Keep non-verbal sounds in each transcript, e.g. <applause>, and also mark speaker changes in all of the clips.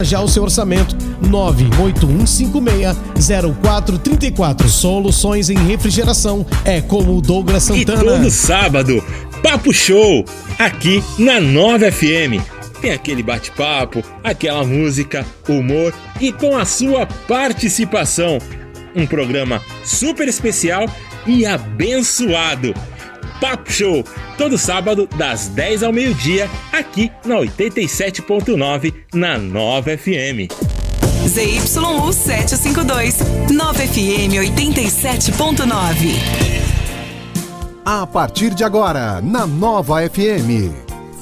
Speaker 1: Já o seu orçamento 981560434. Soluções em refrigeração é como o Douglas Santana.
Speaker 2: E todo sábado, Papo Show, aqui na 9 FM. Tem aquele bate-papo, aquela música, humor e com a sua participação. Um programa super especial e abençoado. Papo Show, todo sábado das 10 ao meio-dia, aqui na 87.9 na Nova FM.
Speaker 3: ZYU 752, Nova FM 87.9.
Speaker 4: A partir de agora, na Nova FM.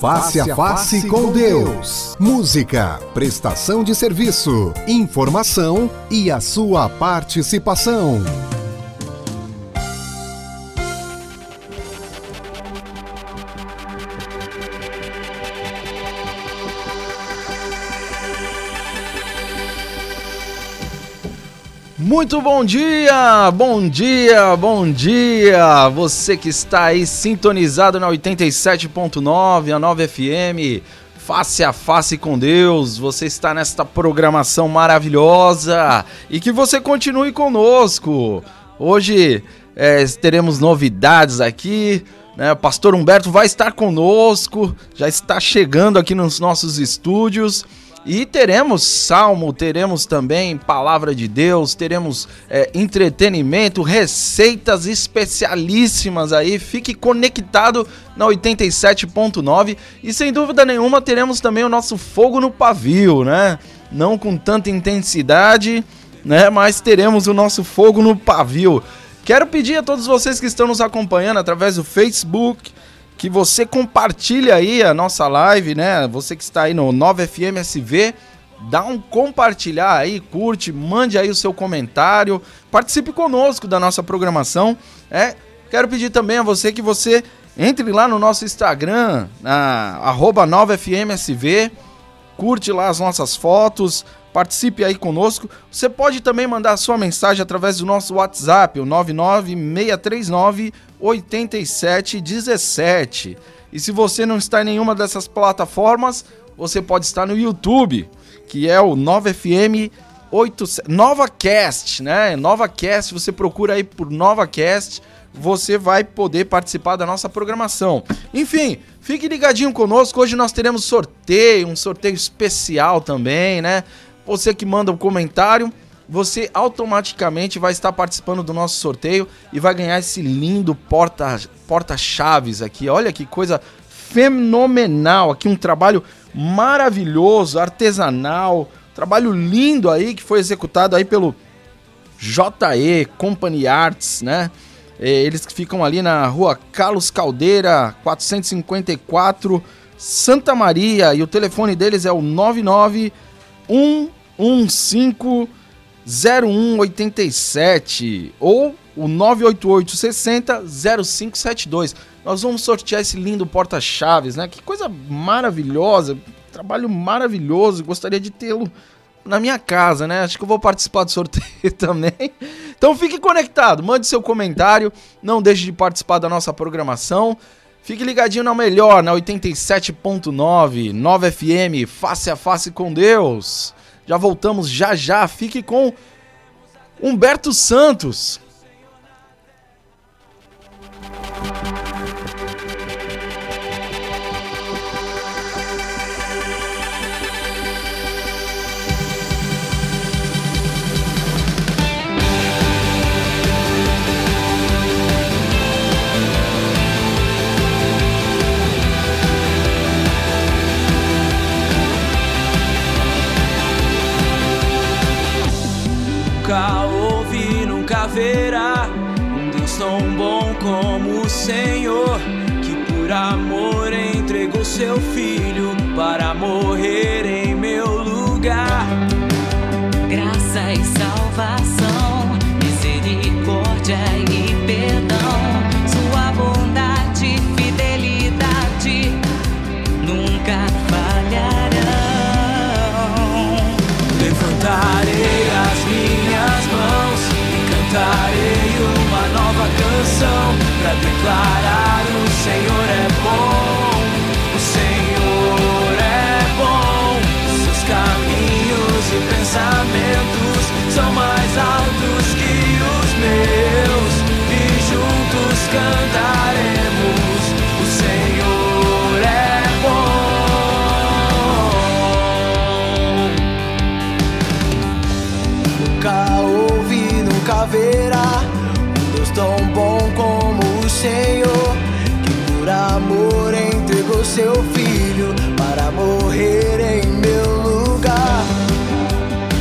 Speaker 4: Face a face com Deus. Música, prestação de serviço, informação e a sua participação.
Speaker 5: Muito bom dia, bom dia, bom dia! Você que está aí sintonizado na 87.9, a 9 FM, face a face com Deus, você está nesta programação maravilhosa e que você continue conosco. Hoje é, teremos novidades aqui, né? O pastor Humberto vai estar conosco, já está chegando aqui nos nossos estúdios. E teremos salmo, teremos também palavra de Deus, teremos é, entretenimento, receitas especialíssimas aí. Fique conectado na 87.9 e sem dúvida nenhuma teremos também o nosso fogo no pavio, né? Não com tanta intensidade, né? Mas teremos o nosso fogo no pavio. Quero pedir a todos vocês que estão nos acompanhando através do Facebook, que você compartilhe aí a nossa live, né? Você que está aí no 9FMSV, dá um compartilhar aí, curte, mande aí o seu comentário, participe conosco da nossa programação. É, quero pedir também a você que você entre lá no nosso Instagram, na 9FMSV, curte lá as nossas fotos, participe aí conosco. Você pode também mandar sua mensagem através do nosso WhatsApp, o 99639 8717. E se você não está em nenhuma dessas plataformas, você pode estar no YouTube, que é o 9FM 8 NovaCast, né? NovaCast, você procura aí por NovaCast, você vai poder participar da nossa programação. Enfim, fique ligadinho conosco. Hoje nós teremos sorteio, um sorteio especial também, né? Você que manda um comentário, você automaticamente vai estar participando do nosso sorteio e vai ganhar esse lindo porta porta-chaves aqui. Olha que coisa fenomenal, aqui um trabalho maravilhoso, artesanal, trabalho lindo aí que foi executado aí pelo JE Company Arts, né? É, eles que ficam ali na rua Carlos Caldeira, 454, Santa Maria, e o telefone deles é o 99115 0187 ou o 988 60 0572. Nós vamos sortear esse lindo porta-chaves, né? Que coisa maravilhosa, trabalho maravilhoso, gostaria de tê-lo na minha casa, né? Acho que eu vou participar do sorteio <laughs> também. Então fique conectado, mande seu comentário, não deixe de participar da nossa programação. Fique ligadinho na melhor, na 87.9, 9 FM, face a face com Deus. Já voltamos já já. Fique com Humberto Santos.
Speaker 6: Haverá um Deus tão bom como o Senhor, que por amor entregou seu filho para morrer cantarei uma nova canção para declarar o Senhor é bom, o Senhor é bom, seus caminhos pensamentos são mais altos que os meus e juntos cantaremos. Senhor, que por amor entregou seu filho para morrer em meu lugar.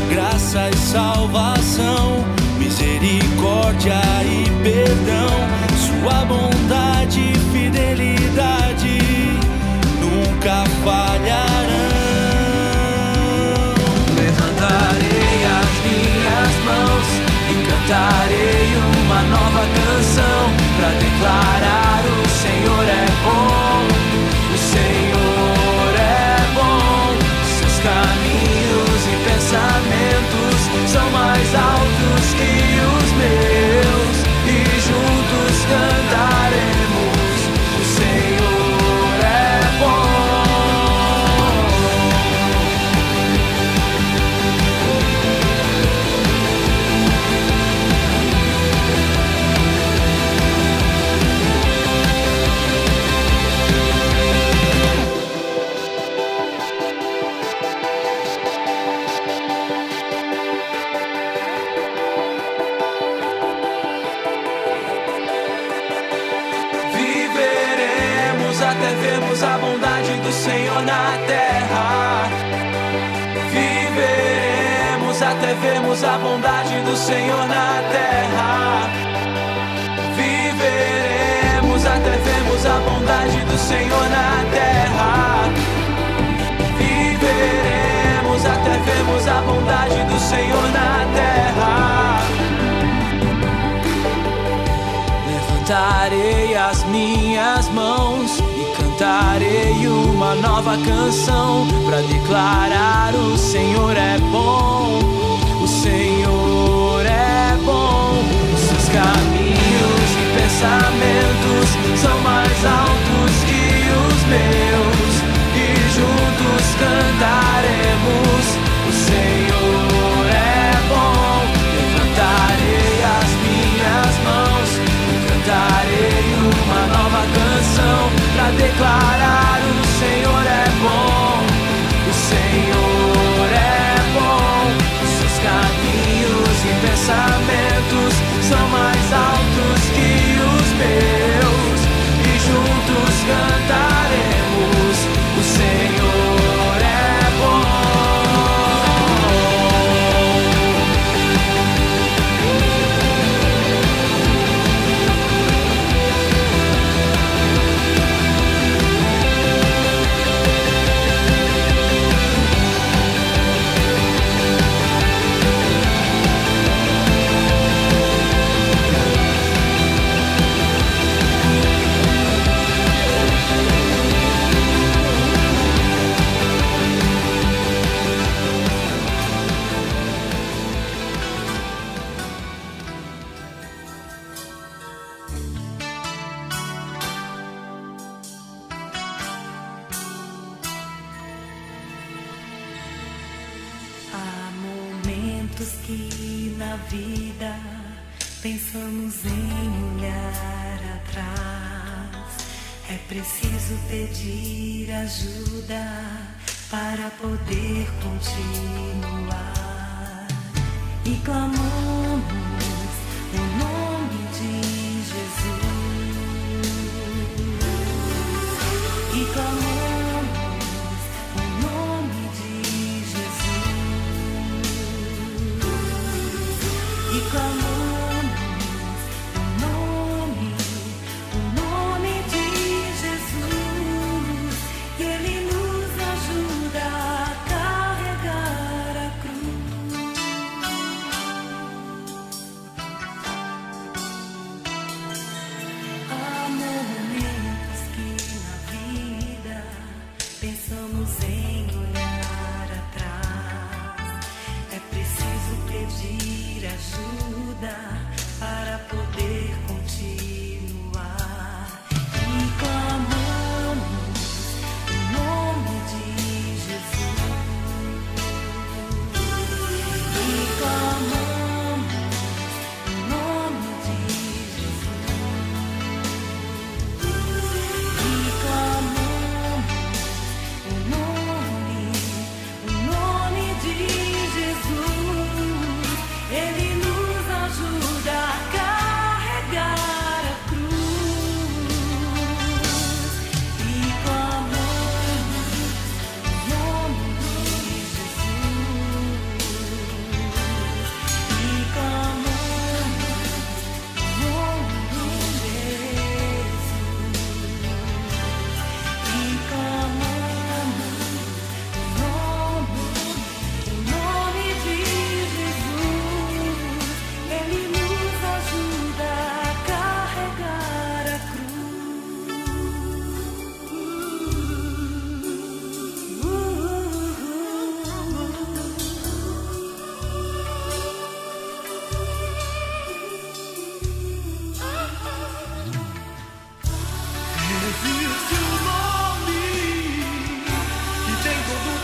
Speaker 6: Graça e salvação, misericórdia e perdão, sua bondade e fidelidade nunca falharão. Levantarei as minhas mãos e cantarei uma nova canção para na terra. Viveremos até vermos a bondade do Senhor na terra. Viveremos até vermos a bondade do Senhor na terra. Viveremos até vermos a bondade do Senhor na terra. Levantarei as minhas mãos cantarei uma nova canção para declarar o Senhor é bom, o Senhor é bom. Os seus caminhos e pensamentos são mais altos que os meus e juntos cantaremos.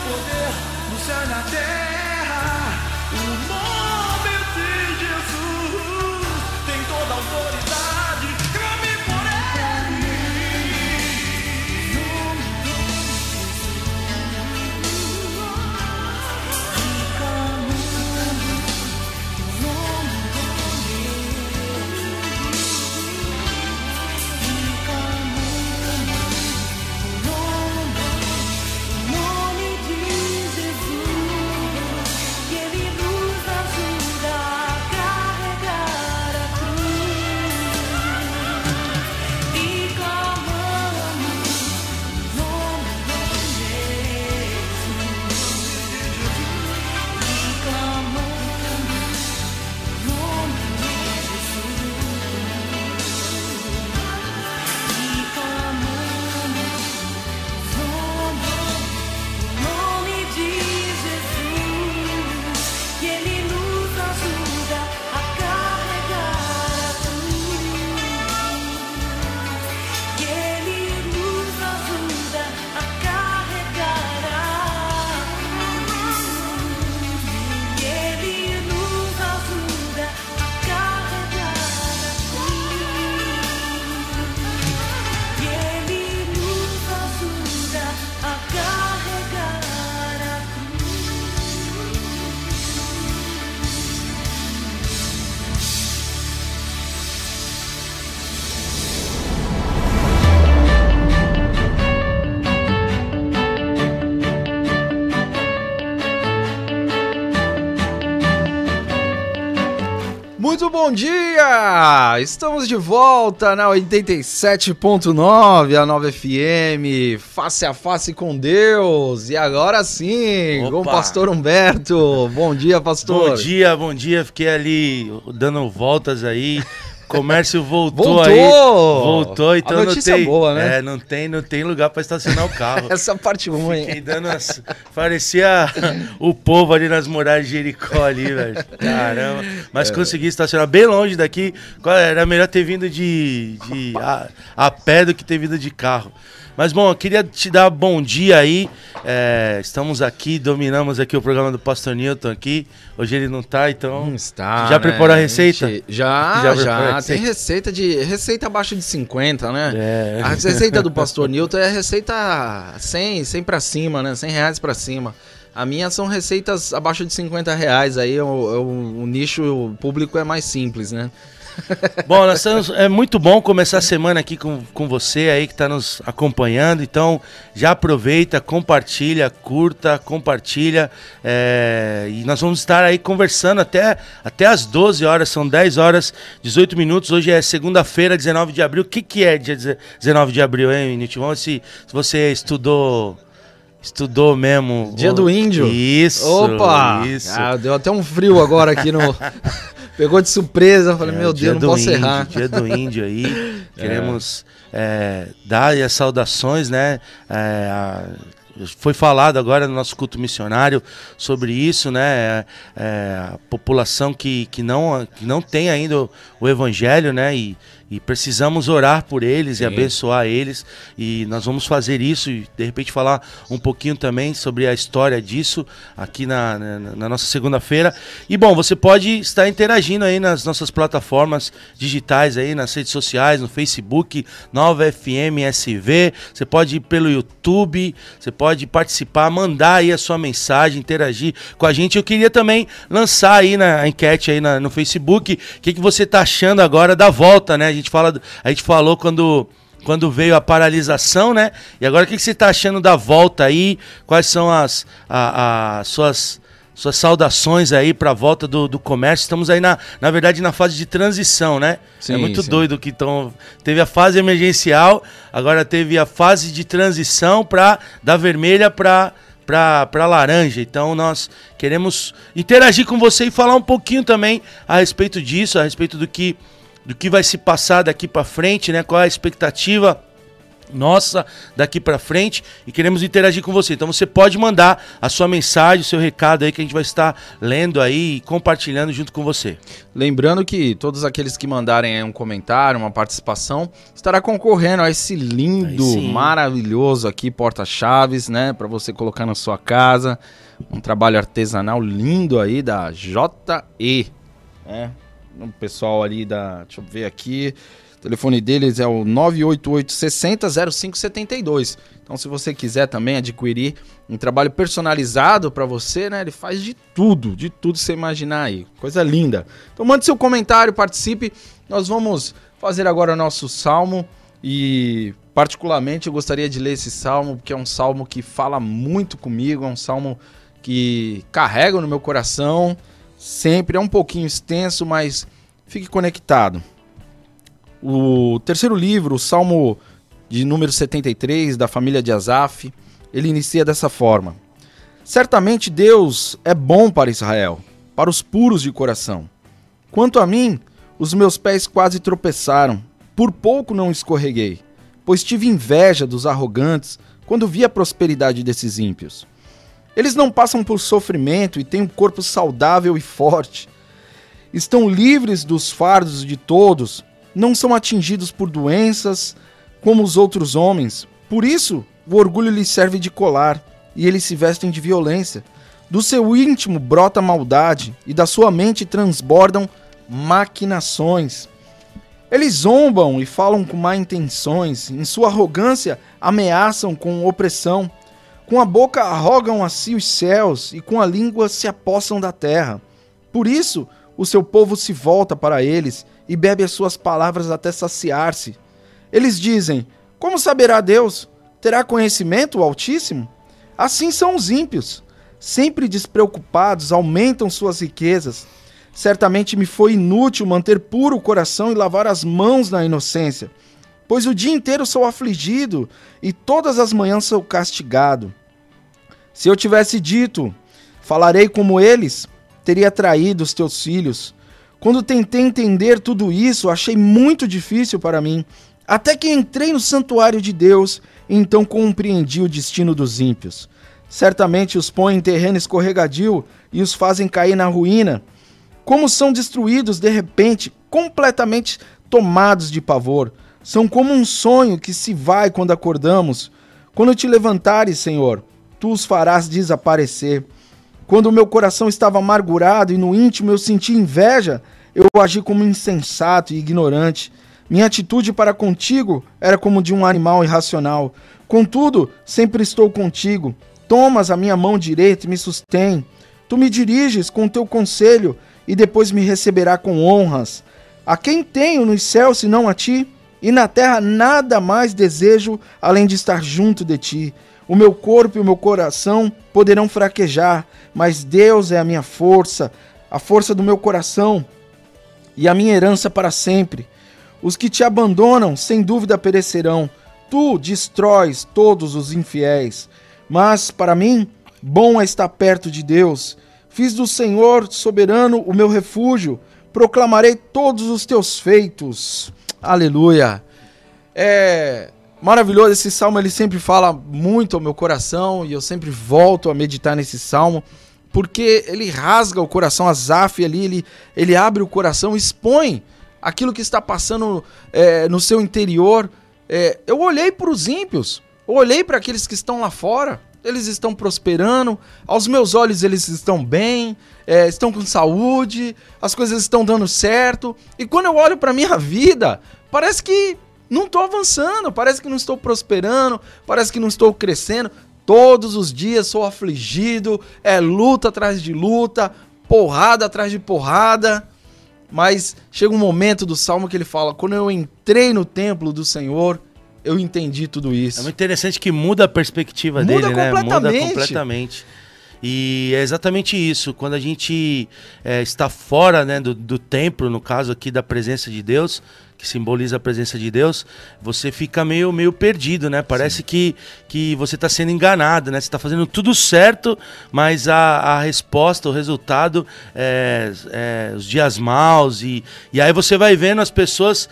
Speaker 7: poder nos na
Speaker 5: terra. Bom dia! Estamos de volta na 87.9, a 9 FM, face a face com Deus. E agora sim, com o
Speaker 8: Opa.
Speaker 5: pastor Humberto. Bom dia, pastor.
Speaker 8: Bom dia, bom dia. Fiquei ali dando voltas aí. Comércio voltou,
Speaker 5: Voltou!
Speaker 8: aí. Voltou, então
Speaker 5: A notícia
Speaker 8: não tem.
Speaker 5: boa, né?
Speaker 8: É, não tem, não tem lugar pra estacionar o carro. <laughs>
Speaker 5: Essa parte ruim.
Speaker 8: Fiquei dando as... Parecia o povo ali nas muralhas de Jericó ali, velho. Caramba. Mas
Speaker 5: É.
Speaker 8: consegui estacionar bem longe daqui. Era melhor ter vindo de, de a, a pé do que ter vindo de carro. Mas bom, eu queria te dar bom dia aí. É, estamos aqui, dominamos aqui o programa do Pastor Newton aqui. Hoje ele não tá, então.
Speaker 5: Não está.
Speaker 8: Já
Speaker 5: né?
Speaker 8: preparou a receita?
Speaker 5: Gente, Já,
Speaker 8: Já <laughs>
Speaker 5: já.
Speaker 8: preparou a
Speaker 5: Tem
Speaker 8: receita?
Speaker 5: receita de. Receita abaixo de 50, né?
Speaker 8: É.
Speaker 5: A receita do pastor Newton é receita 100, 100 pra cima, né? 100 reais pra cima. A minha são receitas abaixo de 50 reais. Aí o, o- o nicho público é mais simples, né? <laughs>
Speaker 8: Bom, nós estamos, é muito bom começar a semana aqui com, com você aí que está nos acompanhando. Então, já aproveita, compartilha, curta, compartilha. é, e nós vamos estar aí conversando até, até as 12 horas, são 10 horas, 18 minutos. Hoje é segunda-feira, 19 de abril. O que, que é dia 19 de abril, hein? Vamos se, se você estudou. Estudou mesmo.
Speaker 5: Dia do índio.
Speaker 8: Isso.
Speaker 5: Opa!
Speaker 8: Isso.
Speaker 5: Ah, deu até um frio agora aqui no. <laughs> Pegou de surpresa. eu Falei,
Speaker 8: É,
Speaker 5: meu Deus, não
Speaker 8: do
Speaker 5: posso
Speaker 8: índio,
Speaker 5: errar.
Speaker 8: Dia do índio aí. <laughs> Queremos é, dar as saudações, né? É, a- foi falado agora no nosso culto missionário sobre isso, né? É, é, a população que, que, não, que não tem ainda o, o evangelho, né? E, e precisamos orar por eles e
Speaker 5: Sim.
Speaker 8: abençoar eles. E nós vamos fazer isso e de repente falar um pouquinho também sobre a história disso aqui na, na, na nossa segunda-feira. E bom, você pode estar interagindo aí nas nossas plataformas digitais aí, nas redes sociais, no Facebook, Nova FM SV. Você pode ir pelo YouTube, você pode participar, mandar aí a sua mensagem, interagir com a gente. Eu queria também lançar aí na enquete aí na- no Facebook, o que, que você tá achando agora da volta, né? A gente fala, do- a gente falou quando quando veio a paralisação, né? E agora o que, que você está achando da volta aí? Quais são as a- a- suas suas saudações aí para a volta do, do comércio? Estamos aí na, na verdade na fase de transição, né?
Speaker 5: Sim,
Speaker 8: é muito
Speaker 5: sim.
Speaker 8: doido que então teve a fase emergencial, agora teve a fase de transição para da vermelha para para laranja. Então nós queremos interagir com você e falar um pouquinho também a respeito disso, a respeito do que do que vai se passar daqui para frente, né? Qual é a expectativa nossa daqui para frente e queremos interagir com você. Então você pode mandar a sua mensagem, o seu recado aí que a gente vai estar lendo aí e compartilhando junto com você.
Speaker 5: Lembrando que todos aqueles que mandarem aí um comentário, uma participação, estará concorrendo a esse lindo, maravilhoso aqui porta-chaves, né, Pra você colocar na sua casa. Um trabalho artesanal lindo aí da JE, né? O pessoal ali da, deixa eu ver aqui, o telefone deles é o 988 60 0572. Então se você quiser também adquirir um trabalho personalizado pra você, né? Ele faz de tudo, de tudo você imaginar aí. Coisa linda. Então mande seu comentário, participe. Nós vamos fazer agora nosso salmo e particularmente eu gostaria de ler esse salmo porque é um salmo que fala muito comigo, é um salmo que carrega no meu coração. Sempre é um pouquinho extenso, mas fique conectado. O terceiro livro, o Salmo de número 73 da família de Asaf, ele inicia dessa forma: Certamente Deus é bom para Israel, para os puros de coração. Quanto a mim, os meus pés quase tropeçaram, por pouco não escorreguei, pois tive inveja dos arrogantes quando vi a prosperidade desses ímpios. Eles não passam por sofrimento e têm um corpo saudável e forte. Estão livres dos fardos de todos, não são atingidos por doenças como os outros homens. Por isso, o orgulho lhes serve de colar e eles se vestem de violência. Do seu íntimo brota maldade e da sua mente transbordam maquinações. Eles zombam e falam com má intenções, em sua arrogância ameaçam com opressão. Com a boca arrogam a si os céus e com a língua se apossam da terra. Por isso, o seu povo se volta para eles e bebe as suas palavras até saciar-se. Eles dizem: Como saberá Deus? Terá conhecimento o Altíssimo? Assim são os ímpios. Sempre despreocupados, aumentam suas riquezas. Certamente me foi inútil manter puro o coração e lavar as mãos na inocência, pois o dia inteiro sou afligido e todas as manhãs sou castigado. Se eu tivesse dito, falarei como eles, teria traído os teus filhos. Quando tentei entender tudo isso, achei muito difícil para mim, até que entrei no santuário de Deus e então compreendi o destino dos ímpios. Certamente os põem em terreno escorregadio e os fazem cair na ruína. Como são destruídos de repente, completamente tomados de pavor. São como um sonho que se vai quando acordamos. Quando te levantares, Senhor, tu os farás desaparecer. Quando o meu coração estava amargurado e no íntimo eu senti inveja, eu agi como insensato e ignorante. Minha atitude para contigo era como de um animal irracional. Contudo, sempre estou contigo. Tomas a minha mão direita e me sustém. Tu me diriges com teu conselho e depois me receberá com honras. A quem tenho nos céus senão a ti? E na terra nada mais desejo além de estar junto de ti. O meu corpo e o meu coração poderão fraquejar, mas Deus é a minha força, a força do meu coração e a minha herança para sempre. Os que te abandonam, sem dúvida perecerão. Tu destróis todos os infiéis. Mas, para mim, bom é estar perto de Deus. Fiz do Senhor soberano o meu refúgio. Proclamarei todos os teus feitos. Aleluia. É maravilhoso esse salmo, ele sempre fala muito ao meu coração e eu sempre volto a meditar nesse salmo, porque ele rasga o coração, Azaf ali, ele, ele abre o coração, expõe aquilo que está passando é, no seu interior. É, eu olhei para os ímpios, olhei para aqueles que estão lá fora, eles estão prosperando, aos meus olhos eles estão bem, é, estão com saúde, as coisas estão dando certo. E quando eu olho para minha vida, parece que não estou avançando, parece que não estou prosperando, parece que não estou crescendo. Todos os dias sou afligido, é luta atrás de luta, porrada atrás de porrada. Mas chega um momento do salmo que ele fala: quando eu entrei no templo do Senhor, eu entendi tudo isso.
Speaker 8: É muito interessante que muda a perspectiva
Speaker 5: Muda
Speaker 8: dele, né? Muda
Speaker 5: completamente.
Speaker 8: completamente. E é exatamente isso. Quando a gente é, está fora né, do, do templo, no caso aqui da presença de Deus, que simboliza a presença de Deus, você fica meio, meio perdido, né? Parece que, que você está sendo enganado, né? Você está fazendo tudo certo, mas a, a resposta, o resultado é, é os dias maus. E, e aí você vai vendo as pessoas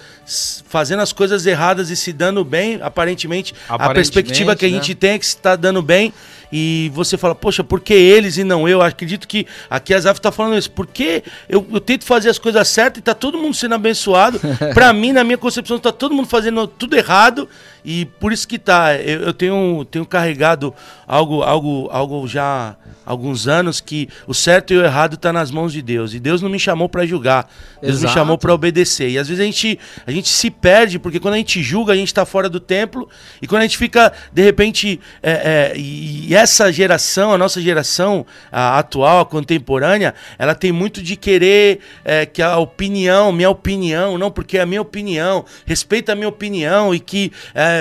Speaker 8: fazendo as coisas erradas e se dando bem, aparentemente, a
Speaker 5: Aparentemente,
Speaker 8: perspectiva que a
Speaker 5: né?
Speaker 8: gente tem é que se está dando bem. E você fala, poxa, por que eles e não eu? Acredito que aqui a Zaf tá falando isso. Por que eu, eu tento fazer as coisas certas e tá todo mundo sendo abençoado? <laughs> Pra mim, na minha concepção, tá todo mundo fazendo tudo errado. E por isso que tá. Eu, eu tenho, tenho carregado algo, algo, algo já há alguns anos que o certo e o errado tá nas mãos de Deus. E Deus não me chamou pra julgar. Deus me
Speaker 5: Exato.
Speaker 8: chamou para obedecer. E às vezes a gente, a gente se perde, porque quando a gente julga, a gente está fora do templo. E quando a gente fica, de repente, é, é, e, essa geração, a nossa geração a atual, a contemporânea, ela tem muito de querer é, que a opinião, minha opinião, não, porque é a minha opinião, respeita a minha opinião e que é,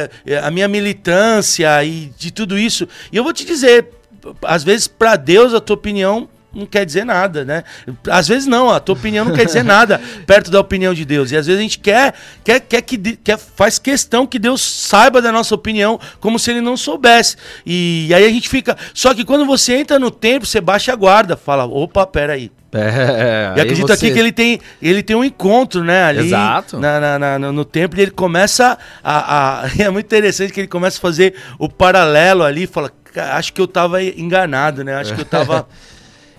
Speaker 8: a minha militância e de tudo isso. E eu vou te dizer, às vezes, para Deus, a tua opinião não quer dizer nada, né? Às vezes não, a tua opinião não quer dizer nada <laughs> perto da opinião de Deus. E às vezes a gente quer, quer, quer que quer, faz questão que Deus saiba da nossa opinião, como se ele não soubesse. E, aí a gente fica. Só que quando você entra no templo, você baixa a guarda, fala: opa, peraí. <laughs>
Speaker 5: É,
Speaker 8: E acredito aqui que ele tem, ele tem um encontro, né? Ali
Speaker 5: Exato.
Speaker 8: na- na- na- no, templo e ele começa a, a- <laughs> É muito interessante que ele começa a fazer o paralelo ali, fala. "Ca- Acho que eu tava enganado, né? Acho que eu tava.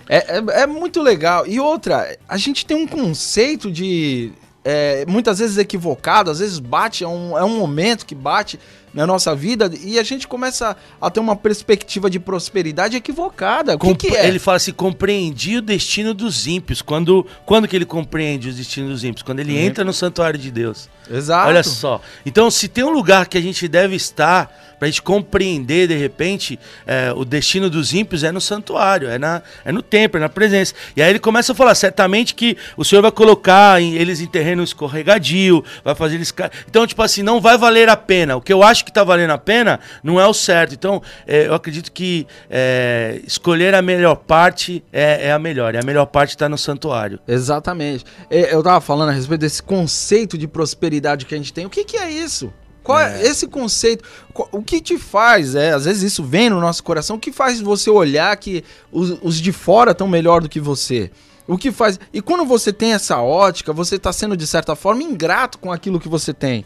Speaker 5: É, é, é muito legal. E outra, a gente tem um conceito de. é, muitas vezes equivocado, às vezes bate, é um, é um momento que bate na nossa vida e a gente começa a ter uma perspectiva de prosperidade equivocada. O que, que é?
Speaker 8: Ele fala assim, compreendi o destino dos ímpios. Quando, quando que ele compreende os destinos dos ímpios? Quando ele
Speaker 5: Uhum.
Speaker 8: entra no santuário de Deus.
Speaker 5: Exato.
Speaker 8: Olha só. Então, se tem um lugar que a gente deve estar pra gente compreender, de repente, é, o destino dos ímpios é no santuário, é, na, é no templo, é na presença. E aí ele começa a falar, certamente que o Senhor vai colocar em- eles em terreno escorregadio, vai fazer eles... Então, tipo assim, não vai valer a pena. O que eu acho acho que tá valendo a pena, não é o certo. Então, é, eu acredito que é, escolher a melhor parte é, é a melhor. E a melhor parte tá no santuário.
Speaker 5: Exatamente. É, Eu tava falando a respeito desse conceito de prosperidade que a gente tem. O que, que é isso? Qual é. esse conceito? O que te faz, é, às vezes isso vem no nosso coração, o que faz você olhar que os, os de fora estão melhor do que você? O que faz. E quando você tem essa ótica, você está sendo, de certa forma, ingrato com aquilo que você tem.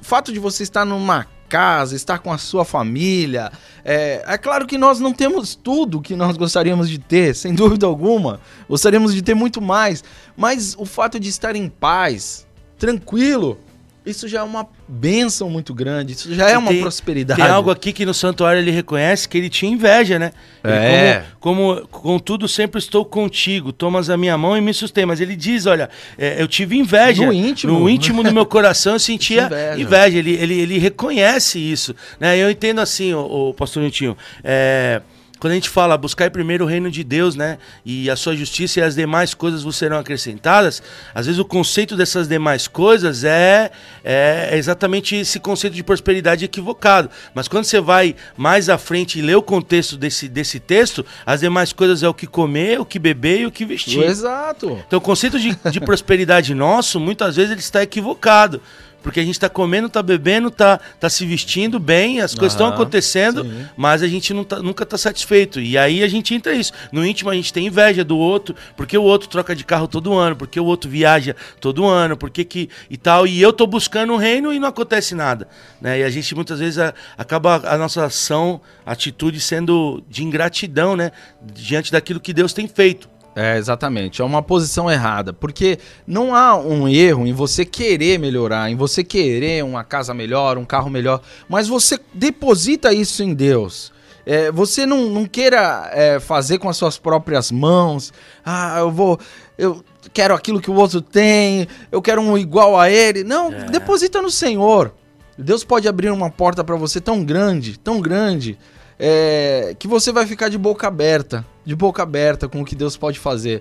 Speaker 5: O fato de você estar numa casa, estar com a sua família. É, é claro que nós não temos tudo que nós gostaríamos de ter, sem dúvida alguma. Gostaríamos de ter muito mais. Mas o fato de estar em paz, tranquilo, isso já é uma bênção muito grande. Isso já é uma
Speaker 8: tem-
Speaker 5: prosperidade.
Speaker 8: Tem algo aqui que no santuário ele reconhece que ele tinha inveja, né?
Speaker 5: É.
Speaker 8: Como, como contudo sempre estou contigo, tomas a minha mão e me sustém. Mas ele diz, olha, é, eu tive inveja.
Speaker 5: No íntimo.
Speaker 8: No íntimo do meu coração eu sentia <laughs>
Speaker 5: Inveja.
Speaker 8: inveja. Ele, ele, ele reconhece isso. Né? Eu entendo assim, o, pastor Nitinho, é, quando a gente fala buscar primeiro o reino de Deus, né? E a sua justiça e as demais coisas vos serão acrescentadas, às vezes o conceito dessas demais coisas é, é exatamente esse conceito de prosperidade equivocado. Mas quando você vai mais à frente e lê o contexto desse, desse texto, as demais coisas é o que comer, o que beber e o que vestir.
Speaker 5: Exato.
Speaker 8: Então o conceito de, de prosperidade <laughs> nosso, muitas vezes ele está equivocado. Porque a gente está comendo, está bebendo, está tá se vestindo bem, as coisas estão acontecendo,
Speaker 5: sim.
Speaker 8: mas a gente não tá- nunca está satisfeito. E aí a gente entra isso. No íntimo a gente tem inveja do outro, porque o outro troca de carro todo ano, porque o outro viaja todo ano, porque que e tal. E eu tô buscando o reino e não acontece nada. Né? E a gente muitas vezes a- acaba a nossa ação, atitude sendo de ingratidão, né? Diante daquilo que Deus tem feito.
Speaker 5: É, exatamente. É uma posição errada. Porque não há um erro em você querer melhorar, em você querer uma casa melhor, um carro melhor, mas você deposita isso em Deus. É, você não, não queira é, fazer com as suas próprias mãos. Ah, eu vou. Eu quero aquilo que o outro tem, eu quero um igual a ele. Não, deposita no Senhor. Deus pode abrir uma porta para você tão grande, tão grande, é, que você vai ficar de boca aberta, de boca aberta com o que Deus pode fazer.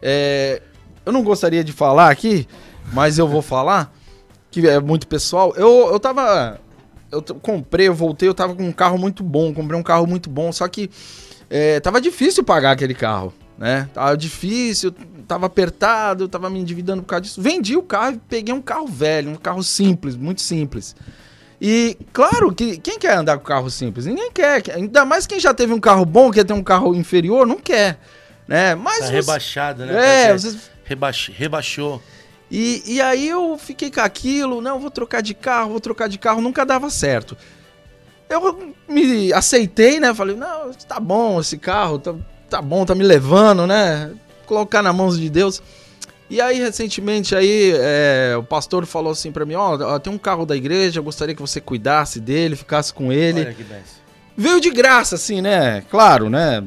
Speaker 5: É, eu não gostaria de falar aqui, mas eu vou falar, que é muito pessoal. Eu, eu tava. Eu comprei, eu voltei, eu tava com um carro muito bom, comprei um carro muito bom, só que é, tava difícil pagar aquele carro, né? Tava difícil, tava apertado, eu tava me endividando por causa disso. Vendi o carro e peguei um carro velho, um carro simples, muito simples. E claro que quem quer andar com carro simples? Ninguém quer. Ainda mais quem já teve um carro bom, quer ter um carro inferior, não quer. Né? Mas
Speaker 8: Tá
Speaker 5: você-
Speaker 8: rebaixado, né?
Speaker 5: É, vocês-
Speaker 8: rebaix- rebaixou.
Speaker 5: e, e aí eu fiquei com aquilo, não, vou trocar de carro, vou trocar de carro, nunca dava certo. Eu me aceitei, né? Falei, não, tá bom esse carro, tá, tá bom, tá me levando, né? Colocar nas mãos de Deus. E aí, recentemente, aí, é, o pastor falou assim pra mim, ó, ó, tem um carro da igreja, eu gostaria que você cuidasse dele, ficasse com ele.
Speaker 8: Olha que benção.
Speaker 5: Veio de graça, assim, né? Claro, né?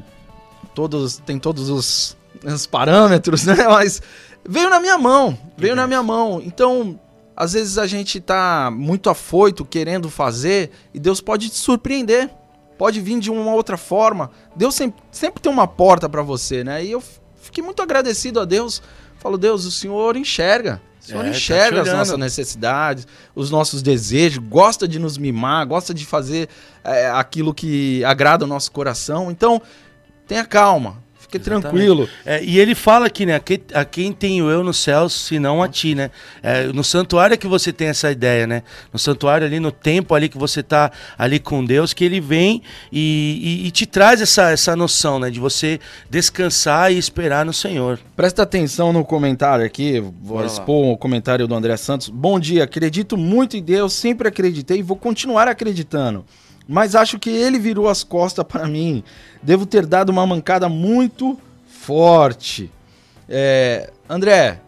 Speaker 5: Todos, tem todos os, os parâmetros, né? <laughs> Mas veio na minha mão, veio na minha mão. Então, às vezes a gente tá muito afoito, querendo fazer, e Deus pode te surpreender. Pode vir de uma outra forma. Deus sempre, sempre tem uma porta pra você, né? E eu fiquei muito agradecido a Deus. Falo, Deus, o Senhor enxerga. O Senhor
Speaker 8: É, tá
Speaker 5: enxerga as
Speaker 8: olhando.
Speaker 5: nossas necessidades, os nossos desejos, gosta de nos mimar, gosta de fazer é, aquilo que agrada o nosso coração. Então, tenha calma,
Speaker 8: Exatamente.
Speaker 5: tranquilo.
Speaker 8: É, e ele fala aqui, né? A quem, a quem tenho eu nos céus, senão a ti, né? É, no santuário é que você tem essa ideia, né? No santuário ali, no tempo ali que você tá ali com Deus, que ele vem e, e- e te traz essa, essa noção, né? De você descansar e esperar no Senhor.
Speaker 5: Presta atenção no comentário aqui, vou
Speaker 8: Bora lá.
Speaker 5: expor o comentário do André Santos. Bom dia, acredito muito em Deus, sempre acreditei e vou continuar acreditando. Mas acho que ele virou as costas para mim. Devo ter dado uma mancada muito forte. É, André,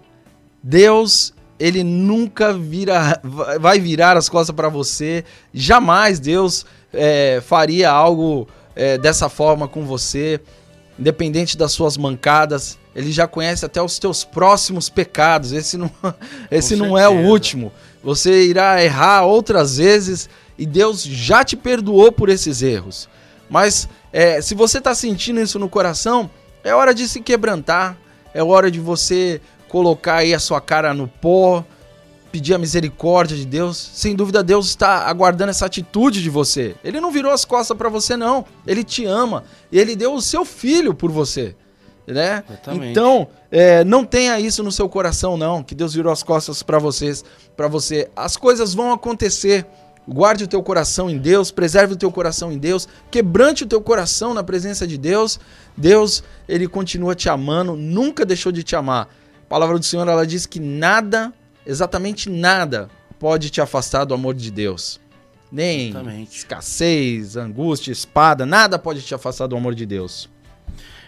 Speaker 5: Deus, ele nunca vira, vai virar as costas para você. Jamais Deus é, faria algo é, dessa forma com você, independente das suas mancadas. Ele já conhece até os teus próximos pecados. Esse não, <laughs> esse não é o último. Você irá errar outras vezes e Deus já te perdoou por esses erros. Mas é, se você está sentindo isso no coração, é hora de se quebrantar. É hora de você colocar aí a sua cara no pó, pedir a misericórdia de Deus, sem dúvida Deus está aguardando essa atitude de você. Ele não virou as costas para você não. Ele te ama e ele deu o seu filho por você, né?
Speaker 8: Exatamente.
Speaker 5: Então, é, não tenha isso no seu coração não, que Deus virou as costas para vocês, para você. As coisas vão acontecer. Guarde o teu coração em Deus, preserve o teu coração em Deus, quebrante o teu coração na presença de Deus. Deus, ele continua te amando, nunca deixou de te amar. A palavra do Senhor, ela diz que nada, exatamente nada, pode te afastar do amor de Deus. Nem
Speaker 8: Exatamente.
Speaker 5: escassez, angústia, espada, nada pode te afastar do amor de Deus.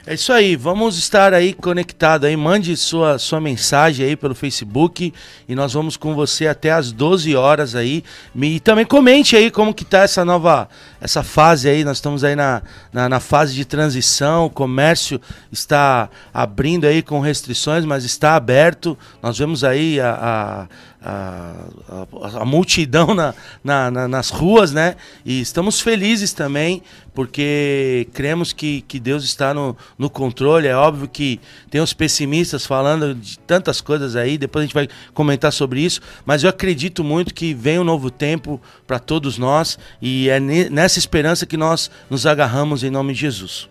Speaker 8: É isso aí, vamos estar aí conectado aí, mande sua, sua mensagem aí pelo Facebook e nós vamos com você até às 12 horas aí. E também comente aí como que tá essa nova, essa fase aí, nós estamos aí na, na, na fase de transição, o comércio está abrindo aí com restrições, mas está aberto, nós vemos aí a... a a, a- a multidão na, na- na- nas ruas, né? E estamos felizes também, porque cremos que, que Deus está no, no controle. É óbvio que tem os pessimistas falando de tantas coisas aí, depois a gente vai comentar sobre isso, mas eu acredito muito que vem um novo tempo para todos nós e é ne- nessa esperança que nós nos agarramos em nome de Jesus.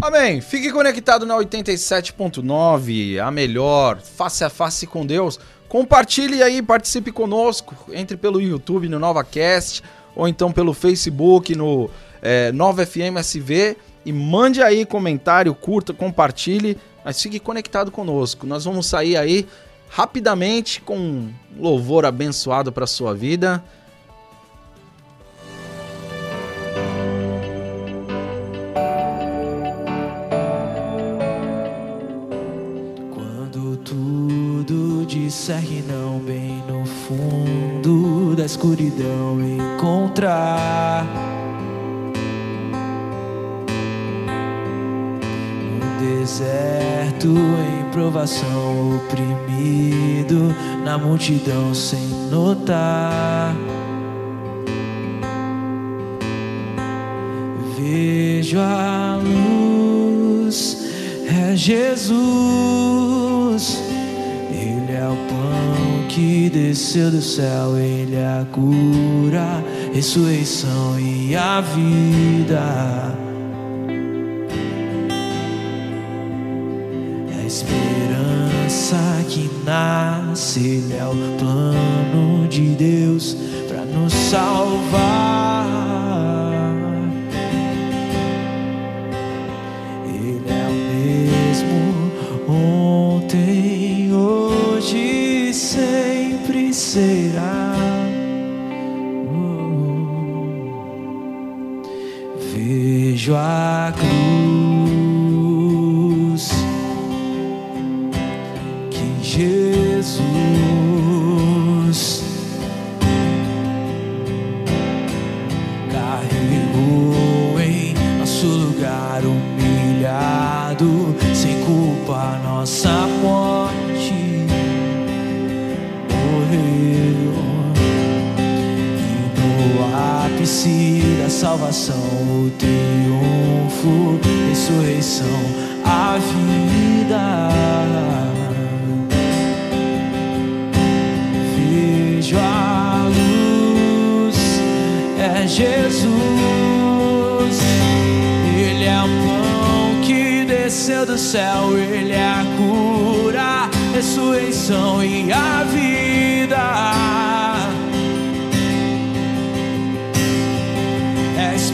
Speaker 5: Amém. Fique conectado na 87.9, a melhor, face a face com Deus. Compartilhe aí, participe conosco. Entre pelo YouTube no NovaCast ou então pelo Facebook no é, Nova FM SV e mande aí comentário, curta, compartilhe, mas fique conectado conosco. Nós vamos sair aí rapidamente com um louvor abençoado para sua vida.
Speaker 6: Disser que não, bem no fundo da escuridão encontrar no deserto em provação oprimido na multidão sem notar. Vejo a luz, é Jesus. Que desceu do céu, Ele é a cura, ressurreição e a vida. É a esperança que nasce, Ele é o plano de Deus para nos salvar. Será. Oh. Vejo a salvação o triunfo, ressurreição, a vida. Vejo a luz, é Jesus. Ele é o pão que desceu do céu, Ele é a cura, ressurreição e a vida.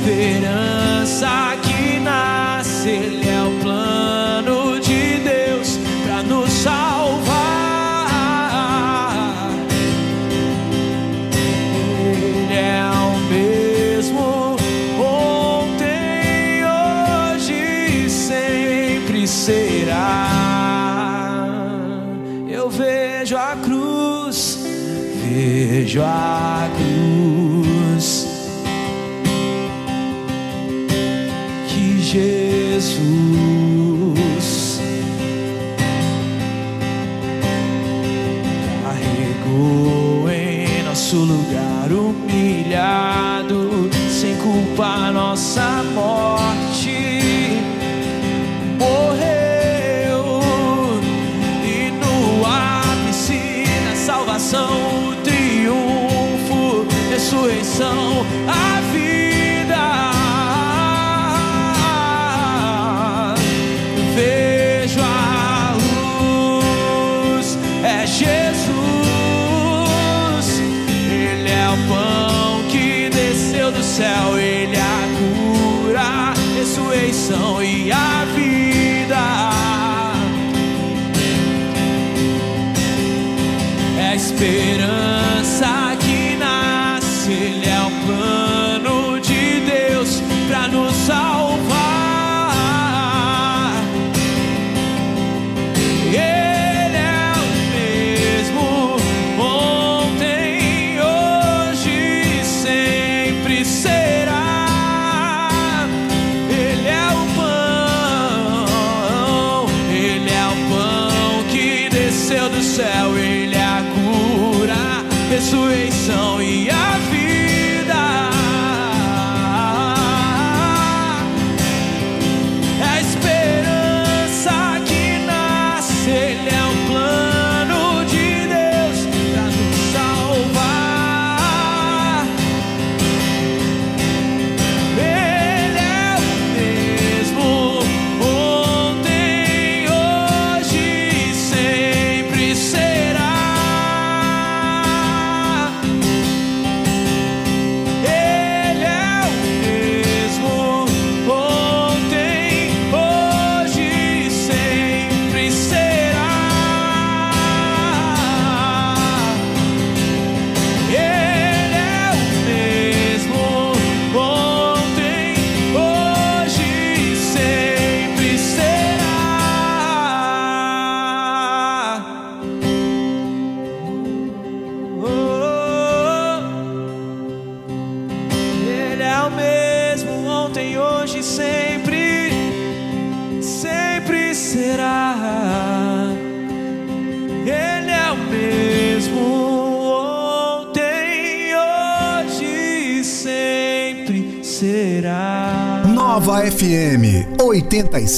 Speaker 6: Esperança que nasce, Ele é o plano de Deus para nos salvar. Ele é o mesmo ontem, hoje e sempre será. Eu vejo a cruz, vejo a cruz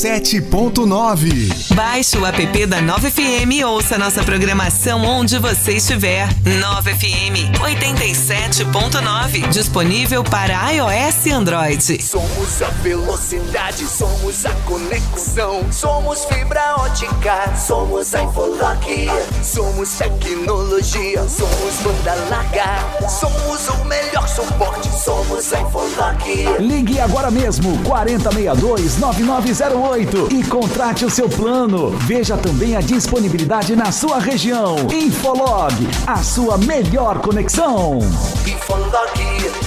Speaker 4: 87.9.
Speaker 3: Baixe o app da 9FM e ouça nossa programação onde você estiver. 9FM 87.9. Disponível para iOS e Android.
Speaker 9: Somos a velocidade, somos a conexão. Somos fibra ótica, somos a Infolock. Somos tecnologia, somos banda larga. Somos o melhor suporte, somos a Infolock.
Speaker 10: Ligue agora mesmo 4062-9908 e contrate o seu plano. Veja também a disponibilidade na sua região. Infolog, a sua melhor conexão.
Speaker 9: Infolock,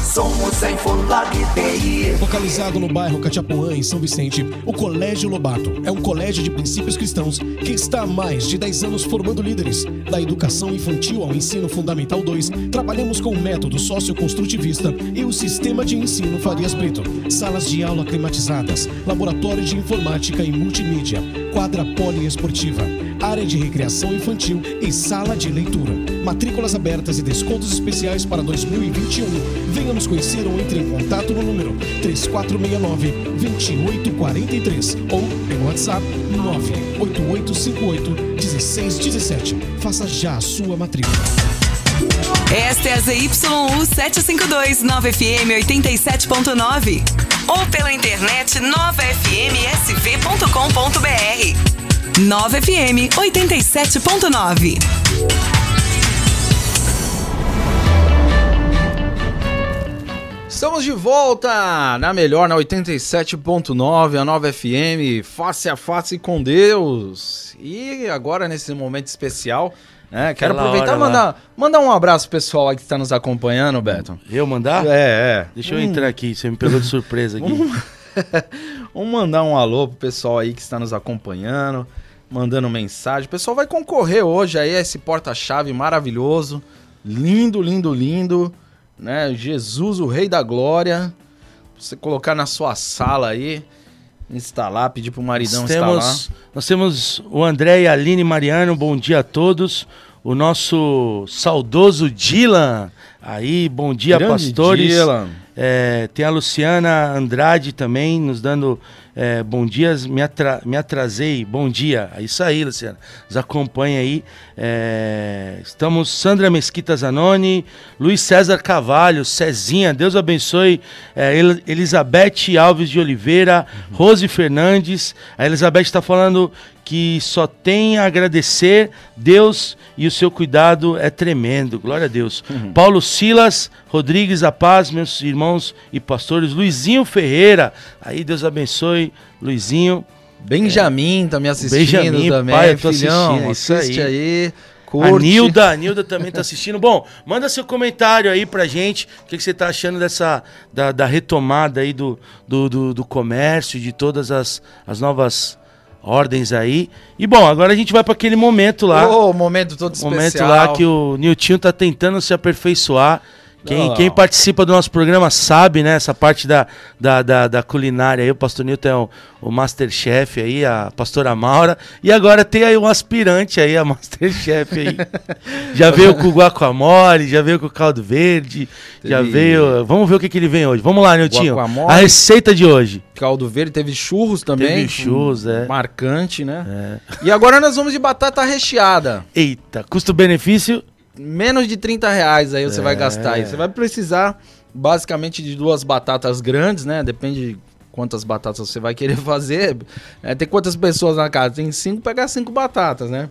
Speaker 9: somos a Infolock TI.
Speaker 1: Localizado no bairro Catiapuã, em São Vicente, o Colégio Lobato é um colégio de princípios cristãos que está há mais de 10 anos formando líderes. Da educação infantil ao ensino fundamental 2, trabalhamos com o método socioconstrutivista e o sistema de ensino Farias Brito. Salas de aula climatizadas, laboratório de informática e multimídia, quadra poliesportiva, área de recreação infantil e sala de leitura. Matrículas abertas e descontos especiais para 2021. Venha nos conhecer ou entre em contato no número 3469-2843 ou pelo WhatsApp 98858-1617. Faça já a sua matrícula.
Speaker 3: Esta é a ZYU 752 9FM 87.9 ou pela internet novafmsv.com.br. 9FM 87.9.
Speaker 5: Estamos de volta na melhor, na 87.9, a nova FM, face a face com Deus. E agora, nesse momento especial, né, quero
Speaker 8: Aquela
Speaker 5: aproveitar e
Speaker 8: lá.
Speaker 5: mandar, mandar um abraço pro pessoal aí que está nos acompanhando, Beto.
Speaker 8: Eu mandar?
Speaker 5: É, é.
Speaker 8: Deixa eu
Speaker 5: Hum.
Speaker 8: entrar aqui, você me pegou de surpresa aqui. <laughs>
Speaker 5: Vamos mandar um alô pro pessoal aí que está nos acompanhando, mandando mensagem. O pessoal vai concorrer hoje aí a esse porta-chave maravilhoso. Lindo, lindo, lindo. Né? Jesus, o Rei da Glória. Você colocar na sua sala aí, instalar, pedir pro maridão
Speaker 8: Nós
Speaker 5: instalar.
Speaker 8: temos, nós temos o André e a Aline Mariano, bom dia a todos. O nosso saudoso Dylan, aí, bom dia,
Speaker 5: Grande
Speaker 8: pastores.
Speaker 5: Dylan.
Speaker 8: É, tem a Luciana Andrade também nos dando é, bom dias, me, atra- me atrasei, bom dia. É isso aí, Luciana. Nos acompanha aí. É, estamos Sandra Mesquita Zanoni, Luiz César Cavalho, Cezinha, Deus abençoe. É, El- Elizabeth Alves de Oliveira, Rose Fernandes. A Elizabeth está falando que só tem a agradecer Deus e o seu cuidado é tremendo. Glória a Deus. Paulo Silas, Rodrigues a paz, meus irmãos e pastores. Luizinho Ferreira, aí Deus abençoe, Luizinho.
Speaker 5: Benjamin tá me assistindo
Speaker 8: Benjamin,
Speaker 5: também.
Speaker 8: pai, eu tô
Speaker 5: filhão,
Speaker 8: assistindo, é isso
Speaker 5: assiste
Speaker 8: aí.
Speaker 5: aí.
Speaker 8: A
Speaker 5: curte.
Speaker 8: Nilda, a Nilda também tá assistindo. Bom, manda seu comentário aí pra gente. O que, que você tá achando dessa da, da retomada aí do, do, do, do comércio, de todas as, as novas ordens aí. E bom, agora a gente vai pra aquele momento lá.
Speaker 5: Ô, momento todo
Speaker 8: momento
Speaker 5: especial.
Speaker 8: lá que o Niltinho tá tentando se aperfeiçoar. Quem, quem participa do nosso programa sabe, né? Essa parte da, da, da, da culinária aí. O pastor Nilton é o, o Masterchef aí, a pastora Maura. E agora tem aí um aspirante aí, a <laughs> Masterchef aí. já veio com o guacamole, já veio com o caldo verde, já
Speaker 5: Teve-
Speaker 8: veio... Vamos ver o que, que ele vem hoje. Vamos lá, Niltinho.
Speaker 5: Guacamole.
Speaker 8: A receita de hoje.
Speaker 5: Caldo verde, teve churros também.
Speaker 8: Teve churros, é.
Speaker 5: Marcante, né? E agora nós vamos de batata recheada.
Speaker 8: Eita, custo-benefício...
Speaker 5: Menos de 30 reais aí você vai
Speaker 8: É.
Speaker 5: gastar aí. Você vai precisar basicamente de duas batatas grandes, né? Depende de quantas batatas você vai querer <laughs> fazer. É, tem quantas pessoas na casa? Tem cinco, pegar cinco batatas, né?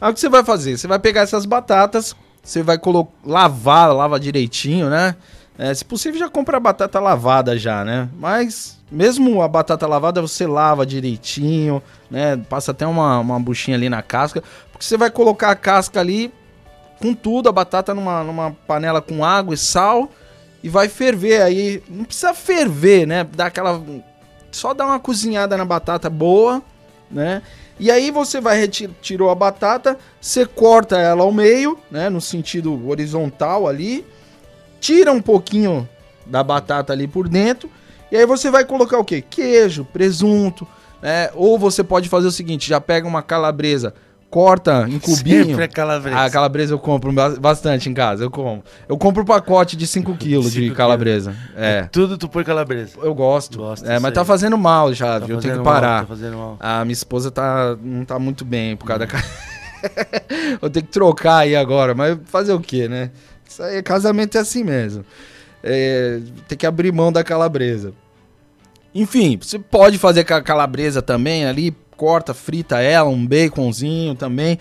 Speaker 5: Aí o que você vai fazer? Você vai pegar essas batatas, você vai lavar, lava direitinho, né? É, se possível, já compra a batata lavada já, né? Mas mesmo a batata lavada, você lava direitinho, né? Passa até uma, uma buchinha ali na casca, porque você vai colocar a casca ali com tudo, a batata numa, numa panela com água e sal e vai ferver aí. Não precisa ferver, né? Dar aquela. Só dar uma cozinhada na batata boa, né? E aí você vai retirar tirou a batata, você corta ela ao meio, né? No sentido horizontal ali, tira um pouquinho da batata ali por dentro, e aí você vai colocar o quê? Queijo, presunto, né? Ou você pode fazer o seguinte, já pega uma calabresa, corta em cubinho.
Speaker 8: Sempre a calabresa.
Speaker 5: A calabresa eu compro ba- bastante em casa, eu como. Eu compro um pacote de 5 <laughs> quilos de calabresa. É.
Speaker 8: Tudo tu põe calabresa.
Speaker 5: Eu gosto.
Speaker 8: Gosto
Speaker 5: é, mas tá fazendo mal já,
Speaker 8: Tá
Speaker 5: viu? Eu tenho que
Speaker 8: mal,
Speaker 5: parar.
Speaker 8: tá fazendo mal.
Speaker 5: A minha esposa tá, não tá muito bem por causa da. ca- <laughs> eu tenho que trocar aí agora, mas fazer o quê, né? Isso aí, casamento é assim mesmo. É, tem que abrir mão da calabresa. Enfim, você pode fazer com a calabresa também ali, corta, frita ela, um baconzinho também.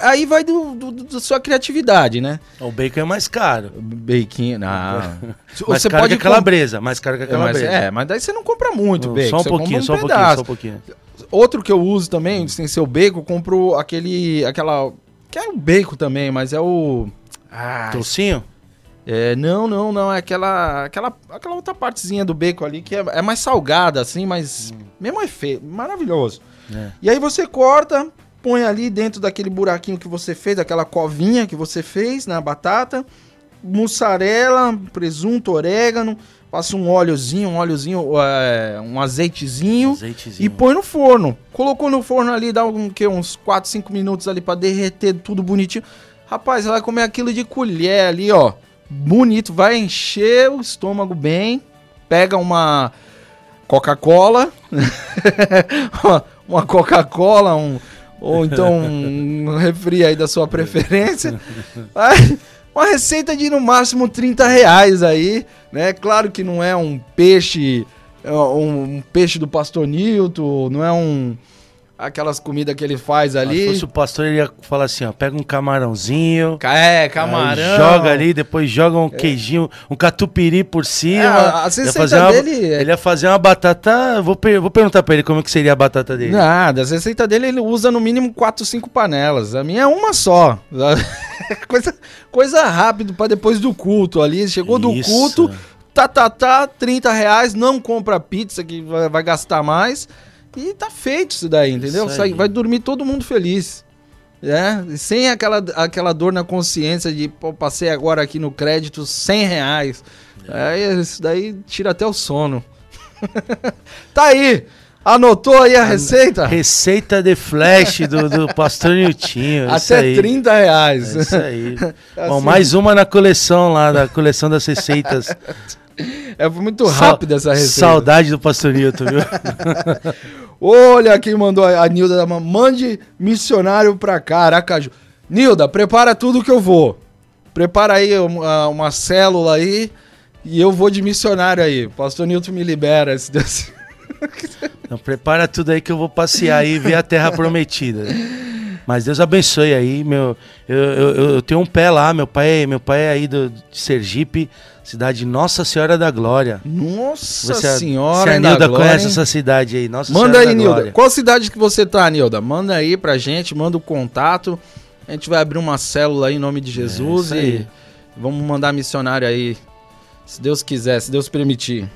Speaker 5: Aí vai do, do- do- da sua criatividade, né?
Speaker 8: O bacon é mais caro.
Speaker 5: Bacon, não. <laughs>
Speaker 8: Mais
Speaker 5: você
Speaker 8: caro
Speaker 5: pode
Speaker 8: que a calabresa. Mais caro que a
Speaker 5: É, mas,
Speaker 8: calabresa.
Speaker 5: é, mas daí você não compra muito bacon.
Speaker 8: Só um pouquinho, só um pouquinho, só um pouquinho.
Speaker 5: Outro que eu uso também, sem ser o bacon, eu compro aquele. aquela. Que é o bacon também, mas é o. Ah,
Speaker 8: Toucinho?
Speaker 5: é, não, não, não. É aquela, aquela, aquela outra partezinha do bacon ali que é, é mais salgada, assim, mas. Mesmo efeito. Maravilhoso.
Speaker 8: É.
Speaker 5: E aí você corta, põe ali dentro daquele buraquinho que você fez, daquela covinha que você fez na batata. Mussarela, presunto, orégano. Passa um óleozinho, um óleozinho, é, um azeitezinho.
Speaker 8: Azeitezinho.
Speaker 5: E põe no forno. Colocou no forno ali, dá um, que, uns 4, 5 minutos ali pra derreter tudo bonitinho. Rapaz, você vai comer aquilo de colher ali, ó. Bonito, vai encher o estômago bem. Pega uma Coca-Cola. <laughs> Uma- Coca-Cola, um, ou então um refri aí da sua preferência. Uma receita de no máximo 30 reais aí, né? Claro que não é um peixe, é um peixe do Pastor Nilton, não é um aquelas comidas que ele faz
Speaker 8: Se
Speaker 5: ali.
Speaker 8: fosse o pastor, ele ia falar assim, ó, pega um camarãozinho,
Speaker 5: Ca- É, camarão.
Speaker 8: joga ali, depois joga um queijinho, um catupiry por cima.
Speaker 5: É, a receita
Speaker 8: uma-
Speaker 5: dele é-
Speaker 8: Ele ia fazer uma batata, vou, vou perguntar pra ele como que seria a batata dele.
Speaker 5: Nada, a receita dele ele usa no mínimo 4, 5 panelas. A minha é uma só. <laughs> coisa, coisa rápido pra depois do culto ali. Chegou do
Speaker 8: Isso.
Speaker 5: culto, tá, tá, tá, 30 reais, não compra pizza que vai, vai gastar mais. E tá feito isso daí, entendeu?
Speaker 8: Isso
Speaker 5: Sai- vai dormir todo mundo feliz. É, e sem aquela, aquela dor na consciência de, pô, passei agora aqui no crédito 100 reais. Aí isso daí tira até o sono. <laughs> tá aí! Anotou aí a receita?
Speaker 8: Receita de flash do, do <laughs> pastor Niltinho.
Speaker 5: Até
Speaker 8: aí.
Speaker 5: 30 reais.
Speaker 8: É isso aí. <laughs> Bom,
Speaker 5: Assim.
Speaker 8: mais uma na coleção lá, da coleção das receitas.
Speaker 5: É muito rápida essa receita.
Speaker 8: Saudade do pastor Nilton, viu? <laughs>
Speaker 5: Olha quem mandou a Nilda. Mande missionário pra cá, Aracaju. Nilda, prepara tudo que eu vou. Prepara aí uma, uma célula aí e eu vou de missionário aí. Pastor Nilton me libera. Se Deus... <laughs>
Speaker 8: Então prepara tudo aí que eu vou passear aí e ver a terra prometida. Mas Deus abençoe aí, meu. Eu, eu, eu- eu tenho um pé lá, meu pai, meu pai é aí do, de Sergipe, cidade Nossa Senhora da Glória.
Speaker 5: Nossa
Speaker 8: Você-
Speaker 5: senhora,
Speaker 8: Se a
Speaker 5: hein, da
Speaker 8: Nilda
Speaker 5: glória,
Speaker 8: conhece
Speaker 5: hein?
Speaker 8: essa cidade aí, Nossa
Speaker 5: Manda
Speaker 8: Senhora
Speaker 5: aí,
Speaker 8: da
Speaker 5: Nilda.
Speaker 8: Glória.
Speaker 5: Qual cidade que você tá, Nilda? Manda aí pra gente, manda o contato. A gente vai abrir uma célula aí em nome de Jesus
Speaker 8: isso
Speaker 5: e vamos mandar missionário aí. Se Deus quiser, se Deus permitir.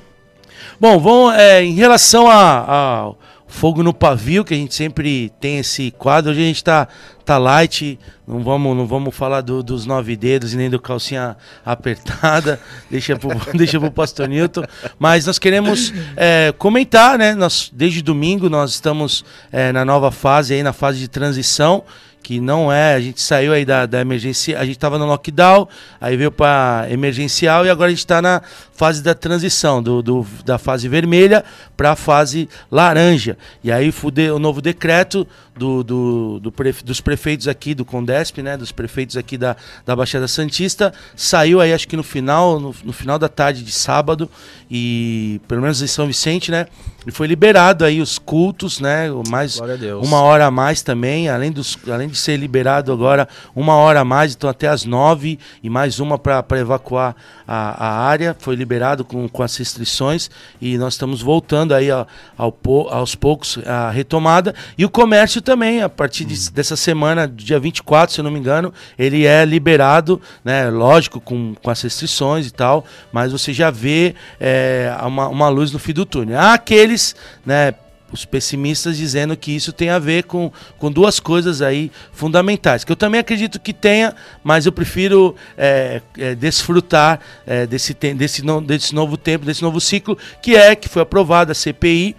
Speaker 8: Bom, vamos, é, em relação a- fogo no pavio, que a gente sempre tem esse quadro, hoje a gente tá, tá light, não vamos, não vamos falar do- dos nove dedos e nem do calcinha apertada, <laughs> deixa pro, <laughs> deixa pro pastor Newton, mas nós queremos é, comentar, né, nós, desde domingo nós estamos é, na nova fase, aí na fase de transição, que não é, a gente saiu aí da, da emergência, a gente estava no lockdown, aí veio para emergencial e agora a gente está na fase da transição, do, do- da fase vermelha para a fase laranja. E aí o novo decreto do, do, do prefe- dos prefeitos aqui do Condesp, né, dos prefeitos aqui da, da Baixada Santista, saiu aí acho que no final, no, no final da tarde de sábado, e pelo menos em São Vicente, né, e foi liberado aí os cultos, né, mais
Speaker 5: a
Speaker 8: uma hora a mais também, além, dos, além de ser liberado agora, uma hora a mais, então até as nove e mais uma para evacuar a, a área, foi liberado com, com as restrições e nós estamos voltando aí ao, ao aos poucos a retomada. E o comércio também, a partir de- dessa semana, dia 24, se eu não me engano, ele é liberado, né, lógico, com, com as restrições e tal, mas você já vê é, uma, uma luz no fim do túnel. Há aqueles, né, os pessimistas dizendo que isso tem a ver com, com duas coisas aí fundamentais, que eu também acredito que tenha, mas eu prefiro é, é, desfrutar é, desse, desse, no- desse novo tempo, desse novo ciclo, que é que foi aprovada a CPI,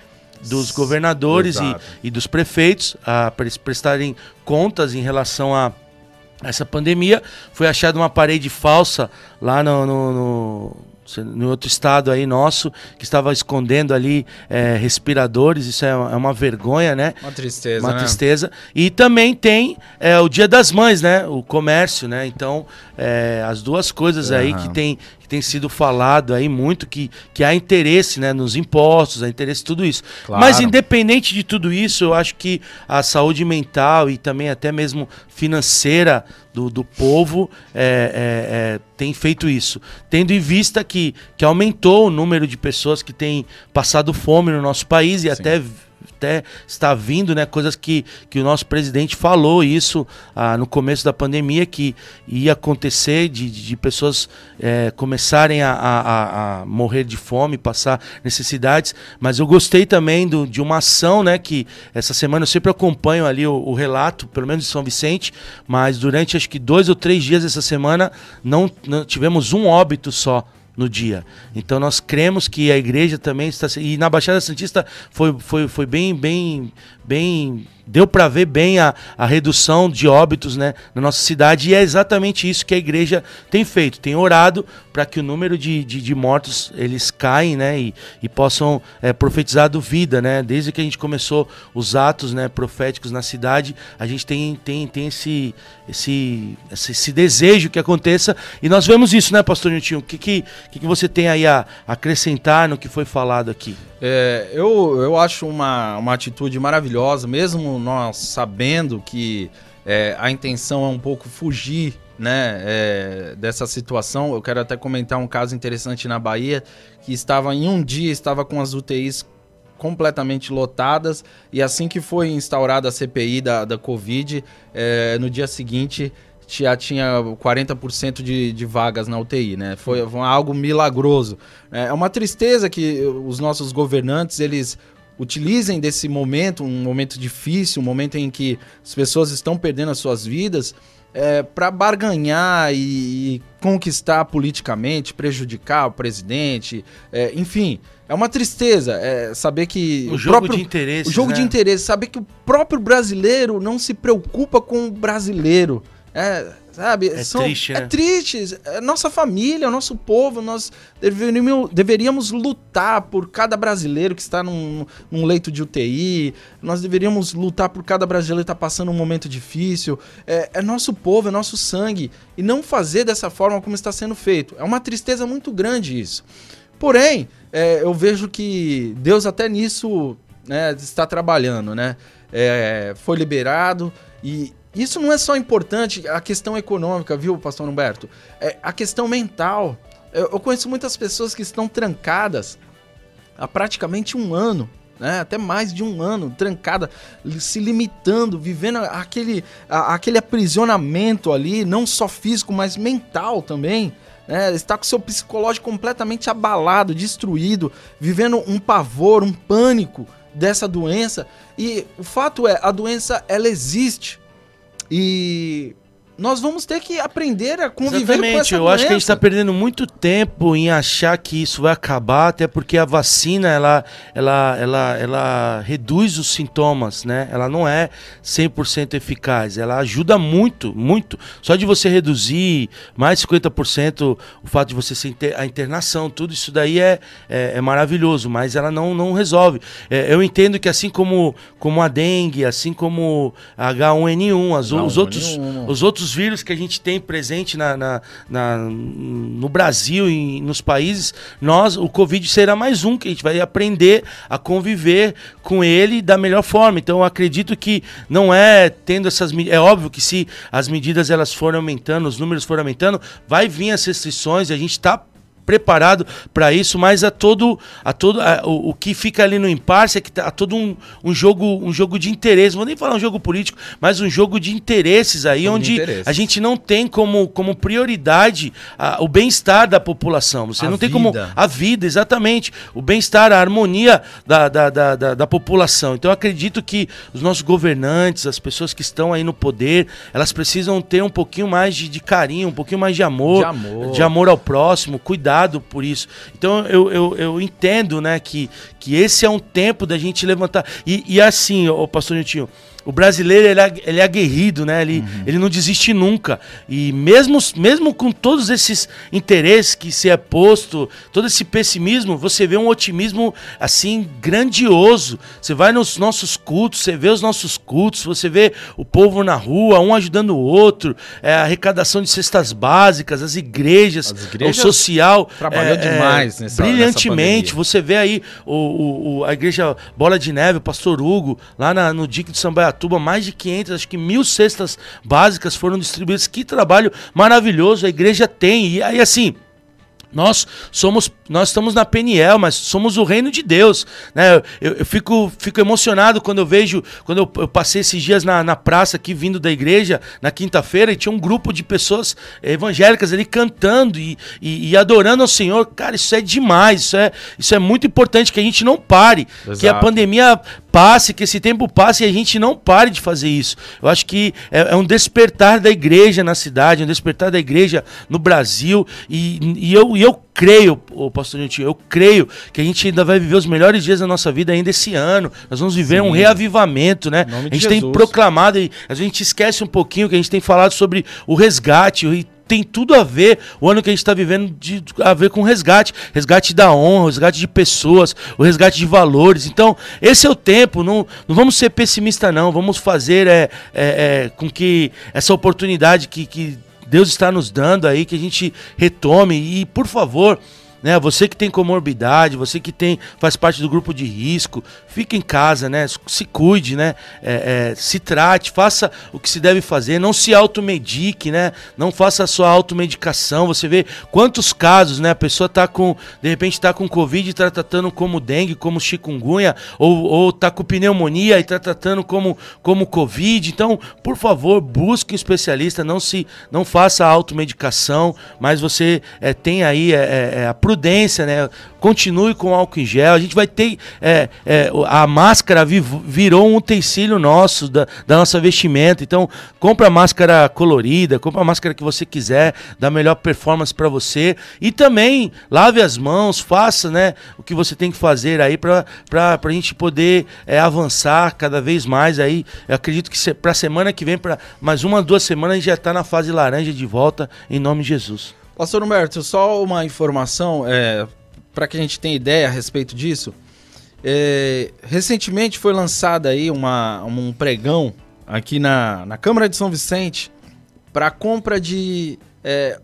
Speaker 8: dos governadores e, e dos prefeitos para eles prestarem contas em relação a essa pandemia. Foi achada uma parede falsa lá no, no, no- no outro estado aí nosso, que estava escondendo ali eh, respiradores. Isso é uma, é uma vergonha, né?
Speaker 5: Uma tristeza,
Speaker 8: Uma
Speaker 5: né?
Speaker 8: tristeza. E também tem é, o Dia das Mães, né? O comércio, né? Então, é, as duas coisas aí
Speaker 5: Aham.
Speaker 8: que tem, que tem sido falado aí muito, que, que há interesse né? nos impostos, há interesse em tudo isso.
Speaker 5: Claro.
Speaker 8: Mas independente de tudo isso, eu acho que a saúde mental e também até mesmo financeira do, do povo é, é, é, tem feito isso. Tendo em vista que, que aumentou o número de pessoas que têm passado fome no nosso país e até até está vindo, né? Coisas que, que o nosso presidente falou isso ah, no começo da pandemia, que ia acontecer de, de, pessoas eh, começarem a, a- a- morrer de fome, passar necessidades. Mas eu gostei também do- de uma ação, né? Que essa semana eu sempre acompanho ali o, o relato, pelo menos de São Vicente, mas durante acho que dois ou três dias dessa semana não, não tivemos um óbito só no dia. Então nós cremos que a igreja também está e na Baixada Santista foi, foi, foi bem bem bem deu para ver bem a, a redução de óbitos, né, na nossa cidade e é exatamente isso que a igreja tem feito, tem orado para que o número de, de, de mortos eles caem, né, e, e possam é, profetizar do vida, né, desde que a gente começou os atos, né, proféticos na cidade, a gente tem tem, tem esse, esse esse esse desejo que aconteça e nós vemos isso, né, Pastor Nilton? O que que, que você tem aí a acrescentar no que foi falado aqui?
Speaker 5: É, eu, eu acho uma, uma atitude maravilhosa, nós sabendo que é, a intenção é um pouco fugir né, é, dessa situação. Eu quero até comentar um caso interessante na Bahia, que estava em um dia, estava com as UTIs completamente lotadas, e assim que foi instaurada a CPI da, da Covid, é, no dia seguinte já tinha 40% de, de vagas na UTI, né? Foi, algo milagroso. É uma tristeza que os nossos governantes, eles utilizem desse momento, um momento difícil, um momento em que as pessoas estão perdendo as suas vidas, para barganhar e, e conquistar politicamente, prejudicar o presidente, é, enfim, é uma tristeza é, saber que
Speaker 8: O jogo de interesses,
Speaker 5: o jogo
Speaker 8: né?
Speaker 5: de interesse, saber que o próprio brasileiro não se preocupa com o brasileiro, é, sabe?
Speaker 8: É triste,
Speaker 5: é
Speaker 8: né?
Speaker 5: triste. É nossa família, é o nosso povo, nós deveríamos, deveríamos lutar por cada brasileiro que está num, num leito de UTI, nós deveríamos lutar por cada brasileiro que está passando um momento difícil. É, é nosso povo, é nosso sangue. E não fazer dessa forma como está sendo feito. É uma tristeza muito grande isso. Porém, é, eu vejo que Deus até nisso né, está trabalhando, né? É, foi liberado e isso não é só importante a questão econômica, viu, Pastor Humberto? É a questão mental. Eu, eu conheço muitas pessoas que estão trancadas há praticamente um ano. Né, até mais de um ano, trancada, se limitando, vivendo aquele, a- aquele aprisionamento ali, não só físico, mas mental também. Né, está com seu psicológico completamente abalado, destruído, vivendo um pavor, um pânico dessa doença. E o fato é, a doença ela existe. E nós vamos ter que aprender a conviver com essa
Speaker 8: Exatamente, eu acho que a gente está perdendo muito tempo em achar que isso vai acabar, até porque a vacina ela, ela, ela, ela reduz os sintomas, né? Ela não é 100% eficaz, ela ajuda muito, muito. Só de você reduzir mais 50% o fato de você ser inter- a internação, tudo isso daí é, é, é maravilhoso, mas ela não, não resolve. É, eu entendo que assim como, como a dengue, assim como a H1N1, as, os, outros, os outros vírus que a gente tem presente na, na- na- no Brasil e nos países, nós, o Covid será mais um que a gente vai aprender a conviver com ele da melhor forma. Então acredito que não é tendo essas é óbvio que se as medidas elas forem aumentando, os números forem aumentando, vai vir as restrições e a gente está preparado para isso, mas a todo a todo a- o, o que fica ali no impasse é que tá todo um, um jogo um jogo de interesse, não vou nem falar um jogo político, mas um jogo de interesses aí
Speaker 5: Jogo
Speaker 8: onde a gente não tem como como prioridade a- o bem-estar da população. Você
Speaker 5: A
Speaker 8: não tem como
Speaker 5: vida.
Speaker 8: a vida, exatamente, o bem-estar, a harmonia da, da, da, da, da população. Então eu acredito que os nossos governantes, as pessoas que estão aí no poder, elas precisam ter um pouquinho mais de, de carinho, um pouquinho mais de amor,
Speaker 5: De amor.
Speaker 8: de amor ao próximo, cuidado cuidado por isso. Então eu, eu, eu entendo, né, que, que esse é um tempo da gente levantar. E, e assim, o pastor Niltinho, o brasileiro ele é, ele é aguerrido, né? Ele, ele não desiste nunca. E mesmo, mesmo com todos esses interesses que se é posto, todo esse pessimismo, você vê um otimismo assim grandioso. Você vai nos nossos cultos, você vê os nossos cultos, você vê o povo na rua, um ajudando o outro, é, a arrecadação de cestas básicas, as igrejas,
Speaker 5: As igrejas
Speaker 8: o social.
Speaker 5: trabalhou
Speaker 8: é,
Speaker 5: demais nessa- nessa
Speaker 8: Brilhantemente.
Speaker 5: pandemia.
Speaker 8: Você vê aí o, o- a igreja Bola de Neve, o pastor Hugo, lá na- no Dique de Sambaiatuba, mais de 500, acho que mil cestas básicas foram distribuídas. Que trabalho maravilhoso a igreja tem. E aí, assim. Nós somos, nós estamos na Peniel, mas somos o reino de Deus, né? Eu, eu fico, fico emocionado quando eu vejo, quando eu, eu passei esses dias na, na praça aqui vindo da igreja na quinta-feira e tinha um grupo de pessoas evangélicas ali cantando e, e, e adorando ao Senhor. Cara, isso é demais, isso é, isso é muito importante que a gente não pare, que a
Speaker 5: Exato.
Speaker 8: pandemia passe, que esse tempo passe e a gente não pare de fazer isso. Eu acho que é, é um despertar da igreja na cidade, um despertar da igreja no Brasil. E, e eu, e eu creio, ô pastor Nilton, eu creio que a gente ainda vai viver os melhores dias da nossa vida ainda esse ano. Nós vamos viver um reavivamento, né? A gente tem
Speaker 5: Jesus.
Speaker 8: proclamado e a gente esquece um pouquinho que a gente tem falado sobre o resgate. E tem tudo a ver, o ano que a gente está vivendo, de, a ver com resgate. Resgate da honra, resgate de pessoas, o resgate de valores. Então, esse é o tempo. Não, não vamos ser pessimistas, não. Vamos fazer é, é, é, com que essa oportunidade que, que Deus está nos dando aí, que a gente retome. E, por favor, né, você que tem comorbidade, você que tem faz parte do grupo de risco, fique em casa, né? Se cuide, né? é, é, se trate, faça o que se deve fazer, não se automedique, né? Não faça a sua automedicação. Você vê quantos casos, né? A pessoa tá com, de repente tá com covid e tá tratando como dengue, como chikungunya, ou, ou tá com pneumonia e tá tratando como, como covid. Então, por favor, busque um especialista, não se, não faça automedicação, mas você é, tem aí é, é, é, a prudência, né? Continue com álcool em gel. A gente vai ter. é, é, a máscara vi- virou um utensílio nosso, da, da nossa vestimenta. Então, compra a máscara colorida, compra a máscara que você quiser, dá melhor performance para você. E também lave as mãos, faça né, o que você tem que fazer aí para a gente poder é, avançar cada vez mais aí. Eu acredito que para a semana que vem, para mais uma, duas semanas, a gente já está na fase laranja de volta, em nome de Jesus.
Speaker 5: Pastor Humberto, só uma informação é, para que a gente tenha ideia a respeito disso. É, recentemente foi lançado aí uma, um pregão aqui na, na Câmara de São Vicente para compra de é,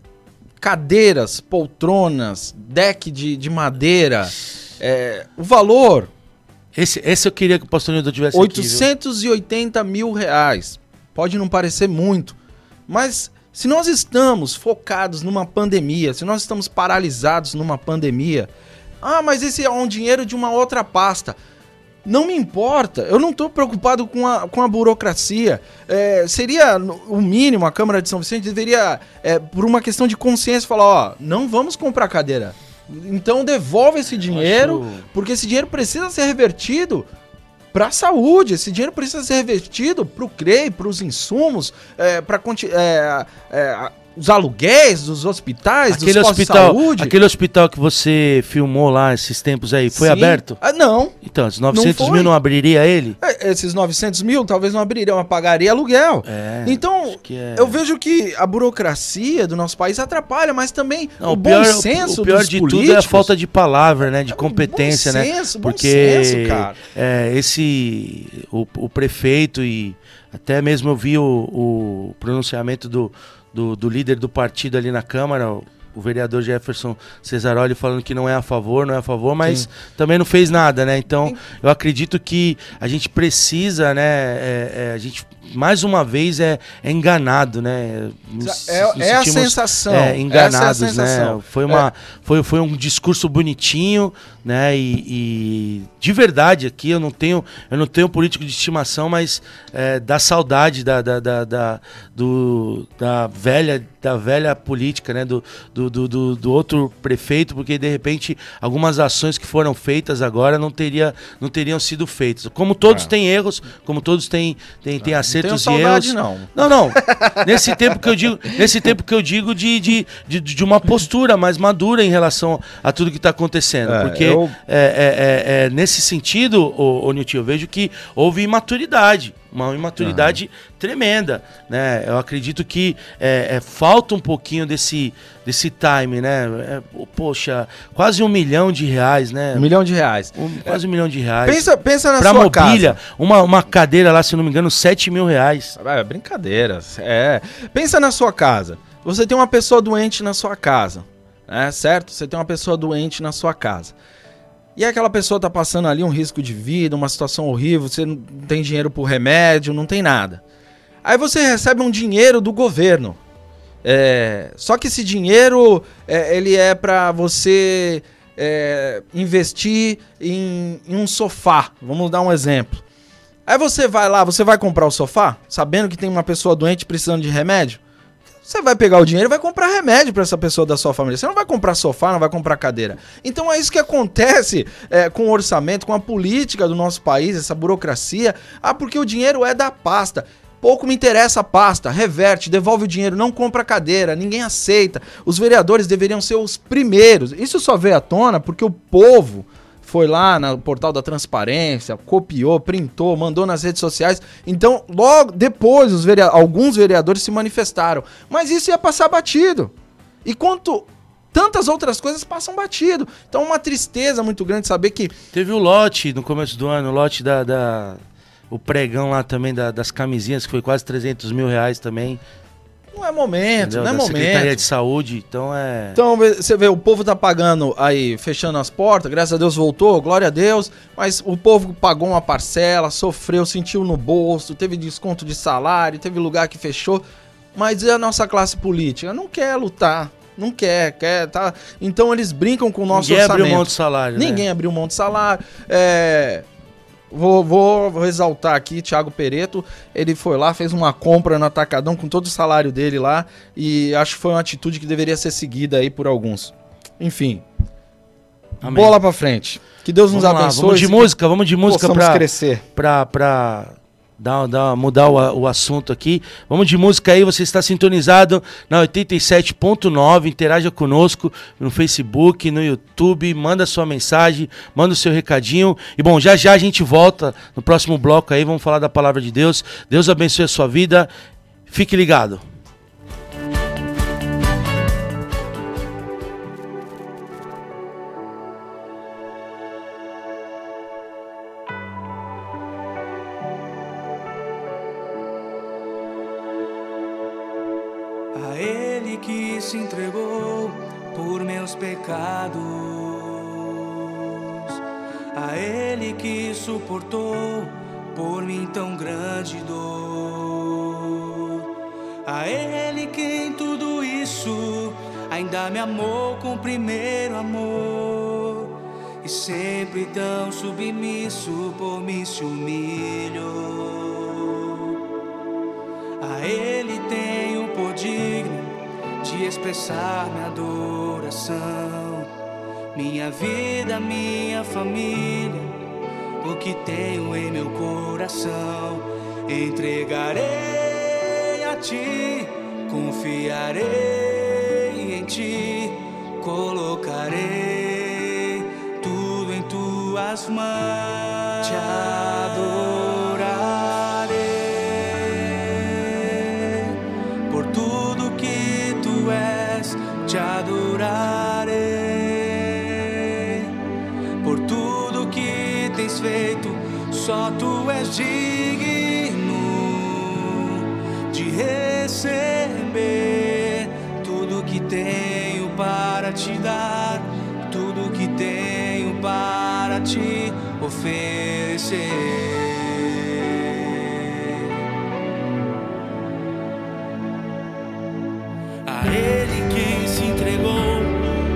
Speaker 5: cadeiras, poltronas, deck de, de madeira. É, o valor,
Speaker 8: Esse, esse eu queria que o pastor Nildo tivesse aqui, viu?
Speaker 5: 880 mil reais. Pode não parecer muito, mas se nós estamos focados numa pandemia, se nós estamos paralisados numa pandemia, ah, mas esse é um dinheiro de uma outra pasta. Não me importa, eu não estou preocupado com a, com a burocracia. É, seria o mínimo, a Câmara de São Vicente deveria, é, por uma questão de consciência, falar: ó, não vamos comprar cadeira. Então devolve esse dinheiro,
Speaker 8: Acho-
Speaker 5: porque esse dinheiro precisa ser revertido para a saúde. Esse dinheiro precisa ser revertido para o CREI, para os insumos, é, para os aluguéis dos hospitais,
Speaker 8: Aquele
Speaker 5: dos
Speaker 8: hospital,
Speaker 5: de saúde.
Speaker 8: aquele hospital que você filmou lá esses tempos aí, foi
Speaker 5: Sim.
Speaker 8: aberto?
Speaker 5: Ah, não.
Speaker 8: Então, os 900
Speaker 5: foi.
Speaker 8: mil não abriria ele?
Speaker 5: É, Esses 900 mil talvez não abririam, mas pagaria aluguel.
Speaker 8: É,
Speaker 5: então,
Speaker 8: é.
Speaker 5: eu vejo que a burocracia do nosso país atrapalha, mas também
Speaker 8: Não,
Speaker 5: o, bom
Speaker 8: pior,
Speaker 5: senso
Speaker 8: o pior
Speaker 5: dos
Speaker 8: de
Speaker 5: políticos.
Speaker 8: tudo é a falta de palavra, né? De competência,
Speaker 5: bom
Speaker 8: né?
Speaker 5: senso, bom
Speaker 8: Porque
Speaker 5: senso, cara.
Speaker 8: é, esse o, o prefeito e até mesmo eu vi o, o pronunciamento do, do, do líder do partido ali na Câmara, o, vereador Jefferson Cesaroli falando que não é a favor, não é a favor, mas também não fez nada, né? Então, eu acredito que a gente precisa, né? é- é, a gente mais uma vez é, é enganado, né? Nos-
Speaker 5: É-
Speaker 8: nos
Speaker 5: é a sensação,
Speaker 8: é,
Speaker 5: essa é a
Speaker 8: enganados, né?
Speaker 5: sensação.
Speaker 8: Foi, uma, foi, foi um discurso bonitinho, né? E, e de verdade aqui eu não tenho eu não tenho político de estimação, mas é, dá saudade da, da, da, da- do, da velha da velha política, né? Do, do, do, do- do outro prefeito, porque de repente algumas ações que foram feitas agora não teria não teriam sido feitas. Como todos têm erros, como todos têm têm, têm acertos acertos e
Speaker 5: saudade,
Speaker 8: erros.
Speaker 5: não.
Speaker 8: Não, não. nesse tempo que eu digo, nesse tempo que eu digo de, de, de, de uma postura mais madura em relação a tudo que está acontecendo.
Speaker 5: É,
Speaker 8: porque
Speaker 5: eu-
Speaker 8: é, é, é, é, nesse sentido, ô, ô Nilton, eu vejo que houve imaturidade. Uma imaturidade tremenda, né? Eu acredito que é, é, falta um pouquinho desse, desse time, né? É, poxa, quase um milhão de reais, né?
Speaker 5: Um milhão de reais.
Speaker 8: Um- quase um milhão de reais.
Speaker 5: Pensa, pensa na
Speaker 8: pra
Speaker 5: sua
Speaker 8: mobília,
Speaker 5: casa.
Speaker 8: uma, uma cadeira lá, se não me engano, 7 mil reais.
Speaker 5: É, brincadeira. É. Pensa na sua casa. Você tem uma pessoa doente na sua casa, né? Certo? Você tem uma pessoa doente na sua casa. E aquela pessoa tá passando ali um risco de vida, uma situação horrível, você não tem dinheiro pro remédio, não tem nada. Aí você recebe um dinheiro do governo. É, só que esse dinheiro é, ele é para você é, investir em, em um sofá. Vamos dar um exemplo. Aí você vai lá, você vai comprar o sofá, sabendo que tem uma pessoa doente precisando de remédio. Você vai pegar o dinheiro e vai comprar remédio para essa pessoa da sua família. Você não vai comprar sofá, não vai comprar cadeira. Então é isso que acontece é, com o orçamento, com a política do nosso país, essa burocracia. Ah, porque o dinheiro é da pasta. Pouco me interessa a pasta, reverte, devolve o dinheiro, não compra cadeira, ninguém aceita. Os vereadores deveriam ser os primeiros. Isso só veio à tona porque o povo foi lá no portal da transparência, copiou, printou, mandou nas redes sociais. Então, logo depois, os verea- alguns vereadores se manifestaram. Mas isso ia passar batido. E quanto tantas outras coisas passam batido. Então, uma tristeza muito grande saber que
Speaker 8: Teve o lote no começo do ano, o lote da. da- o pregão lá também da- das camisinhas, que foi quase 300 mil reais também.
Speaker 5: Não é momento,
Speaker 8: entendeu?
Speaker 5: não é
Speaker 8: da Secretaria
Speaker 5: momento.
Speaker 8: de Saúde. Então é.
Speaker 5: Então, você vê, o povo tá pagando aí, fechando as portas, graças a Deus voltou, glória a Deus, mas o povo pagou uma parcela, sofreu, sentiu no bolso, teve desconto de salário, teve lugar que fechou, mas e a nossa classe política? Não quer lutar, não quer, quer, tá? Então eles brincam com o nosso
Speaker 8: Ninguém
Speaker 5: orçamento.
Speaker 8: abriu mão do salário. né?
Speaker 5: Ninguém abriu mão de salário. É, Vou, vou, vou exaltar aqui Thiago Pereto. Ele foi lá, fez uma compra no Atacadão com todo o salário dele lá. E acho que foi uma atitude que deveria ser seguida aí por alguns. Enfim,
Speaker 8: Amém.
Speaker 5: bola pra frente. Que Deus nos
Speaker 8: Vamos lá,
Speaker 5: abençoe.
Speaker 8: vamos de música, vamos de música pra,
Speaker 5: crescer.
Speaker 8: pra, pra dar, dar, mudar o, o assunto aqui. Vamos de música aí, você está sintonizado na 87.9, interaja conosco no Facebook, no YouTube, manda sua mensagem, manda o seu recadinho. E bom, já já a gente volta no próximo bloco aí, vamos falar da palavra de Deus. Deus abençoe a sua vida. Fique ligado.
Speaker 6: Ainda me amou com o primeiro amor. E sempre tão submisso por mim se humilhou. A Ele tenho por digno de expressar minha adoração. Minha vida, minha família, o que tenho em meu coração. Entregarei a Ti, confiarei Ti, colocarei tudo em Tuas mãos. Te adorarei por tudo que tu és, te adorarei por tudo que tens feito, só tu és digno de receber oferecer. A Ele quem se entregou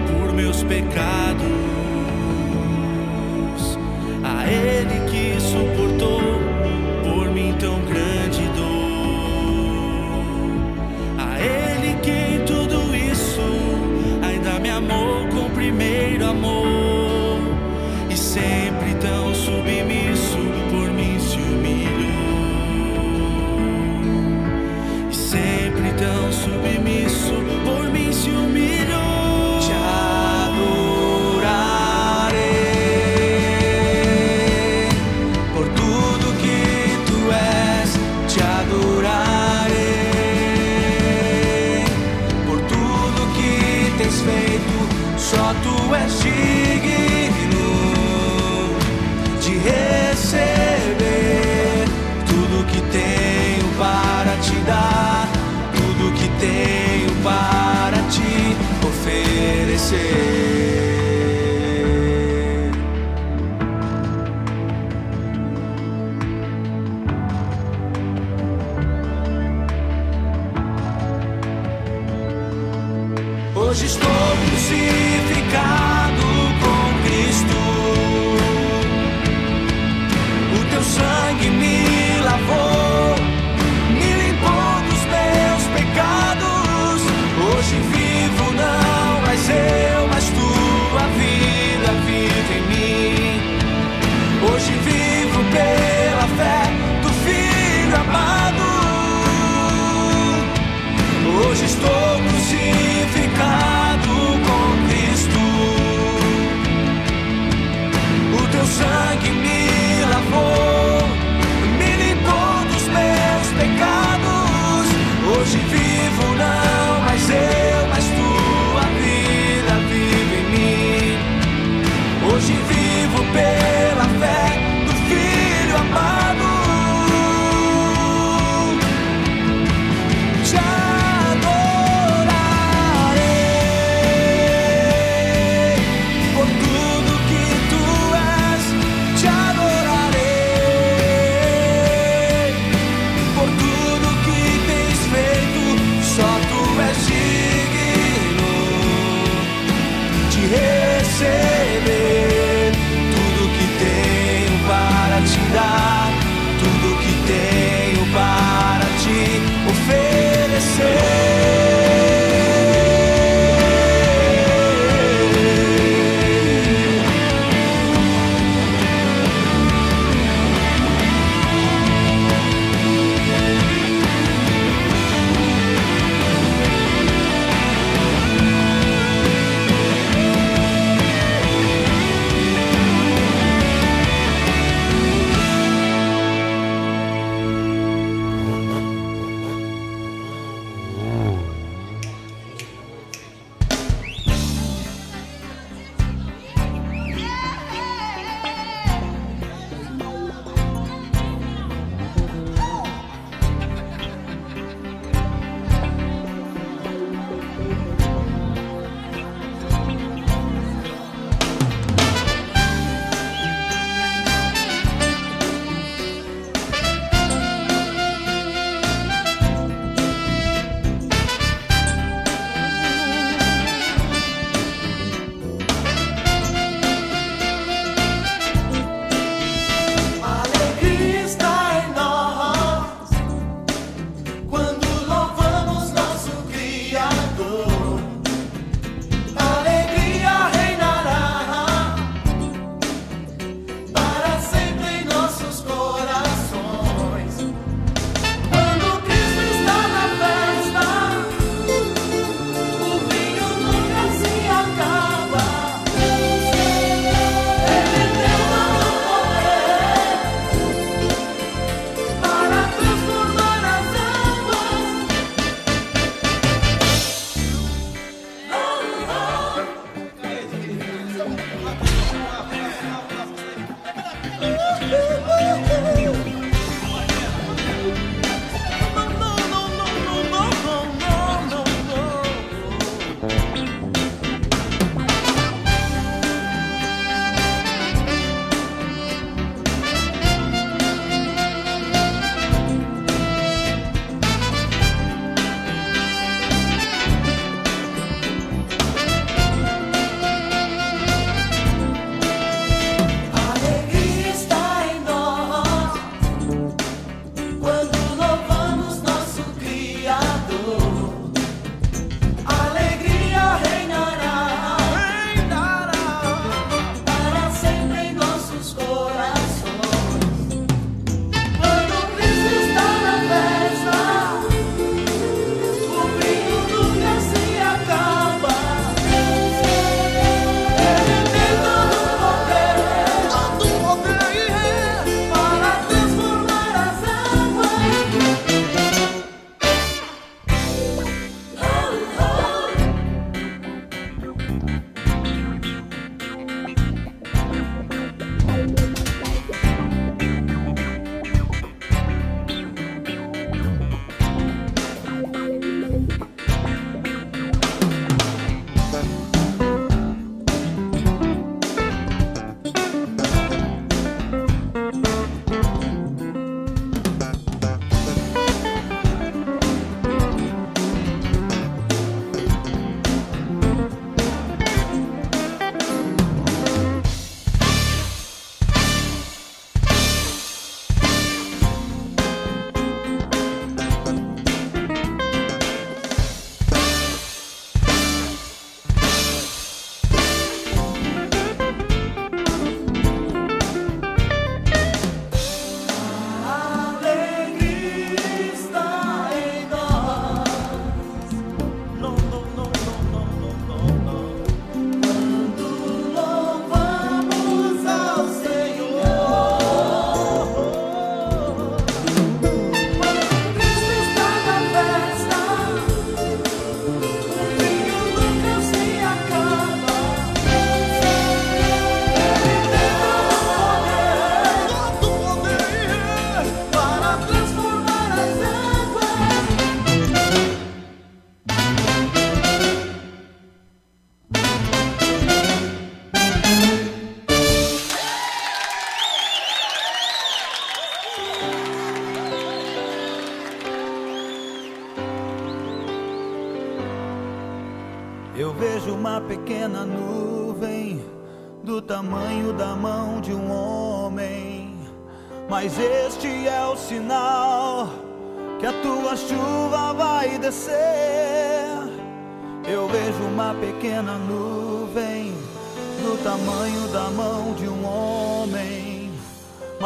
Speaker 6: por meus pecados, a Ele que suportou submisso, oferecer.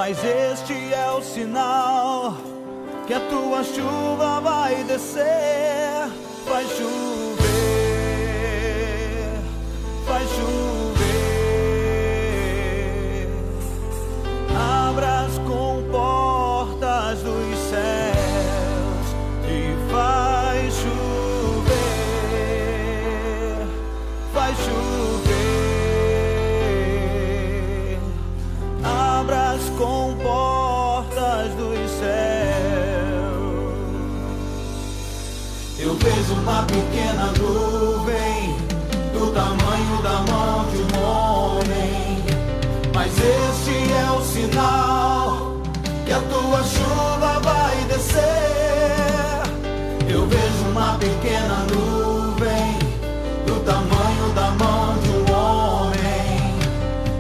Speaker 11: Mas este é o sinal que a tua chuva vai descer. Vai uma pequena nuvem do tamanho da mão de um homem. Mas este é o sinal que a tua chuva vai descer. Eu vejo uma pequena nuvem do tamanho da mão de um homem.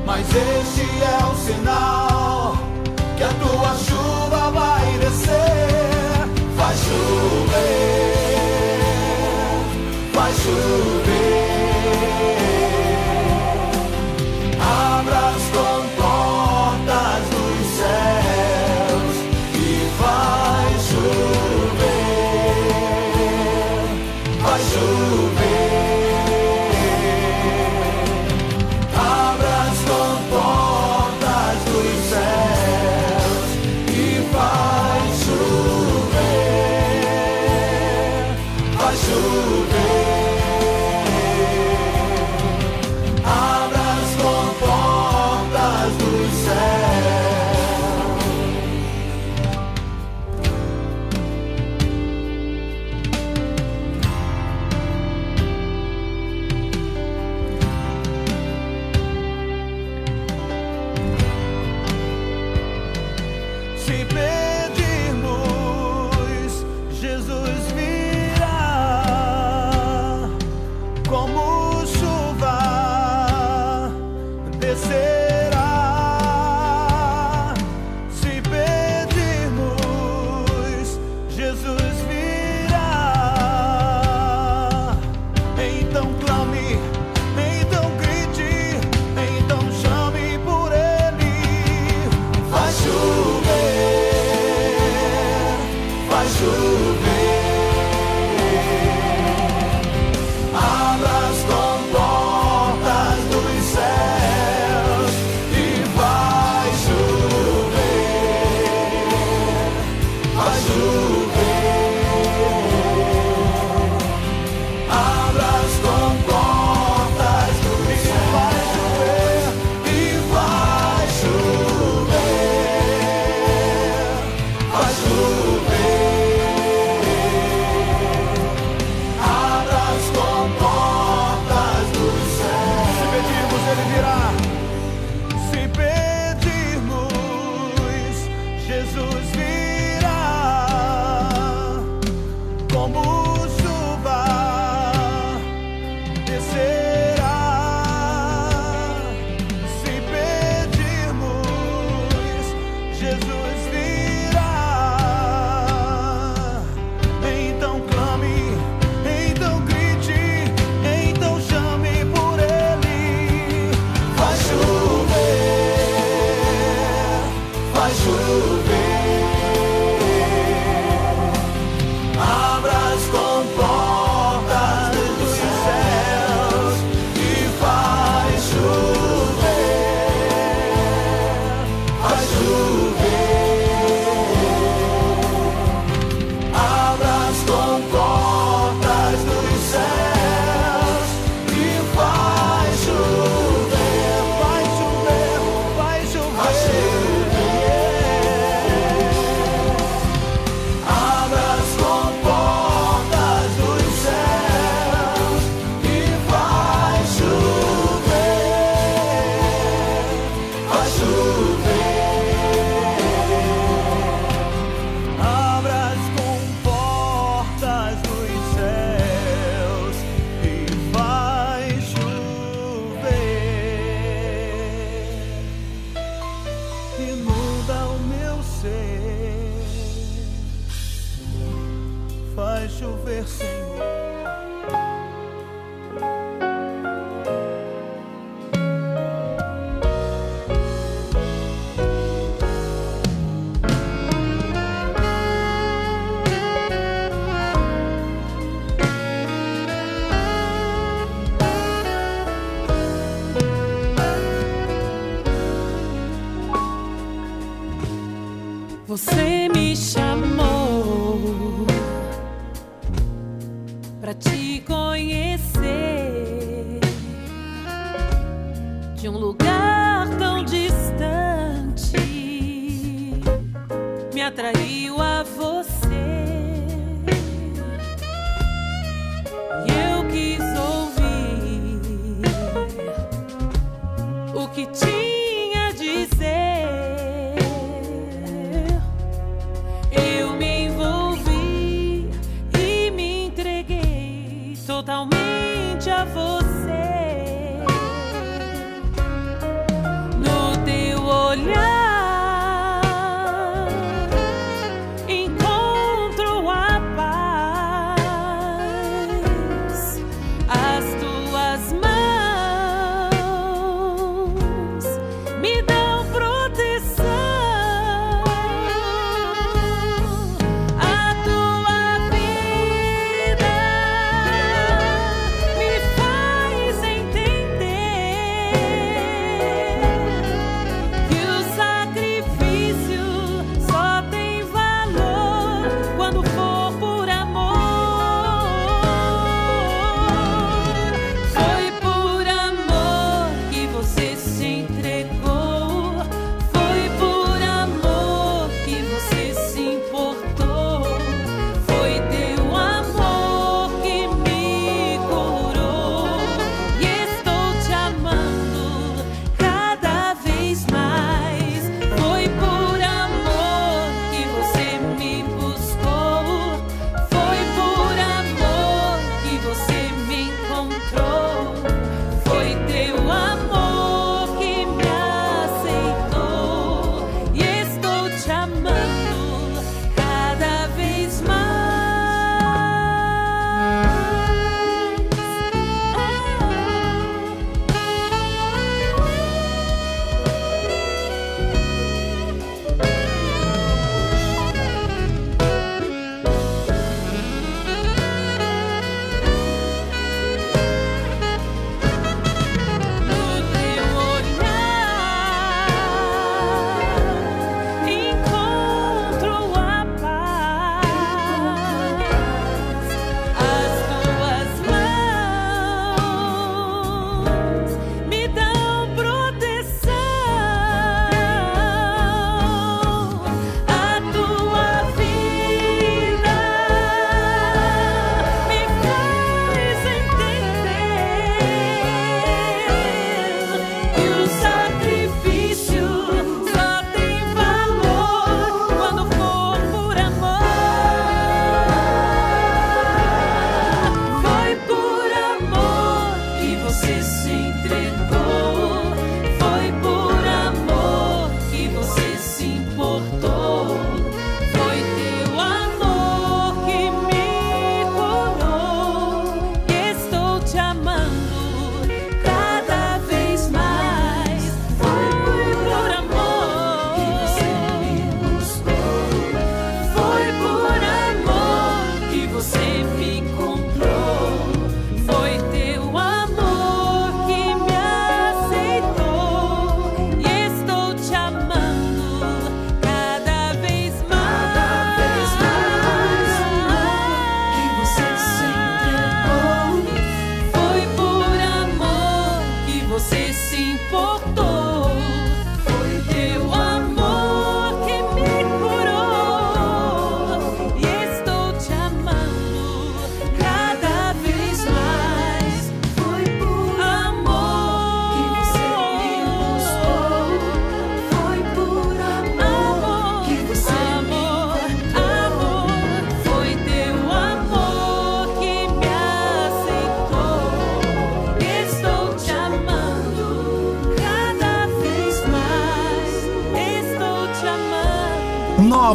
Speaker 11: Mas este é o sinal que a tua chuva vai descer. Vai chover, vai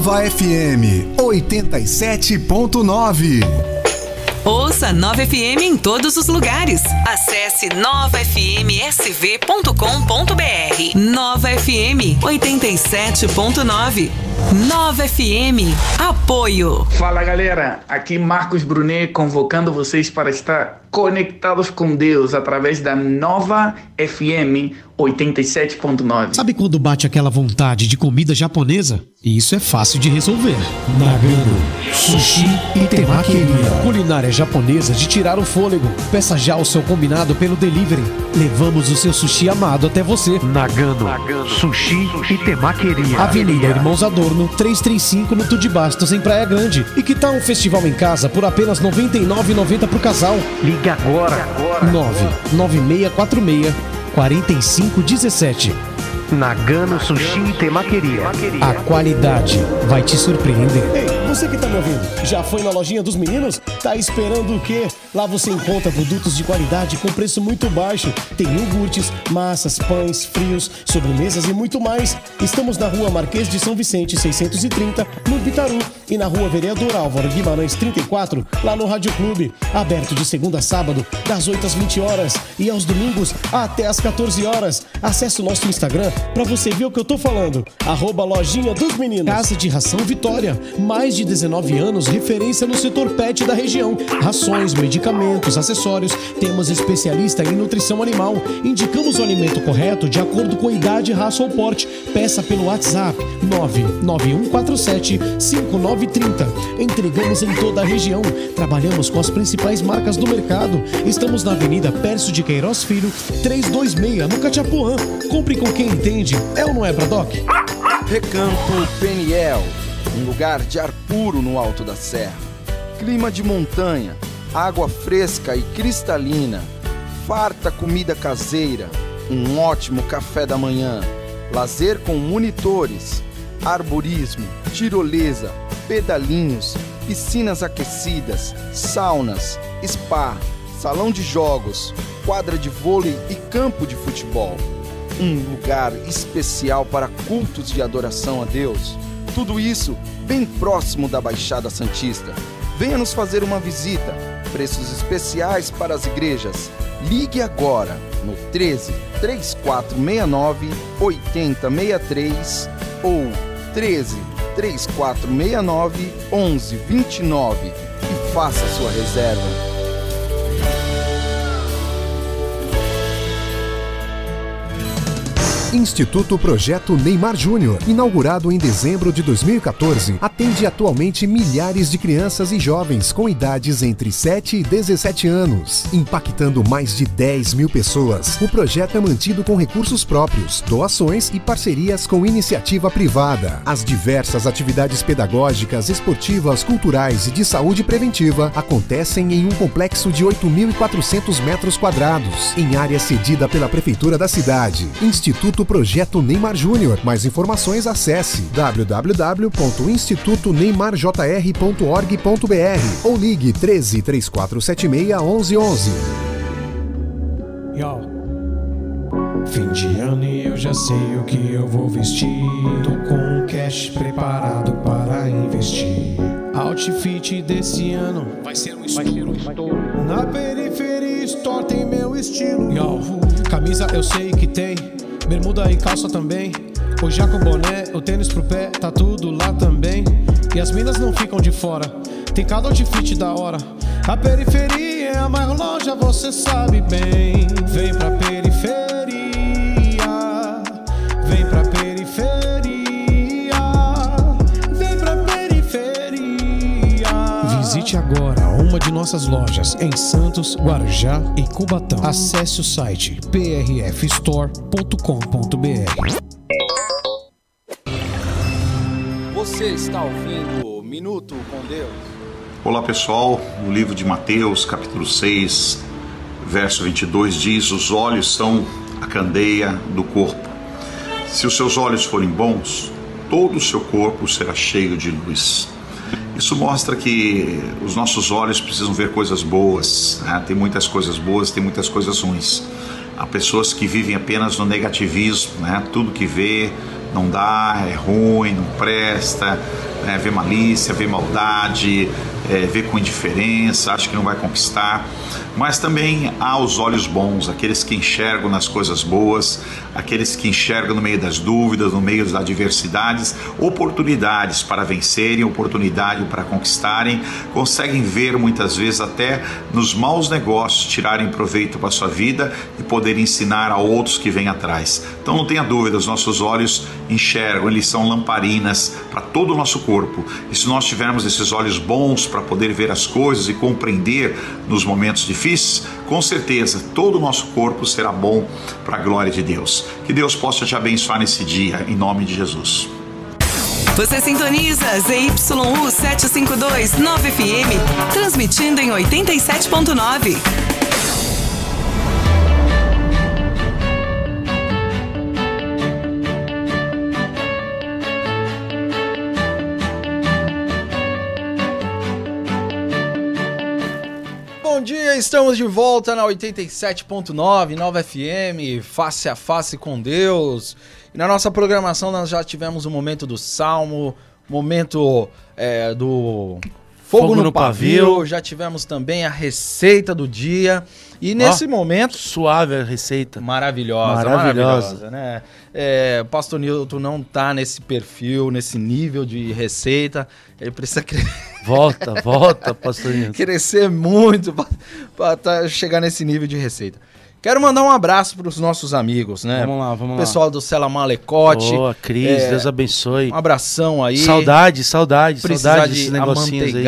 Speaker 4: Nova FM 87.9.
Speaker 3: Ouça 9FM em todos os lugares. Acesse 9fmsv.com.br. Nova FM 87.9. Nova FM. Apoio.
Speaker 12: Fala galera, aqui Marcos Brunet convocando vocês para estar conectados com Deus através da Nova FM 87.9.
Speaker 1: Sabe quando bate aquela vontade de comida japonesa? Isso é fácil de resolver. Nagano, sushi e temaqueria. Culinária japonesa de tirar o fôlego. Peça já o seu combinado pelo delivery. Levamos o seu sushi amado até você.
Speaker 13: Nagano, sushi e temaqueria.
Speaker 1: Avenida Irmãos Adorno, 335 no Tude Bastos, em Praia Grande. E que tal um festival em casa por apenas R$ 99,90 por casal?
Speaker 13: Ligue agora.
Speaker 1: 99646 4517.
Speaker 13: Nagano Sushi e Temaqueria.
Speaker 1: A qualidade vai te surpreender. Ei, você que tá me ouvindo, já foi na lojinha dos meninos? Tá esperando o quê? Lá você encontra produtos de qualidade com preço muito baixo. Tem iogurtes, massas, pães, frios, sobremesas e muito mais. Estamos na rua Marquês de São Vicente, 630, no Bitaru. E na rua Vereador Álvaro Guimarães, 34, lá no Rádio Clube. Aberto de segunda a sábado, das 8 às 20 horas. E aos domingos, até às 14 horas. Acesse o nosso Instagram pra você ver o que eu tô falando. Arroba Lojinha dos Meninos. Casa de Ração Vitória. Mais de 19 anos, referência no setor pet da região. Rações, medicamentos, acessórios. Temos especialista em nutrição animal. Indicamos o alimento correto de acordo com a idade, raça ou porte. Peça pelo WhatsApp 99147 5930. Entregamos em toda a região. Trabalhamos com as principais marcas do mercado. Estamos na Avenida Pércio de Queiroz Filho, 326, no Cachapuã. Compre com quem entende. É ou não é, Bradock?
Speaker 5: Recanto Peniel, um lugar de ar puro no alto da serra. Clima de montanha, água fresca e cristalina, farta comida caseira, um ótimo café da manhã, lazer com monitores, arborismo, tirolesa, pedalinhos, piscinas aquecidas, saunas, spa, salão de jogos, quadra de vôlei e campo de futebol. Um lugar especial para cultos de adoração a Deus. Tudo isso bem próximo da Baixada Santista. Venha nos fazer uma visita. Preços especiais para as igrejas. Ligue agora no 13 3469 8063 ou 13 3469 1129 e faça sua reserva.
Speaker 4: Instituto Projeto Neymar Júnior, inaugurado em dezembro de 2014, atende atualmente milhares de crianças e jovens com idades entre 7 e 17 anos, impactando mais de 10 mil pessoas. O projeto é mantido com recursos próprios, doações e parcerias com iniciativa privada. As diversas atividades pedagógicas, esportivas, culturais e de saúde preventiva acontecem em um complexo de 8.400 metros quadrados, em área cedida pela Prefeitura da cidade. Instituto Projeto Neymar Júnior. Mais informações acesse www.institutoneymarjr.org.br ou ligue 13 3476 1111.
Speaker 1: Yo. Fim de ano e eu já sei o que eu vou vestir. Tô com um cash preparado para investir. Outfit desse ano vai ser um estouro. Na periferia Store tem meu estilo. Yo. Camisa eu sei que tem, bermuda e calça também. O jaco, boné, o tênis pro pé, tá tudo lá também. E as minas não ficam de fora, tem cada outfit da hora. A periferia é a maior loja, você sabe bem. Vem pra periferia, vem pra periferia, uma de nossas lojas em Santos, Guarujá e Cubatão. Acesse o site prfstore.com.br.
Speaker 5: Você está ouvindo Minuto com Deus?
Speaker 14: Olá pessoal, no livro de Mateus, capítulo 6, verso 22 diz: Os olhos são a candeia do corpo. Se os seus olhos forem bons, todo o seu corpo será cheio de luz. Isso mostra que os nossos olhos precisam ver coisas boas. né? Tem muitas coisas boas, tem muitas coisas ruins. Há pessoas que vivem apenas no negativismo, né? tudo que vê não dá, é ruim, não presta, né? vê malícia, vê maldade, é, vê com indiferença, acha que não vai conquistar. Mas também há os olhos bons, aqueles que enxergam nas coisas boas, aqueles que enxergam no meio das dúvidas, no meio das adversidades, oportunidades para vencerem, oportunidade para conquistarem, conseguem ver muitas vezes até nos maus negócios tirarem proveito para a sua vida e poder ensinar a outros que vêm atrás. Então não tenha dúvida, os nossos olhos enxergam, eles são lamparinas para todo o nosso corpo. E se nós tivermos esses olhos bons para poder ver as coisas e compreender nos momentos difíceis, com certeza todo o nosso corpo será bom para a glória de Deus. Que Deus possa te abençoar nesse dia, em nome de Jesus.
Speaker 3: Você sintoniza ZYU 752 9FM, transmitindo em 87.9.
Speaker 5: dia, estamos de volta na 87.9, Nova FM, face a face com Deus. E na nossa programação nós já tivemos o momento do Salmo, momento é, do Fogo,
Speaker 8: Fogo
Speaker 5: no,
Speaker 8: no
Speaker 5: pavio,
Speaker 8: pavio.
Speaker 5: já tivemos também a receita do dia. E nesse
Speaker 8: Ó,
Speaker 5: momento.
Speaker 8: Suave a receita.
Speaker 5: Maravilhosa,
Speaker 8: Maravilhosa.
Speaker 5: maravilhosa, né? É, o Pastor Nilton não tá nesse perfil, nesse nível de receita. Ele precisa <laughs> cre-
Speaker 8: Volta, volta, pastor Nilson.
Speaker 5: crescer muito para chegar nesse nível de receita. Quero mandar um abraço para os nossos amigos, né?
Speaker 8: Vamos lá, vamos
Speaker 5: o
Speaker 8: lá.
Speaker 5: pessoal do Cela Malecote.
Speaker 8: Boa, Cris,
Speaker 5: É,
Speaker 8: Deus abençoe.
Speaker 5: Um abração aí.
Speaker 8: Saudade, saudade,
Speaker 5: Precisar
Speaker 8: saudade
Speaker 5: de
Speaker 8: desses negocinhos aí.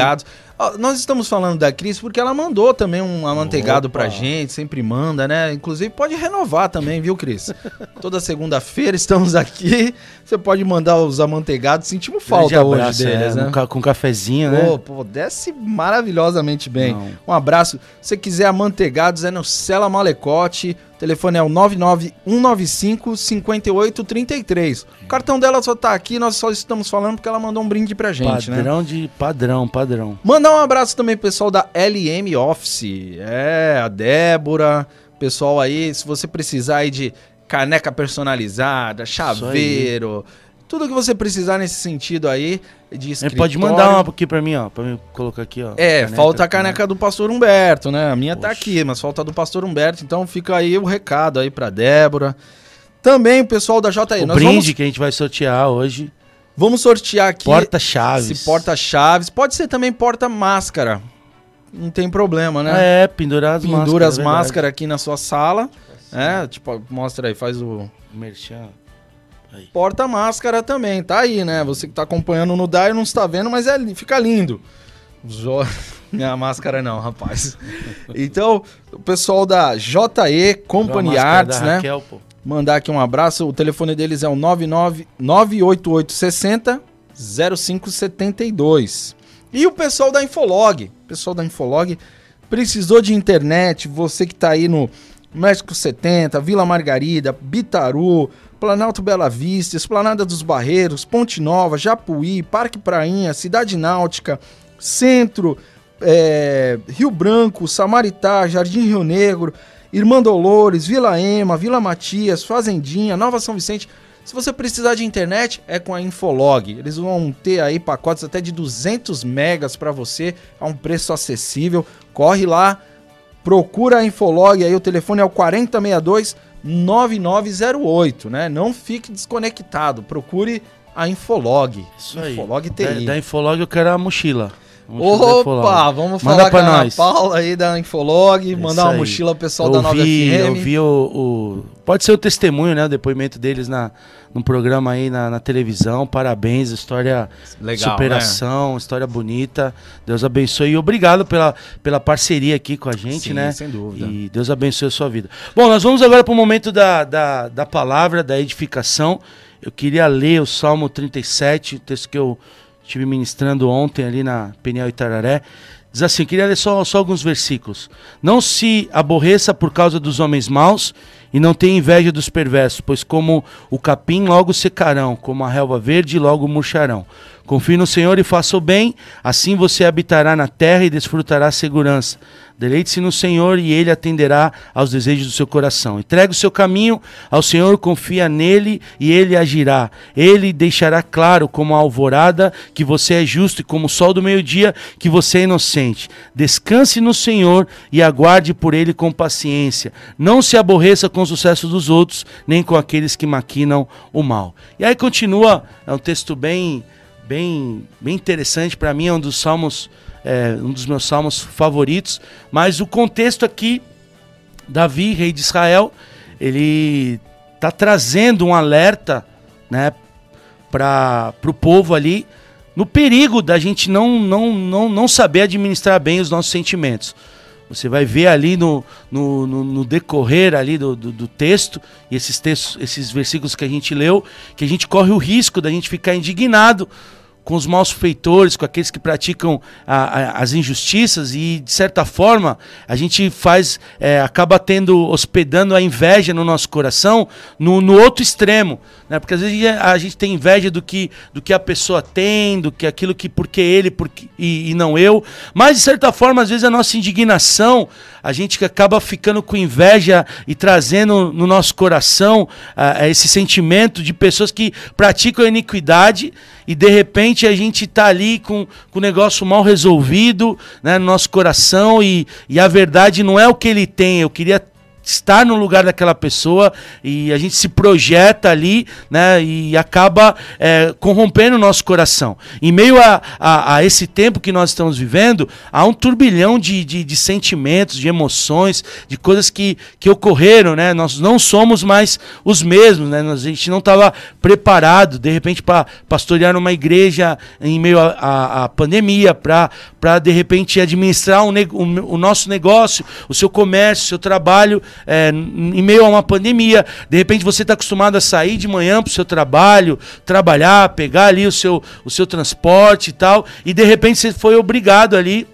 Speaker 5: Nós estamos falando da Cris porque ela mandou também um amanteigado
Speaker 8: Opa.
Speaker 5: pra gente, sempre manda, né? Inclusive pode renovar também, viu, Cris? <laughs> Toda segunda-feira estamos aqui. Você pode mandar os amanteigados. Sentimos falta
Speaker 8: Grande
Speaker 5: hoje
Speaker 8: abraço,
Speaker 5: deles,
Speaker 8: é,
Speaker 5: né?
Speaker 8: um com cafezinho, né?
Speaker 5: Pô, pô, desce maravilhosamente bem.
Speaker 8: Não.
Speaker 5: Um abraço. Se você quiser amanteigados, é no Cela Malecote. O telefone é o 99195 5833. O cartão dela só tá aqui, nós só estamos falando porque ela mandou um brinde pra gente, né?
Speaker 8: padrão de padrão, padrão.
Speaker 5: Mandar um abraço também pro pessoal da LM Office. É, a Débora, pessoal aí, se você precisar aí de caneca personalizada, chaveiro, tudo que você precisar nesse sentido aí de escritório.
Speaker 8: pode mandar uma aqui pra mim, ó, pra mim colocar aqui, ó.
Speaker 5: É,
Speaker 8: Caneca,
Speaker 5: falta a caneca do pastor Humberto, né? A minha tá aqui, mas falta a do pastor Humberto, então fica aí o recado aí pra Débora. Também o pessoal da JE.
Speaker 8: O
Speaker 5: Nós
Speaker 8: brinde
Speaker 5: vamos,
Speaker 8: que a gente vai sortear hoje.
Speaker 5: vamos sortear aqui
Speaker 8: Porta-chaves.
Speaker 5: esse porta-chaves. Pode ser também porta-máscara. Não tem problema, né?
Speaker 8: É, pendurar as máscaras.
Speaker 5: Pendura as
Speaker 8: é
Speaker 5: máscaras aqui na sua sala. É, tipo, mostra aí, faz o
Speaker 8: Merchan.
Speaker 5: Porta-máscara também. Tá aí, né? Você que tá acompanhando no DAI não está vendo, mas é, fica lindo. Jo... <laughs> Minha máscara não, rapaz. Então, o pessoal da JE Company
Speaker 8: máscara
Speaker 5: Arts,
Speaker 8: da
Speaker 5: né?
Speaker 8: Raquel, pô.
Speaker 5: Mandar aqui um abraço. O telefone deles é o 99 98860 0572. E o pessoal da Infolog. O pessoal da Infolog precisou de internet, você que tá aí no México 70, Vila Margarida, Bitaru, Planalto Bela Vista, Esplanada dos Barreiros, Ponte Nova, Japuí, Parque Prainha, Cidade Náutica, Centro, é, Rio Branco, Samaritá, Jardim Rio Negro, Irmã Dolores, Vila Ema, Vila Matias, Fazendinha, Nova São Vicente. Se você precisar de internet, é com a Infolog. Eles vão ter aí pacotes até de 200 megas para você a um preço acessível. Corre lá, procura a Infolog aí, o telefone é o 4062 9908, né? Não fique desconectado, procure a Infolog.
Speaker 8: Isso aí.
Speaker 5: Infolog
Speaker 8: Da,
Speaker 5: TI.
Speaker 8: da Infolog eu quero a mochila.
Speaker 5: Opa, vamos
Speaker 8: Manda
Speaker 5: falar com
Speaker 8: pra
Speaker 5: a Ana
Speaker 8: nós.
Speaker 5: Paula aí da Infolog,
Speaker 8: Isso
Speaker 5: mandar uma
Speaker 8: aí.
Speaker 5: mochila ao pessoal
Speaker 8: Eu
Speaker 5: da Nova
Speaker 8: vi,
Speaker 5: FM.
Speaker 8: Eu vi o, o- Pode ser o testemunho, né? O depoimento deles na, num programa aí na, na televisão. Parabéns, história
Speaker 5: Legal,
Speaker 8: superação, história bonita. Deus abençoe e obrigado pela, pela parceria aqui com a gente,
Speaker 5: Sim,
Speaker 8: né?
Speaker 5: sem dúvida.
Speaker 8: E Deus abençoe a sua vida. Bom, nós vamos agora para o momento da, da, da palavra, da edificação. Eu queria ler o Salmo 37, o texto que eu estive ministrando ontem ali na Peniel Itararé. Diz assim, queria ler só, só alguns versículos. Não se aborreça por causa dos homens maus, e não tenha inveja dos perversos, pois como o capim logo secarão, como a relva verde logo murcharão. Confie no Senhor e faça o bem, assim você habitará na terra e desfrutará segurança. Deleite-se no Senhor e ele atenderá aos desejos do seu coração. Entregue o seu caminho ao Senhor, confia nele e ele agirá. Ele deixará claro como a alvorada que você é justo e como o sol do meio-dia que você é inocente. Descanse no Senhor e aguarde por ele com paciência. Não se aborreça com o sucesso dos outros, nem com aqueles que maquinam o mal. E aí continua, é um texto bem bem, bem interessante para mim, é um dos salmos é, um dos meus salmos favoritos, mas o contexto aqui, Davi, rei de Israel, ele está trazendo um alerta né, para o povo ali no perigo da gente não, não, não, não saber administrar bem os nossos sentimentos. Você vai ver ali no, no, no, no decorrer ali do, do, do, texto, e esses textos, esses versículos que a gente leu, que a gente corre o risco da gente ficar indignado com os maus feitores, com aqueles que praticam a, a, as injustiças e de certa forma a gente faz é, acaba tendo hospedando a inveja no nosso coração no, no outro extremo, né? Porque às vezes a gente tem inveja do que do que a pessoa tem, do que aquilo que porque ele porque, e, e não eu, mas de certa forma às vezes a nossa indignação a gente acaba ficando com inveja e trazendo no nosso coração esse sentimento de pessoas que praticam a iniquidade e de repente a gente está ali com, com o negócio mal resolvido né, no nosso coração e, e a verdade não é o que ele tem. Eu queria estar no lugar daquela pessoa e a gente se projeta ali, né? E acaba é, corrompendo o nosso coração. Em meio a, a, a, esse tempo que nós estamos vivendo, há um turbilhão de, de, de, sentimentos, de emoções, de coisas que, que ocorreram, né? Nós não somos mais os mesmos, né? A gente não estava preparado, de repente, para pastorear uma igreja em meio à pandemia, para de repente administrar um, o, o nosso negócio, o seu comércio, o seu trabalho é, em meio a uma pandemia. De repente você está acostumado a sair de manhã para o seu trabalho, trabalhar, pegar ali o seu, o seu transporte e tal, e de repente você foi obrigado ali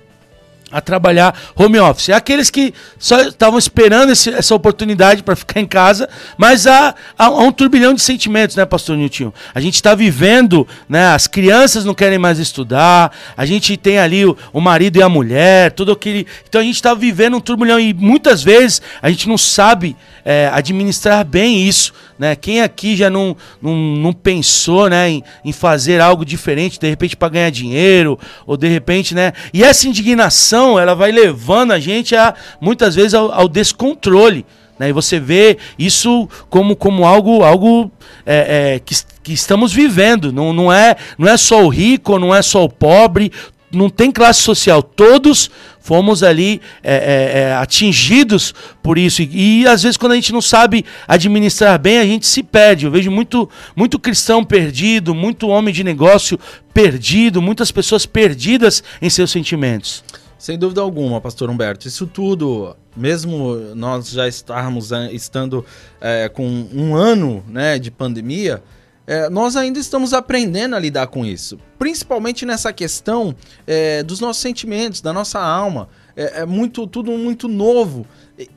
Speaker 8: a trabalhar home office. É aqueles que só estavam esperando esse, essa oportunidade para ficar em casa, mas há, há, um turbilhão de sentimentos, né, pastor Nilton? A gente está vivendo, né, as crianças não querem mais estudar, a gente tem ali o, o marido e a mulher, tudo aquele... Então a gente está vivendo um turbilhão e muitas vezes a gente não sabe é, administrar bem isso, né? Quem aqui já não, não, não pensou, né, em, em fazer algo diferente, de repente para ganhar dinheiro, ou de repente, né? E essa indignação, ela vai levando a gente a muitas vezes ao, ao descontrole. Né? E você vê isso como, como algo, algo é, é, que, que estamos vivendo. Não, não, é, não é só o rico, não é só o pobre, não tem classe social. Todos fomos ali é, é, é, atingidos por isso. E, e, às vezes, quando a gente não sabe administrar bem, a gente se perde. Eu vejo muito, muito cristão perdido, muito homem de negócio perdido, muitas pessoas perdidas em seus sentimentos.
Speaker 5: Sem dúvida alguma, pastor Humberto. Isso tudo, mesmo nós já estarmos é, estando é, com um ano né, de pandemia, é, nós ainda estamos aprendendo a lidar com isso. Principalmente nessa questão é, dos nossos sentimentos, da nossa alma. É, é muito tudo muito novo.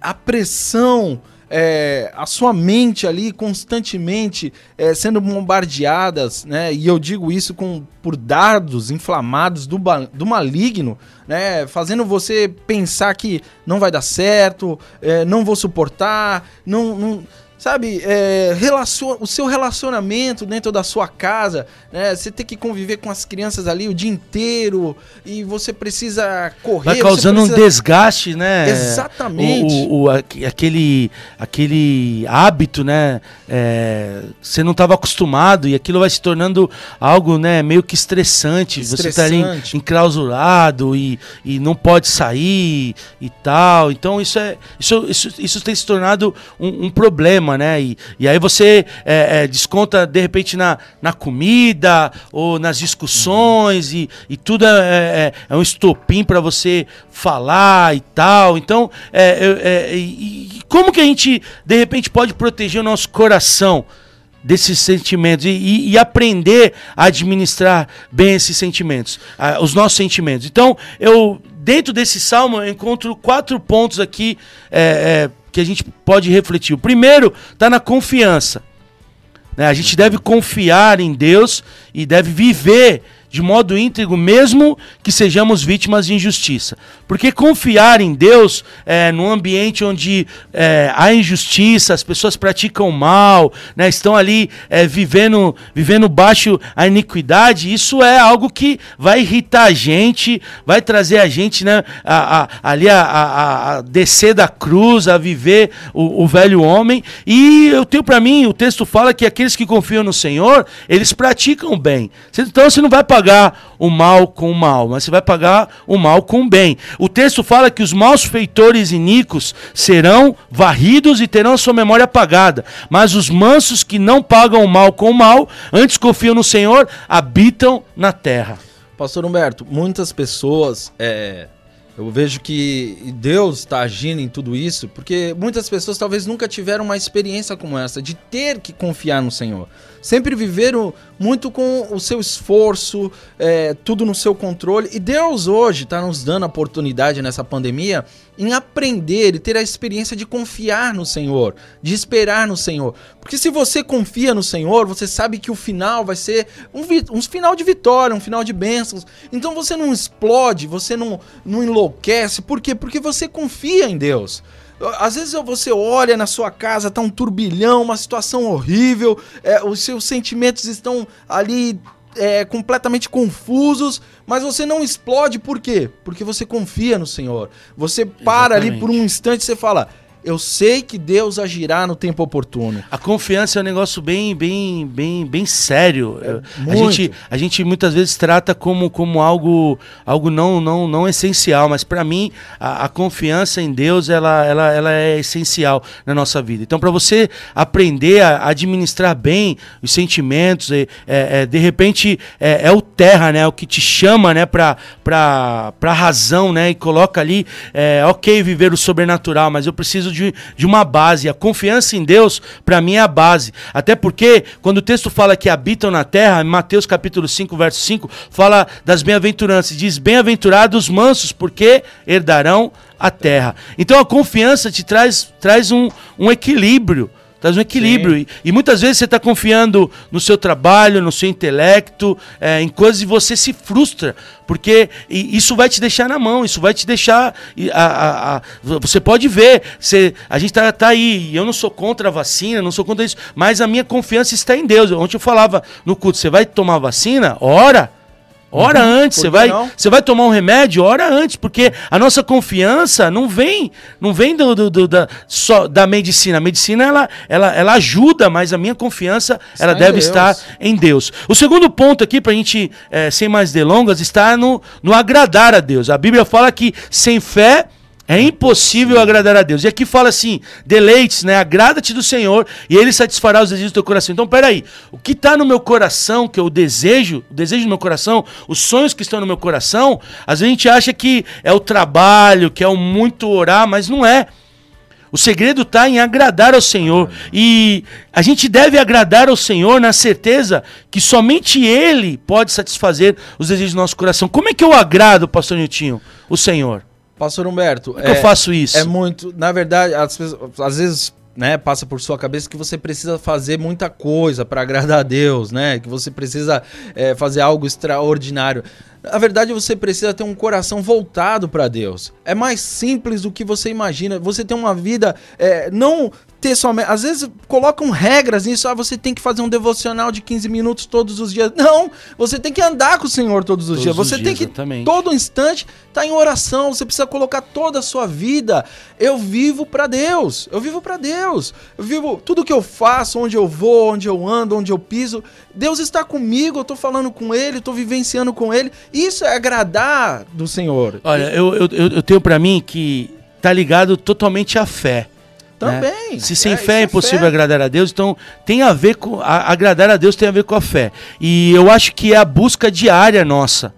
Speaker 5: A pressão, é, a sua mente ali constantemente é, sendo bombardeadas, né? E eu digo isso com, por dardos inflamados do, do maligno, né? Fazendo você pensar que não vai dar certo, é, não vou suportar, não, não sabe, é, relacion, o seu relacionamento dentro da sua casa, né? Você tem que conviver com as crianças ali o dia inteiro e você precisa correr.
Speaker 8: Vai causando precisa... um desgaste, né?
Speaker 5: Exatamente.
Speaker 8: O, o, o aquele, aquele hábito, né? É, você não estava acostumado e aquilo vai se tornando algo, né? Meio que estressante. estressante. Você está ali enclausurado e, e não pode sair e tal. Então isso é isso, isso, isso tem se tornado um, um problema né? E, e aí você é, é, desconta, de repente, na, na comida ou nas discussões uhum. e, e tudo é, é, é um estopim para você falar e tal. Então, é, é, e, como que a gente, de repente, pode proteger o nosso coração? desses sentimentos e, e, aprender a administrar bem esses sentimentos, os nossos sentimentos. Então, eu dentro desse salmo eu encontro quatro pontos aqui é, é, que a gente pode refletir. O primeiro está na confiança. né? A gente deve confiar em Deus e deve viver de modo íntegro, mesmo que sejamos vítimas de injustiça. Porque confiar em Deus é, num ambiente onde é, há injustiça, as pessoas praticam mal, né, estão ali é, vivendo, vivendo baixo a iniquidade, isso é algo que vai irritar a gente, vai trazer a gente né, a, a- ali a, a- descer da cruz, a viver o, o velho homem. E eu tenho para mim, o texto fala que aqueles que confiam no Senhor, eles praticam bem. Então você não vai pagar o mal com o mal, mas você vai pagar o mal com o bem. O texto fala que os maus feitores iníquos serão varridos e terão a sua memória apagada. Mas os mansos que não pagam o mal com o mal, antes confiam no Senhor, habitam na terra.
Speaker 5: Pastor Humberto, muitas pessoas, é, eu vejo que Deus está agindo em tudo isso, porque muitas pessoas talvez nunca tiveram uma experiência como essa, de ter que confiar no Senhor. Sempre viveram muito com o seu esforço, é, tudo no seu controle. E Deus hoje está nos dando a oportunidade nessa pandemia em aprender e ter a experiência de confiar no Senhor, de esperar no Senhor. Porque se você confia no Senhor, você sabe que o final vai ser um, um final de vitória, um final de bênçãos. Então você não explode, você não, não enlouquece. Por quê? Porque você confia em Deus. Às vezes você olha na sua casa, tá um turbilhão, uma situação horrível, é, os seus sentimentos estão ali é, completamente confusos, mas você não explode, por quê? Porque você confia no Senhor. Você para ali
Speaker 8: Exatamente.
Speaker 5: por um instante e você fala: Eu sei que Deus agirá no tempo oportuno.
Speaker 8: A confiança é um negócio bem, bem, bem, bem sério. a,
Speaker 5: É muito.
Speaker 8: gente, a gente muitas vezes trata como, como algo, algo não, não, não essencial, mas para mim a, a confiança em Deus ela, ela, ela é essencial na nossa vida. Então, para você aprender a administrar bem os sentimentos, é, é, é, de repente é, é o terra, né, o que te chama, né, para para razão, né, e coloca ali, é, ok, viver o sobrenatural, mas eu preciso de, de uma base. A confiança em Deus, para mim, é a base. Até porque, quando o texto fala que habitam na terra, em Mateus capítulo 5, verso 5, fala das bem-aventuranças. Diz: Bem-aventurados os mansos, porque herdarão a terra. Então a confiança te traz, traz um, um equilíbrio. Traz um equilíbrio. E, e muitas vezes você está confiando no seu trabalho, no seu intelecto, é, em coisas e você se frustra. Porque isso vai te deixar na mão, isso vai te deixar. a- a- a- você pode ver, você, a gente tá, tá aí, e eu não sou contra a vacina, não sou contra isso, mas a minha confiança está em Deus. Ontem eu falava no culto: você vai tomar vacina? Ora! Ora
Speaker 5: Uhum.
Speaker 8: antes, você vai,
Speaker 5: não?
Speaker 8: você vai tomar um remédio, ora antes, porque a nossa confiança não vem, não vem do, do- do- da, só da medicina. A medicina ela, ela, ela ajuda, mas a minha confiança ela
Speaker 5: em
Speaker 8: deve
Speaker 5: Deus.
Speaker 8: estar em Deus. O segundo ponto aqui, para a gente, eh, sem mais delongas, está no, no agradar a Deus. A Bíblia fala que sem fé é impossível agradar a Deus. E aqui fala assim: deleites, né? Agrada-te do Senhor e ele satisfará os desejos do teu coração. Então, peraí, o que está no meu coração, que eu desejo, o desejo do meu coração, os sonhos que estão no meu coração, às vezes a gente acha que é o trabalho, que é o muito orar, mas não é. O segredo está em agradar ao Senhor. E a gente deve agradar ao Senhor na certeza que somente Ele pode satisfazer os desejos do nosso coração. Como é que eu agrado, pastor Niltinho, o Senhor?
Speaker 5: Pastor Humberto,
Speaker 8: é eu faço isso?
Speaker 5: É muito. Na verdade, às, vezes- às vezes. Né, passa por sua cabeça que você precisa fazer muita coisa para agradar a Deus, né? Que você precisa é, fazer algo extraordinário. Na verdade, você precisa ter um coração voltado para Deus. É mais simples do que você imagina. Você tem uma vida é, não ter somente. Às vezes colocam regras nisso. Ah, você tem que fazer um devocional de 15 minutos todos os dias. Não! Você tem que andar com o Senhor todos os
Speaker 8: Todos
Speaker 5: dias.
Speaker 8: os
Speaker 5: Você
Speaker 8: dias,
Speaker 5: tem que
Speaker 8: exatamente.
Speaker 5: todo instante tá em oração. Você precisa colocar toda a sua vida. Eu vivo para Deus. Eu vivo para Deus. Eu vivo tudo que eu faço, onde eu vou, onde eu ando, onde eu piso. Deus está comigo. Eu tô falando com Ele, tô vivenciando com Ele. Isso é agradar do Senhor.
Speaker 8: Olha, eu, eu, eu eu tenho pra mim que tá ligado totalmente à fé. Né?
Speaker 5: Também.
Speaker 8: Se sem
Speaker 5: É,
Speaker 8: fé é
Speaker 5: é
Speaker 8: impossível
Speaker 5: fé.
Speaker 8: agradar a Deus, então tem a ver com. a- agradar a Deus tem a ver com a fé. E eu acho que é a busca diária nossa.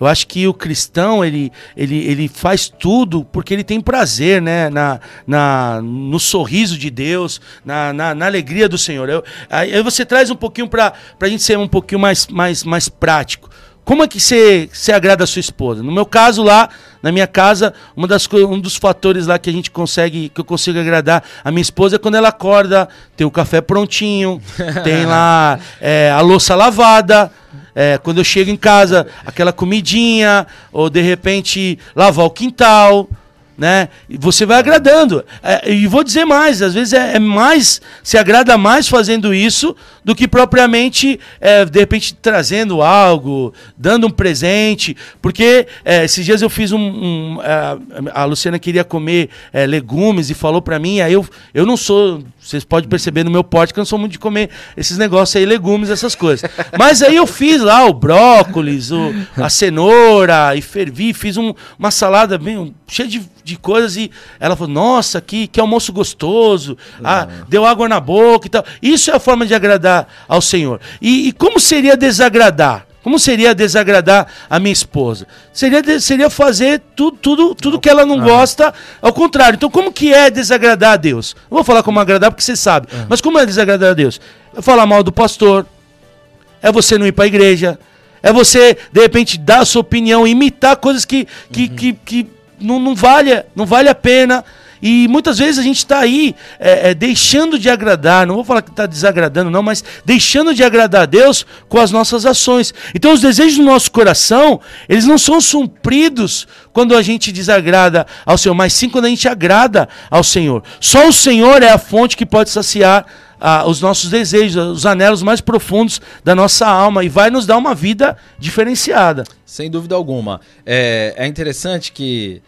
Speaker 8: Eu acho que o cristão, ele, ele, ele faz tudo porque ele tem prazer, né? Na, na, no sorriso de Deus, na, na, na alegria do Senhor. Eu, aí aí você traz um pouquinho para a gente ser um pouquinho mais, mais, mais prático. Como é que você, você agrada a sua esposa? No meu caso lá, na minha casa, uma das, um dos fatores lá que a gente consegue, que eu consigo agradar a minha esposa é quando ela acorda, tem o café prontinho, <laughs> tem lá é, a louça lavada, é, quando eu chego em casa, aquela comidinha, ou de repente lavar o quintal, né? E você vai agradando. É, e vou dizer mais, às vezes é, é mais, se agrada mais fazendo isso do que propriamente, é, de repente, trazendo algo, dando um presente. Porque é, esses dias eu fiz um. um, é, a Luciana queria comer é, legumes e falou pra mim, aí eu, eu não sou. Vocês podem perceber no meu porte que eu não sou muito de comer esses negócios aí, legumes, essas coisas. Mas aí eu fiz lá o brócolis, o, a cenoura, e fervi, fiz um- uma salada bem cheia de, de coisas e ela falou: Nossa, que, que almoço gostoso, ah, deu água na boca e tal. Isso é a forma de agradar ao Senhor. E, e como seria desagradar? Como seria desagradar a minha esposa? Seria, seria fazer tudo, tudo, tudo que ela não gosta, ao contrário. Então, como que é desagradar a Deus? Não vou falar como agradar porque você sabe. Mas como é desagradar a Deus? É falar mal do pastor, é você não ir para a igreja, é você, de repente, dar a sua opinião, imitar coisas que, que, que, que não, não, vale, não vale a pena. E muitas vezes a gente está aí é, é, deixando de agradar, não vou falar que está desagradando, não, mas deixando de agradar a Deus com as nossas ações. Então, os desejos do nosso coração, eles não são supridos quando a gente desagrada ao Senhor, mas sim quando a gente agrada ao Senhor. Só o Senhor é a fonte que pode saciar ah, os nossos desejos, os anelos mais profundos da nossa alma e vai nos dar uma vida diferenciada.
Speaker 5: Sem dúvida alguma. É, é interessante que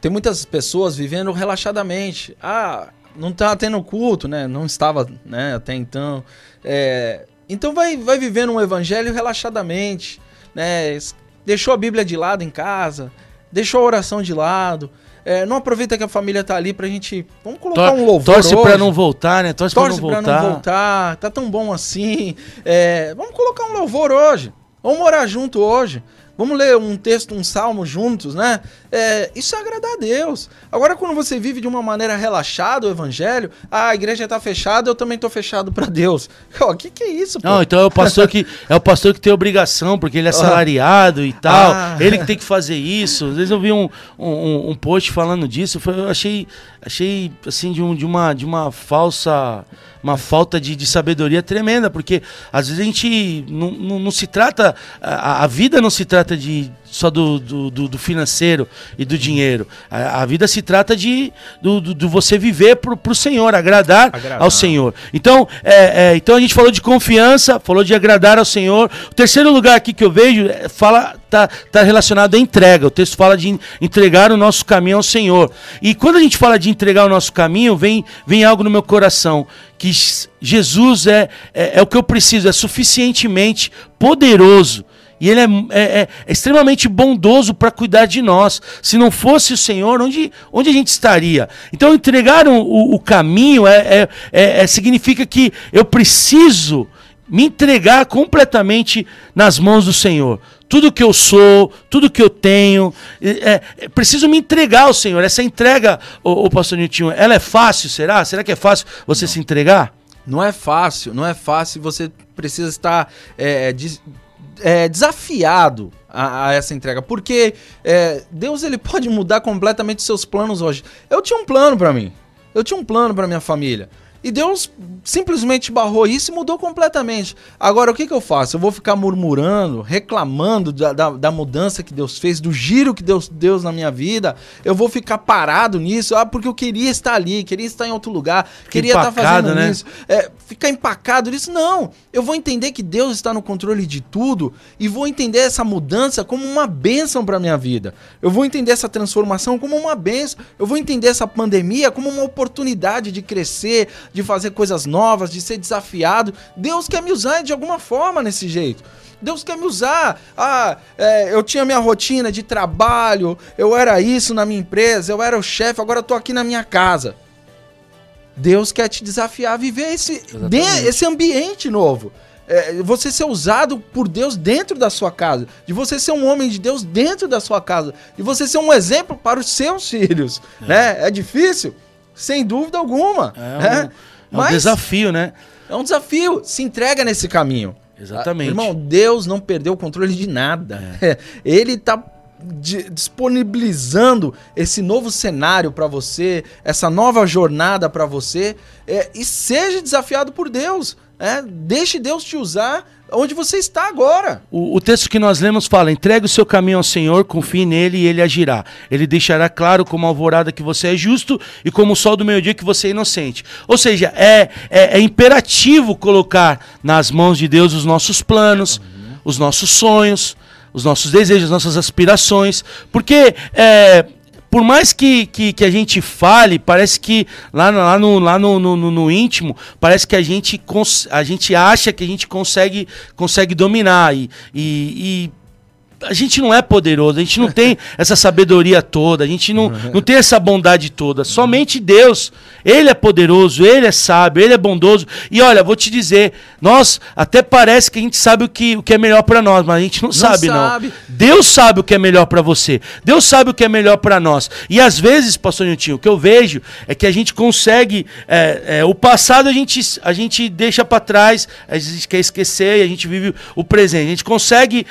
Speaker 5: tem muitas pessoas vivendo relaxadamente. Ah, não tá tendo culto, né? Não estava, né, até então. É, então vai, vai vivendo um evangelho relaxadamente, né? Deixou a Bíblia de lado em casa, deixou a oração de lado. é, não aproveita que a família tá ali pra gente. Vamos colocar
Speaker 8: Tor-
Speaker 5: um louvor.
Speaker 8: torce pra
Speaker 5: hoje.
Speaker 8: não voltar, né? Torce,
Speaker 5: Torce
Speaker 8: pra não voltar.
Speaker 5: voltar. Tá tão bom assim. É, vamos colocar um louvor hoje. Vamos orar junto hoje. Vamos ler um texto, um salmo juntos, né? É, isso é agradar a Deus. Agora, quando você vive de uma maneira relaxada o evangelho, ah, a igreja tá fechada, eu também tô fechado pra Deus. <laughs> O que que é isso, pô?
Speaker 8: Não, então é o pastor que é o pastor que tem obrigação, porque ele é salariado e tal.
Speaker 5: Ah.
Speaker 8: Ele que tem que fazer isso. Às vezes eu vi um, um, um post falando disso, eu achei, achei assim de, um, de uma de uma falsa uma falta de, de sabedoria tremenda, porque às vezes a gente não, não, não se trata, a, a vida não se trata de só do, do, do- do financeiro e do dinheiro. A, a vida se trata de do, do, do você viver pro, pro Senhor, agradar,
Speaker 5: Agradar.
Speaker 8: ao Senhor. Então, é, é, então a gente falou de confiança, falou de agradar ao Senhor. O terceiro lugar aqui que eu vejo é, fala tá, tá relacionado à entrega. O texto fala de en- entregar o nosso caminho ao Senhor. E quando a gente fala de entregar o nosso caminho, vem, vem algo no meu coração que Jesus é, é, é o que eu preciso, é suficientemente poderoso. E ele é, é- é- é extremamente bondoso para cuidar de nós. Se não fosse o Senhor, onde, onde a gente estaria? Então, entregar o, o- o caminho é, é- é- é- significa que eu preciso me entregar completamente nas mãos do Senhor. Tudo que eu sou, tudo que eu tenho, é, é, preciso me entregar ao Senhor. Essa entrega, o, o pastor Nilton, ela é fácil, será? Será que é fácil você se entregar?
Speaker 5: Não é fácil, não é fácil. Você precisa estar é, des- é, desafiado a, a essa entrega, porque é, Deus ele pode mudar completamente seus planos hoje. Eu tinha um plano pra mim, eu tinha um plano pra minha família. E Deus simplesmente barrou isso e mudou completamente. Agora, o que, que eu faço? Eu vou ficar murmurando, reclamando da, da, da mudança que Deus fez, do giro que Deus deu na minha vida. Eu vou ficar parado nisso, ah, porque eu queria estar ali, queria estar em outro lugar, queria estar
Speaker 8: empacado,
Speaker 5: fazendo
Speaker 8: né?
Speaker 5: isso é, ficar empacado nisso. Não, eu vou entender que Deus está no controle de tudo e vou entender essa mudança como uma bênção para minha vida. Eu vou entender essa transformação como uma bênção. Eu vou entender essa pandemia como uma oportunidade de crescer, de fazer coisas novas, de ser desafiado. Deus quer me usar de alguma forma nesse jeito. Deus quer me usar. Ah, é, eu tinha minha rotina de trabalho, eu era isso na minha empresa, eu era o chefe, agora eu tô aqui na minha casa. Deus quer te desafiar a viver esse, de- esse ambiente novo. É, você ser usado por Deus dentro da sua casa. De você ser um homem de Deus dentro da sua casa. De você ser um exemplo para os seus <laughs> filhos. Né? É difícil? Sem dúvida alguma.
Speaker 8: É um,
Speaker 5: né?
Speaker 8: é um desafio, né?
Speaker 5: É um desafio. Se entrega nesse caminho.
Speaker 8: Exatamente.
Speaker 5: Ah, Irmão, Deus não perdeu o controle de nada. <laughs> Ele tá di- disponibilizando esse novo cenário para você, essa nova jornada para você, é, e seja desafiado por Deus. É, deixe Deus te usar onde você está agora.
Speaker 8: O, o texto que nós lemos fala: entregue o seu caminho ao Senhor, confie nele e ele agirá. Ele deixará claro como alvorada que você é justo e como o sol do meio-dia que você é inocente. Ou seja, é, é, é imperativo colocar nas mãos de Deus os nossos planos, os nossos sonhos, os nossos desejos, as nossas aspirações. Porque. é, por mais que, que, que a gente fale, parece que lá, lá, no, lá no, no, no- íntimo, parece que a gente, a gente acha que a gente consegue, consegue dominar. E, e, e a gente não é poderoso, a gente não tem <laughs> essa sabedoria toda, a gente não, não tem essa bondade toda. Somente Deus. Ele é poderoso, ele é sábio, ele é bondoso. E olha, vou te dizer, nós até parece que a gente sabe o que, o que é melhor pra nós, mas a gente não, sabe,
Speaker 5: sabe.
Speaker 8: não. Deus sabe o que é melhor pra você. Deus sabe o que é melhor pra nós. E às vezes, pastor Niltinho, o que eu vejo é que a gente consegue. é, é, o passado a gente, a gente deixa pra trás, a gente quer esquecer e a gente vive o presente. A gente consegue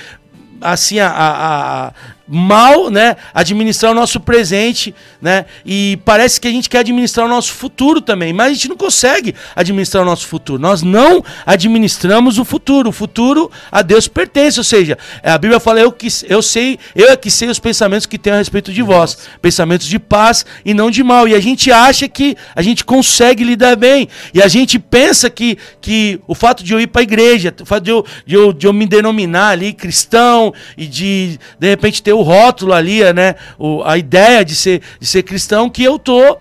Speaker 8: assim a, a- mal, né, administrar o nosso presente, né? E parece que a gente quer administrar o nosso futuro também, mas a gente não consegue administrar o nosso futuro. Nós não administramos o futuro. O futuro a Deus pertence, ou seja, a Bíblia fala eu que eu sei, eu é que sei os pensamentos que tenho a respeito de vós, pensamentos de paz e não de mal. E a gente acha que a gente consegue lidar bem. E a gente pensa que, que o fato de eu ir para a igreja, o fato de eu, de, eu, de eu me denominar ali cristão e de de repente ter o rótulo ali, né, o, a ideia de ser, de ser cristão, que eu tô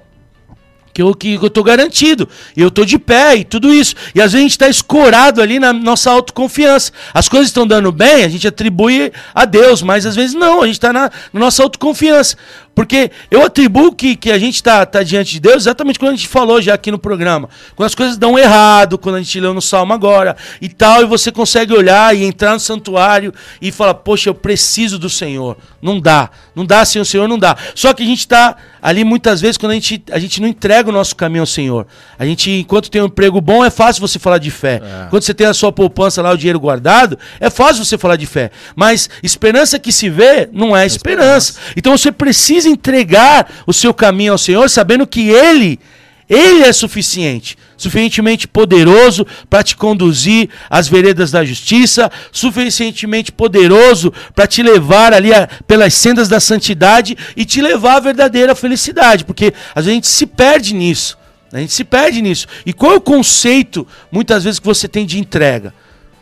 Speaker 8: que eu, que eu tô garantido. Eu tô de pé e tudo isso. E às vezes a gente tá escorado ali na nossa autoconfiança. As coisas estão dando bem, a gente atribui a Deus, mas às vezes não, a gente tá na, na nossa autoconfiança. Porque eu atribuo que, que a gente tá, tá diante de Deus exatamente quando a gente falou já aqui no programa. Quando as coisas dão errado, quando a gente leu no Salmo agora e tal, e você consegue olhar e entrar no santuário e falar, poxa, eu preciso do Senhor. Não dá. Não dá sem o Senhor, não dá. Só que a gente tá ali muitas vezes quando a gente, a gente não entrega o nosso caminho ao Senhor. A gente, enquanto tem um emprego bom, é fácil você falar de fé. Quando você tem a sua poupança lá, o dinheiro guardado, é fácil você falar de fé. Mas esperança que se vê não é esperança. Então você precisa entregar o seu caminho ao Senhor, sabendo que Ele, Ele é suficiente. Suficientemente poderoso para te conduzir às veredas da justiça, suficientemente poderoso para te levar ali a- pelas sendas da santidade e te levar à verdadeira felicidade, porque às vezes a gente se perde nisso. A gente se perde nisso. E qual é o conceito, muitas vezes, que você tem de entrega?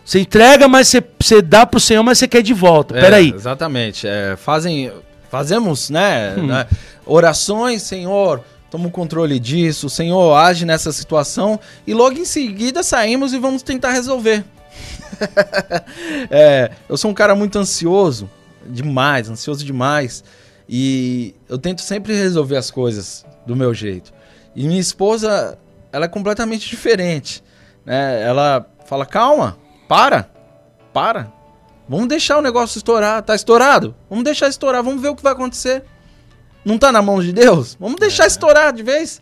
Speaker 8: Você entrega, mas você, você dá pro Senhor, mas você quer de volta.
Speaker 5: É,
Speaker 8: Peraí.
Speaker 5: Exatamente. É, fazem, fazemos, né,
Speaker 8: Hum.
Speaker 5: né, orações, Senhor, toma o controle disso, Senhor, age nessa situação, e logo em seguida saímos e vamos tentar resolver. <laughs> É, eu sou um cara muito ansioso, demais, ansioso demais, e eu tento sempre resolver as coisas do meu jeito. E minha esposa, ela é completamente diferente, né? Ela fala, calma, para, para, Vamos deixar o negócio estourar. Tá estourado? Vamos deixar estourar. Vamos ver o que vai acontecer. Não tá na mão de Deus? Vamos deixar estourar de vez.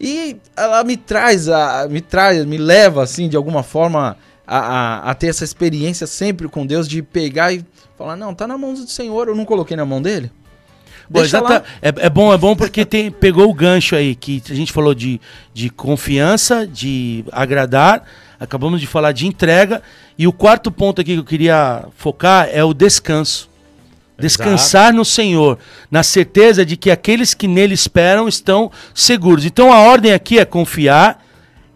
Speaker 5: E ela me traz, a, me traz, me leva, assim, de alguma forma, a, a, a ter essa experiência sempre com Deus de pegar e falar: não, tá na mão do Senhor, eu não coloquei na mão dele.
Speaker 8: Bom,
Speaker 5: lá.
Speaker 8: é, é bom, é bom porque tem, pegou o gancho aí, que a gente falou de, de confiança, de agradar, acabamos de falar de entrega, e o quarto ponto aqui que eu queria focar é o descanso. Descansar no Senhor, na certeza de que aqueles que nele esperam estão seguros. Então a ordem aqui é confiar,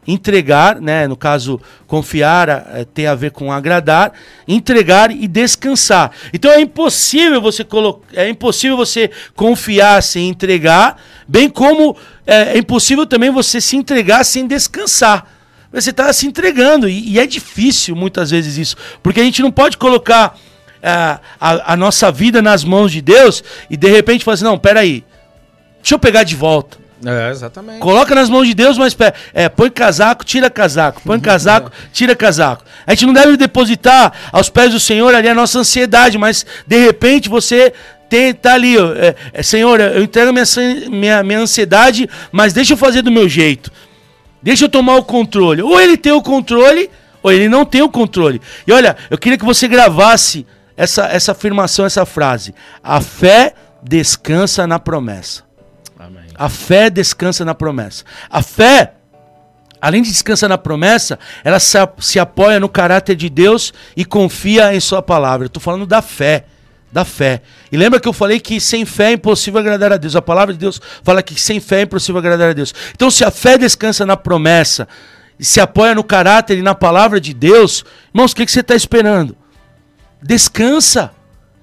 Speaker 8: entregar, né? No caso, confiar eh, tem a ver com agradar, entregar e descansar. Então é impossível você colocar, é impossível você confiar sem entregar, bem como é, é impossível também você se entregar sem descansar. Você está se entregando e, e é difícil muitas vezes isso, porque a gente não pode colocar ah, a, a nossa vida nas mãos de Deus e de repente falar assim, não, peraí, deixa eu pegar de volta.
Speaker 5: É, exatamente.
Speaker 8: Coloca nas mãos de Deus, mas pé, é, põe casaco, tira casaco, põe <laughs> casaco, tira casaco. A gente não deve depositar aos pés do Senhor ali a nossa ansiedade, mas de repente você tem, tá ali, ó, é, é, Senhor, eu entrego minha, minha, minha ansiedade, mas deixa eu fazer do meu jeito. Deixa eu tomar o controle. Ou ele tem o controle, Ou ele não tem o controle. E olha, eu queria que você gravasse essa, essa afirmação, essa frase. A fé descansa na promessa. A fé descansa na promessa. A fé, além de descansar na promessa, ela se, se apoia no caráter de Deus e confia em Sua palavra. Tô falando da fé. Da fé. E lembra que eu falei que sem fé é impossível agradar a Deus. A palavra de Deus fala que sem fé é impossível agradar a Deus. Então, se a fé descansa na promessa, se apoia no caráter e na palavra de Deus, irmãos, o que, que você está esperando? Descansa.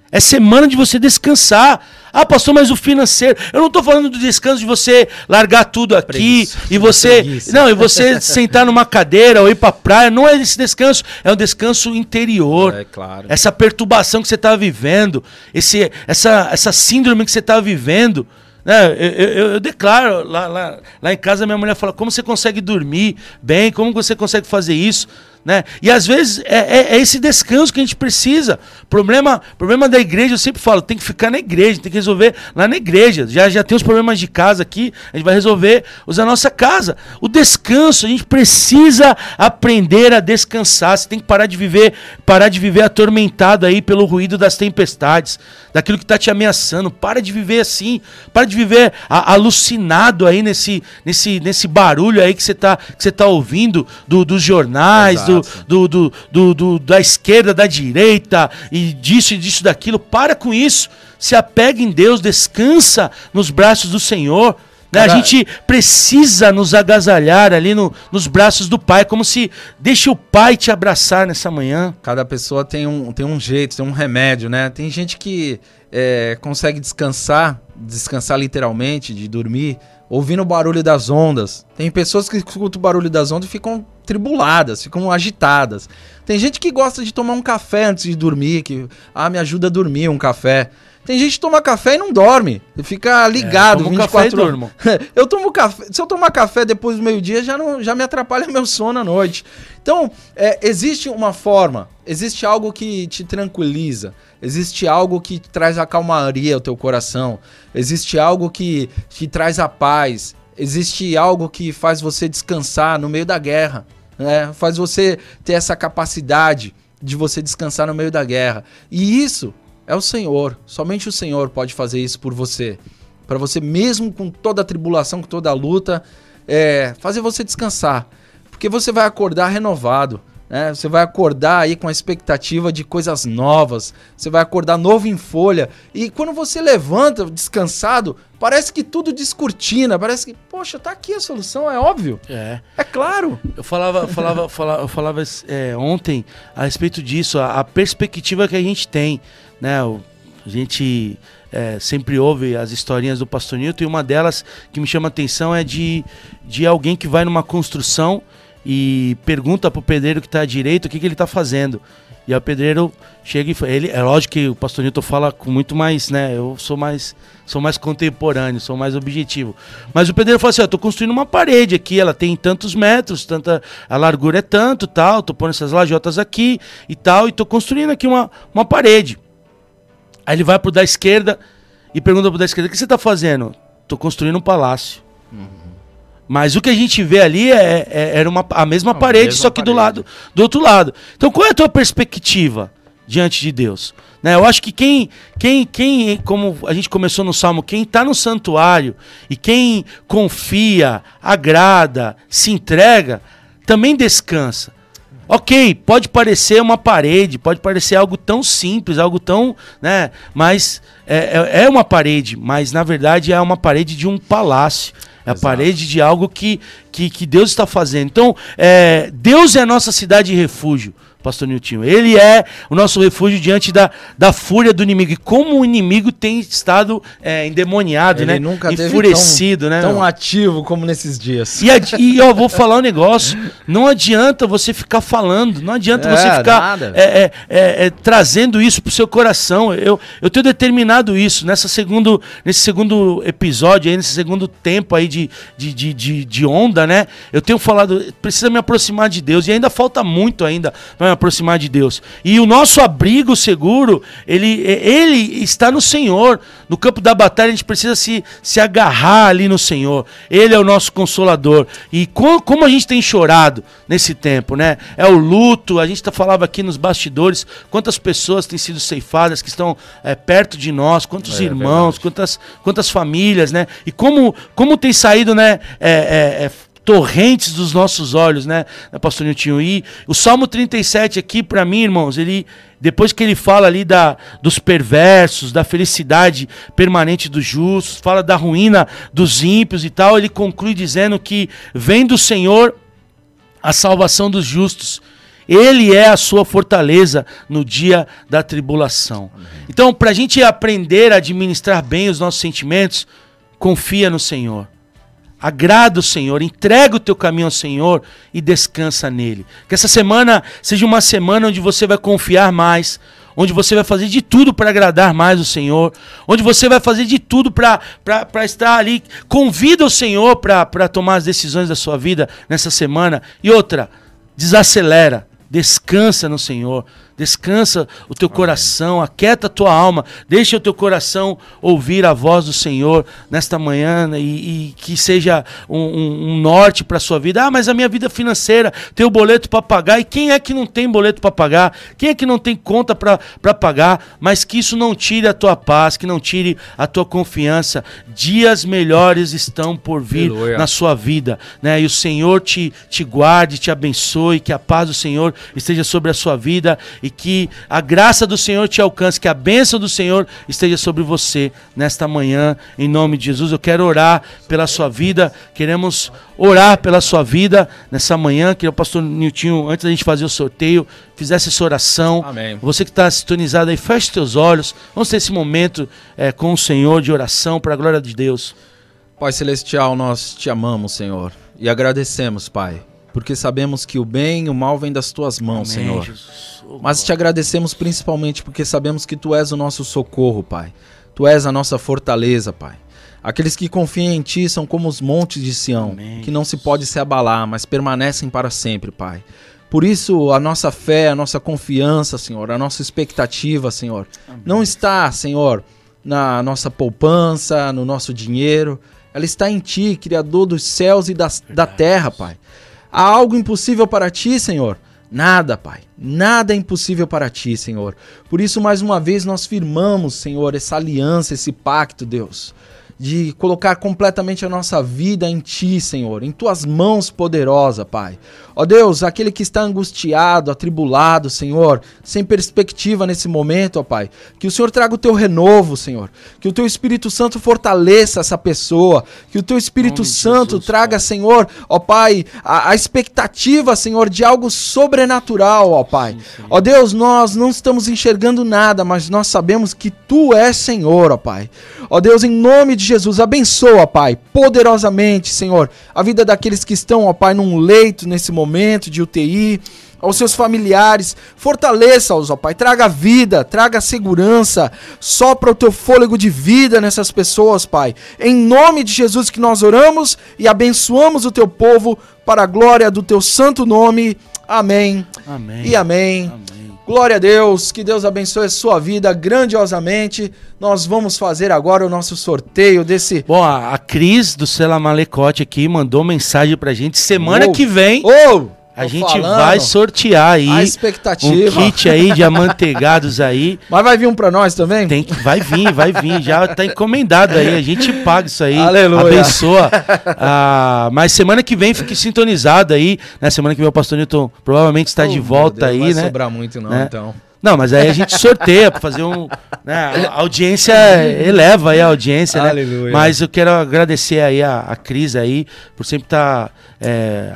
Speaker 8: É semana de você descansar. Ah, pastor, mas o financeiro. Eu não estou falando do descanso de você largar tudo aqui
Speaker 5: Preguiça.
Speaker 8: e você.
Speaker 5: Preguiça.
Speaker 8: Não, e você <laughs> sentar numa cadeira ou ir pra praia. Não é esse descanso. É um descanso interior.
Speaker 5: É claro.
Speaker 8: Essa perturbação que você está vivendo. Esse, essa, essa síndrome que você está vivendo. Né? Eu, eu- eu- eu declaro, lá, lá, lá em casa minha mulher fala, como você consegue dormir bem, como você consegue fazer isso, né? E às vezes é, é- é esse descanso que a gente precisa. Problema, problema da igreja, eu sempre falo, tem que ficar na igreja, tem que resolver lá na igreja. Já, já tem os problemas de casa aqui, a gente vai resolver os da nossa casa. O descanso, a gente precisa aprender a descansar. Você tem que parar de viver, parar de viver atormentado aí pelo ruído das tempestades, daquilo que está te ameaçando. Para de viver assim, para de viver a- alucinado aí nesse, nesse, nesse barulho aí que você está tá ouvindo do, dos jornais, do, do, do, do- do- da esquerda, da direita, e disso e disso, daquilo. Para com isso. Se apega em Deus, descansa nos braços do Senhor. né? A gente precisa nos agasalhar ali no- nos braços do Pai, como se deixe o Pai te abraçar nessa manhã.
Speaker 5: Cada pessoa tem um, tem um jeito, tem um remédio, né? Tem gente que é, consegue descansar, descansar literalmente, de dormir, ouvindo o barulho das ondas. Tem pessoas que escutam o barulho das ondas e ficam tribuladas, ficam agitadas. Tem gente que gosta de tomar um café antes de dormir, que ah, me ajuda a dormir um café. Tem gente que toma café e não dorme, fica ligado
Speaker 8: tomo
Speaker 5: 24
Speaker 8: café e
Speaker 5: horas.
Speaker 8: durmo. <laughs>
Speaker 5: eu tomo café, se eu tomar café depois do meio-dia já não já me atrapalha <laughs> meu sono à noite. Então, é, existe uma forma, existe algo que te tranquiliza, existe algo que traz a calmaria ao teu coração, existe algo que te traz a paz, existe algo que faz você descansar no meio da guerra, né? Faz você ter essa capacidade de você descansar no meio da guerra. E isso é o Senhor. Somente o Senhor pode fazer isso por você. Para você, mesmo com toda a tribulação, com toda a luta, é, fazer você descansar. Porque você vai acordar renovado. Né? Você vai acordar aí com a expectativa de coisas novas. Você vai acordar novo em folha. E quando você levanta descansado, parece que tudo descortina. Parece que, poxa, tá aqui a solução, é óbvio.
Speaker 8: É.
Speaker 5: É claro.
Speaker 8: Eu falava, falava, falava, eu falava é, ontem a respeito disso, a, a perspectiva que a gente tem, né? A gente é, sempre ouve as historinhas do Pastor Nilton e uma delas que me chama a atenção é de, de alguém que vai numa construção e pergunta pro pedreiro que está à direita o que, que ele está fazendo. E aí o pedreiro chega e fala, ele é lógico que o pastor Newton fala com muito mais, né? Eu sou mais sou mais contemporâneo, sou mais objetivo. Mas o pedreiro fala assim, ó, tô construindo uma parede aqui, ela tem tantos metros, tanta a largura é tanto, tal, tô pondo essas lajotas aqui e tal, e tô construindo aqui uma, uma parede. Aí ele vai pro da esquerda e pergunta pro da esquerda, o que você tá fazendo? Tô construindo um palácio. Mas o que a gente vê ali é, é- era uma, a mesma parede,
Speaker 5: mesma
Speaker 8: só que do
Speaker 5: parede.
Speaker 8: lado do outro lado. Então, qual é a tua perspectiva diante de Deus? Né? Eu acho que quem, quem, quem, como a gente começou no Salmo, quem está no santuário e quem confia, agrada, se entrega, também descansa. Ok, pode parecer uma parede, pode parecer algo tão simples, algo tão, né? Mas é, é- é uma parede, mas na verdade é uma parede de um palácio. É a parede de algo que, que, que Deus está fazendo. Então, é, Deus é a nossa cidade de refúgio, Pastor Niltinho. Ele é o nosso refúgio diante da, da fúria do inimigo. E como o inimigo tem estado é, endemoniado,
Speaker 5: Ele
Speaker 8: né?
Speaker 5: nunca
Speaker 8: Enfurecido,
Speaker 5: tão,
Speaker 8: né?
Speaker 5: tão
Speaker 8: meu?
Speaker 5: ativo como nesses dias.
Speaker 8: E, e eu vou falar um negócio: não adianta você ficar falando, não adianta
Speaker 5: É,
Speaker 8: você ficar é, é, é, é, trazendo isso pro seu coração. Eu, eu tenho determinado isso nessa segundo, nesse segundo episódio, aí, nesse segundo tempo aí de, de, de, de, de onda, né? Eu tenho falado, precisa me aproximar de Deus, e ainda falta muito ainda para me aproximar de Deus. E o nosso abrigo seguro, ele, ele está no Senhor. No campo da batalha, a gente precisa se, se agarrar ali no Senhor. Ele é o nosso consolador. E co- como a gente tem chorado nesse tempo, né? É o luto, a gente tá, falava aqui nos bastidores quantas pessoas têm sido ceifadas, que estão é, perto de nós, quantos
Speaker 5: É,
Speaker 8: irmãos, quantas, quantas famílias, né? E como, como tem saído, né? é, é, é, torrentes dos nossos olhos, né, né, pastor Niltinho? E o Salmo 37 aqui, para mim, irmãos, ele depois que ele fala ali da, dos perversos, da felicidade permanente dos justos, fala da ruína dos ímpios e tal, ele conclui dizendo que vem do Senhor a salvação dos justos. Ele é a sua fortaleza no dia da tribulação. Então, para a gente aprender a administrar bem os nossos sentimentos, confia no Senhor. Agrada o Senhor, entrega o teu caminho ao Senhor e descansa nele. Que essa semana seja uma semana onde você vai confiar mais, onde você vai fazer de tudo para agradar mais o Senhor, onde você vai fazer de tudo para estar ali. Convida o Senhor para tomar as decisões da sua vida nessa semana. E outra, desacelera, descansa no Senhor. Descansa o teu coração, aquieta a tua alma, deixa o teu coração ouvir a voz do Senhor nesta manhã né, e, e que seja um, um- um norte para a sua vida. Ah, mas a minha vida financeira tem o boleto para pagar. E quem é que não tem boleto para pagar? Quem é que não tem conta para pagar? Mas que isso não tire a tua paz, que não tire a tua confiança. Dias melhores estão por vir
Speaker 5: Aleluia.
Speaker 8: na sua vida, né? E o Senhor te, te guarde, te abençoe, que a paz do Senhor esteja sobre a sua vida e que a graça do Senhor te alcance, que a bênção do Senhor esteja sobre você nesta manhã, em nome de Jesus. Eu quero orar pela sua vida, queremos orar pela sua vida nessa manhã, que o pastor Niltinho, antes da gente fazer o sorteio, fizesse essa oração.
Speaker 5: Amém.
Speaker 8: Você que está sintonizado aí, feche teus olhos. Vamos ter esse momento eh, com o Senhor de oração para a glória de Deus.
Speaker 5: Pai Celestial, nós te amamos, Senhor, e agradecemos, Pai, porque sabemos que o bem e o mal vêm das tuas mãos,
Speaker 8: Amém,
Speaker 5: Senhor.
Speaker 8: Jesus. Oh,
Speaker 5: Mas te agradecemos principalmente porque sabemos que tu és o nosso socorro, Pai. Tu és a nossa fortaleza, Pai. Aqueles que confiam em ti são como os montes de Sião,
Speaker 8: Amém,
Speaker 5: que não se pode se abalar, mas permanecem para sempre, Pai. Por isso, a nossa fé, a nossa confiança, Senhor, a nossa expectativa, Senhor, não está, Senhor, na nossa poupança, no nosso dinheiro. Ela está em Ti, Criador dos céus e das, da terra, Pai. Há algo impossível para Ti, Senhor? Nada, Pai. Nada é impossível para Ti, Senhor. Por isso, mais uma vez, nós firmamos, Senhor, essa aliança, esse pacto, Deus de colocar completamente a nossa vida em Ti, Senhor, em Tuas mãos poderosa, Pai. Ó Deus, aquele que está angustiado, atribulado, Senhor, sem perspectiva nesse momento, ó Pai, que o Senhor traga o Teu renovo, Senhor, que o Teu Espírito Santo fortaleça essa pessoa, que o Teu Espírito Santo
Speaker 8: Jesus,
Speaker 5: traga, Senhor, ó Pai, a, a expectativa, Senhor, de algo sobrenatural, ó Pai. Ó Deus, nós não estamos enxergando nada, mas nós sabemos que Tu és Senhor, ó Pai. Ó Deus, em nome de Jesus, abençoa, Pai, poderosamente, Senhor, a vida daqueles que estão, ó Pai, num leito nesse momento de UTI, aos seus familiares, fortaleça-os, ó Pai, traga vida, traga segurança, sopra o teu fôlego de vida nessas pessoas, Pai. Em nome de Jesus que nós oramos e abençoamos o teu povo para a glória do teu santo nome. Amém.
Speaker 8: Amém.
Speaker 5: E amém. Glória a Deus, que Deus abençoe a sua vida grandiosamente. Nós vamos fazer agora o nosso sorteio desse.
Speaker 8: Bom, a, Cris do Sela Malecote aqui mandou mensagem pra gente. Semana
Speaker 5: Oh.
Speaker 8: que vem
Speaker 5: Ô,
Speaker 8: a
Speaker 5: tô
Speaker 8: gente
Speaker 5: falando.
Speaker 8: vai sortear aí
Speaker 5: A
Speaker 8: um
Speaker 5: expectativa.
Speaker 8: kit aí de amanteigados aí. <laughs>
Speaker 5: Mas vai vir um pra nós também?
Speaker 8: Tem que, vai vir, vai vir. Já tá encomendado aí. A gente paga isso aí.
Speaker 5: Aleluia.
Speaker 8: Abençoa. Ah, mas semana que vem fique sintonizado aí. Na semana que vem o pastor Newton provavelmente está
Speaker 5: Oh,
Speaker 8: de volta
Speaker 5: Deus,
Speaker 8: aí,
Speaker 5: vai
Speaker 8: né?
Speaker 5: sobrar muito não,
Speaker 8: Né?
Speaker 5: então.
Speaker 8: Não, mas aí a gente sorteia para fazer um. né, a audiência eleva aí a audiência, né?
Speaker 5: Aleluia.
Speaker 8: Mas eu quero agradecer aí a, a Cris aí por sempre estar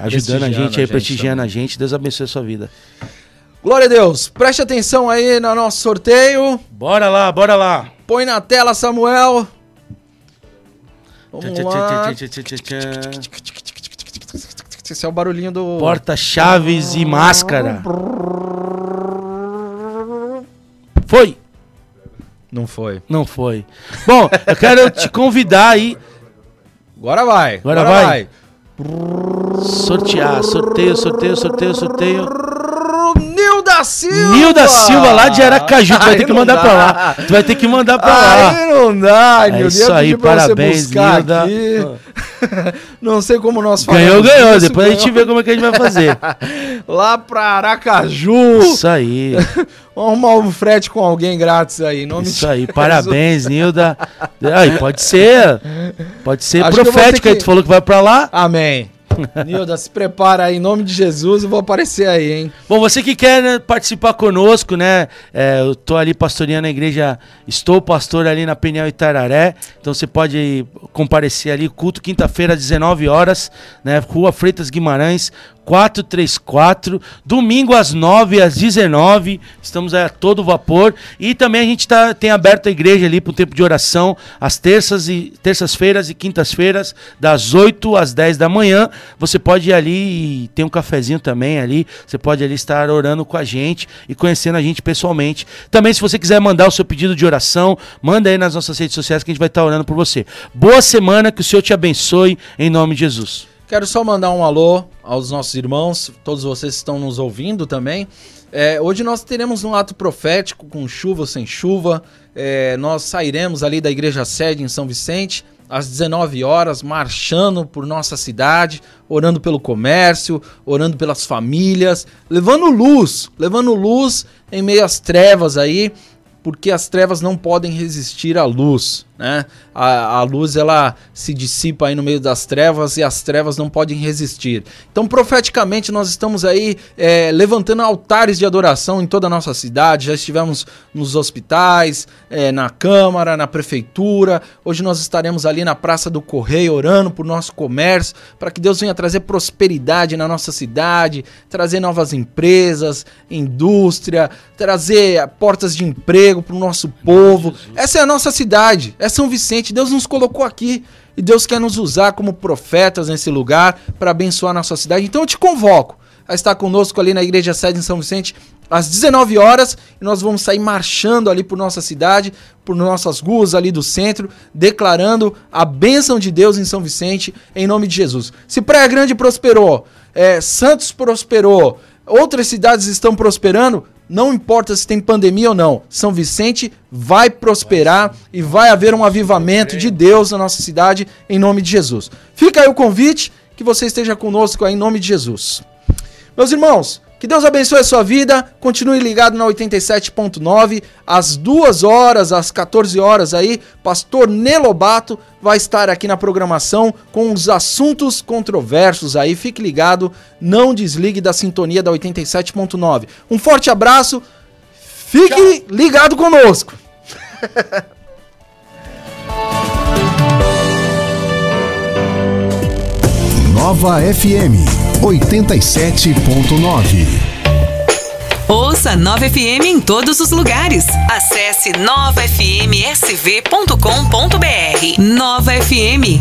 Speaker 8: ajudando a gente
Speaker 5: a
Speaker 8: aí,
Speaker 5: gente
Speaker 8: prestigiando a gente. Deus abençoe a sua vida.
Speaker 5: Glória a Deus. Preste atenção aí no nosso sorteio.
Speaker 8: Bora lá, bora lá.
Speaker 5: Põe na tela, Samuel. Vamos lá. Esse é o barulhinho do.
Speaker 8: Porta, chaves e máscara. Foi?
Speaker 5: Não foi.
Speaker 8: Não foi. Bom, eu quero te convidar aí.
Speaker 5: Agora vai.
Speaker 8: Agora vai. Sortear, sorteio, sorteio, sorteio, sorteio.
Speaker 5: Nilda Silva!
Speaker 8: Nilda Silva lá de Aracaju. Tu vai
Speaker 5: Aí
Speaker 8: ter que mandar
Speaker 5: dá.
Speaker 8: pra lá. Tu vai ter que mandar pra lá.
Speaker 5: Aí não dá,
Speaker 8: É
Speaker 5: Nilda.
Speaker 8: isso
Speaker 5: Eu ia
Speaker 8: aí, parabéns, Nilda.
Speaker 5: aqui. <laughs> Não sei como nós falamos.
Speaker 8: Ganhou, ganhou.
Speaker 5: disso,
Speaker 8: Depois a gente
Speaker 5: ganhou.
Speaker 8: vê como é que a gente vai fazer. <laughs>
Speaker 5: Lá pra Aracaju.
Speaker 8: Isso aí. <laughs>
Speaker 5: Vamos arrumar um frete com alguém grátis aí. Nome
Speaker 8: Isso aí, parabéns, Nilda. Aí, pode ser. Pode ser
Speaker 5: Acho
Speaker 8: profética. aí
Speaker 5: que-
Speaker 8: Tu falou que vai pra lá.
Speaker 5: Amém. <laughs> Nilda, se prepara aí, em nome de Jesus, eu vou aparecer aí, hein?
Speaker 8: Bom, você que quer né, participar conosco, né? é, eu tô ali pastoreando a igreja, estou pastor ali na Peniel Itararé, então você pode comparecer ali, culto quinta-feira às 19 horas, né? Rua Freitas Guimarães, 434, domingo às 9 às 19, estamos a todo vapor e também a gente tá, tem aberto a igreja ali para o tempo de oração às terças e terças-feiras e quintas-feiras das 8 às 10 da manhã. Você pode ir ali e tem um cafezinho também ali, você pode ali estar orando com a gente e conhecendo a gente pessoalmente. Também se você quiser mandar o seu pedido de oração, manda aí nas nossas redes sociais que a gente vai estar orando por você. Boa semana, que o Senhor te abençoe em nome de Jesus.
Speaker 5: Quero só mandar um alô aos nossos irmãos, todos vocês que estão nos ouvindo também. É, hoje nós teremos um ato profético, com chuva ou sem chuva. É, nós sairemos ali da igreja sede em São Vicente, às 19 horas, marchando por nossa cidade, orando pelo comércio, orando pelas famílias, levando luz, levando luz em meio às trevas aí, porque as trevas não podem resistir à luz, né? A, a luz ela se dissipa aí no meio das trevas e as trevas não podem resistir. Então, profeticamente, nós estamos aí é, levantando altares de adoração em toda a nossa cidade. Já estivemos nos hospitais, é, na Câmara, na Prefeitura. Hoje nós estaremos ali na Praça do Correio orando por nosso comércio, para que Deus venha trazer prosperidade na nossa cidade, trazer novas empresas, indústria, trazer portas de emprego para o nosso povo. Essa é a nossa cidade, é São Vicente. Deus nos colocou aqui e Deus quer nos usar como profetas nesse lugar para abençoar nossa cidade. Então eu te convoco a estar conosco ali na Igreja Sede em São Vicente às 19 horas e nós vamos sair marchando ali por nossa cidade, por nossas ruas ali do centro, declarando a bênção de Deus em São Vicente em nome de Jesus. Se Praia Grande prosperou, é, Santos prosperou, outras cidades estão prosperando, não importa se tem pandemia ou não, São Vicente vai prosperar e vai haver um avivamento de Deus na nossa cidade em nome de Jesus. Fica aí o convite que você esteja conosco aí em nome de Jesus. Meus irmãos, que Deus abençoe a sua vida. Continue ligado na 87.9 às 2 horas, às 14 horas aí, pastor Nelobato vai estar aqui na programação com os assuntos controversos aí. Fique ligado, não desligue da sintonia da 87.9. Um forte abraço. Fique ligado conosco. <laughs>
Speaker 4: Nova FM 87.9.
Speaker 3: Ouça Nova FM em todos os lugares. Acesse novafmsv.com.br. Nova FM,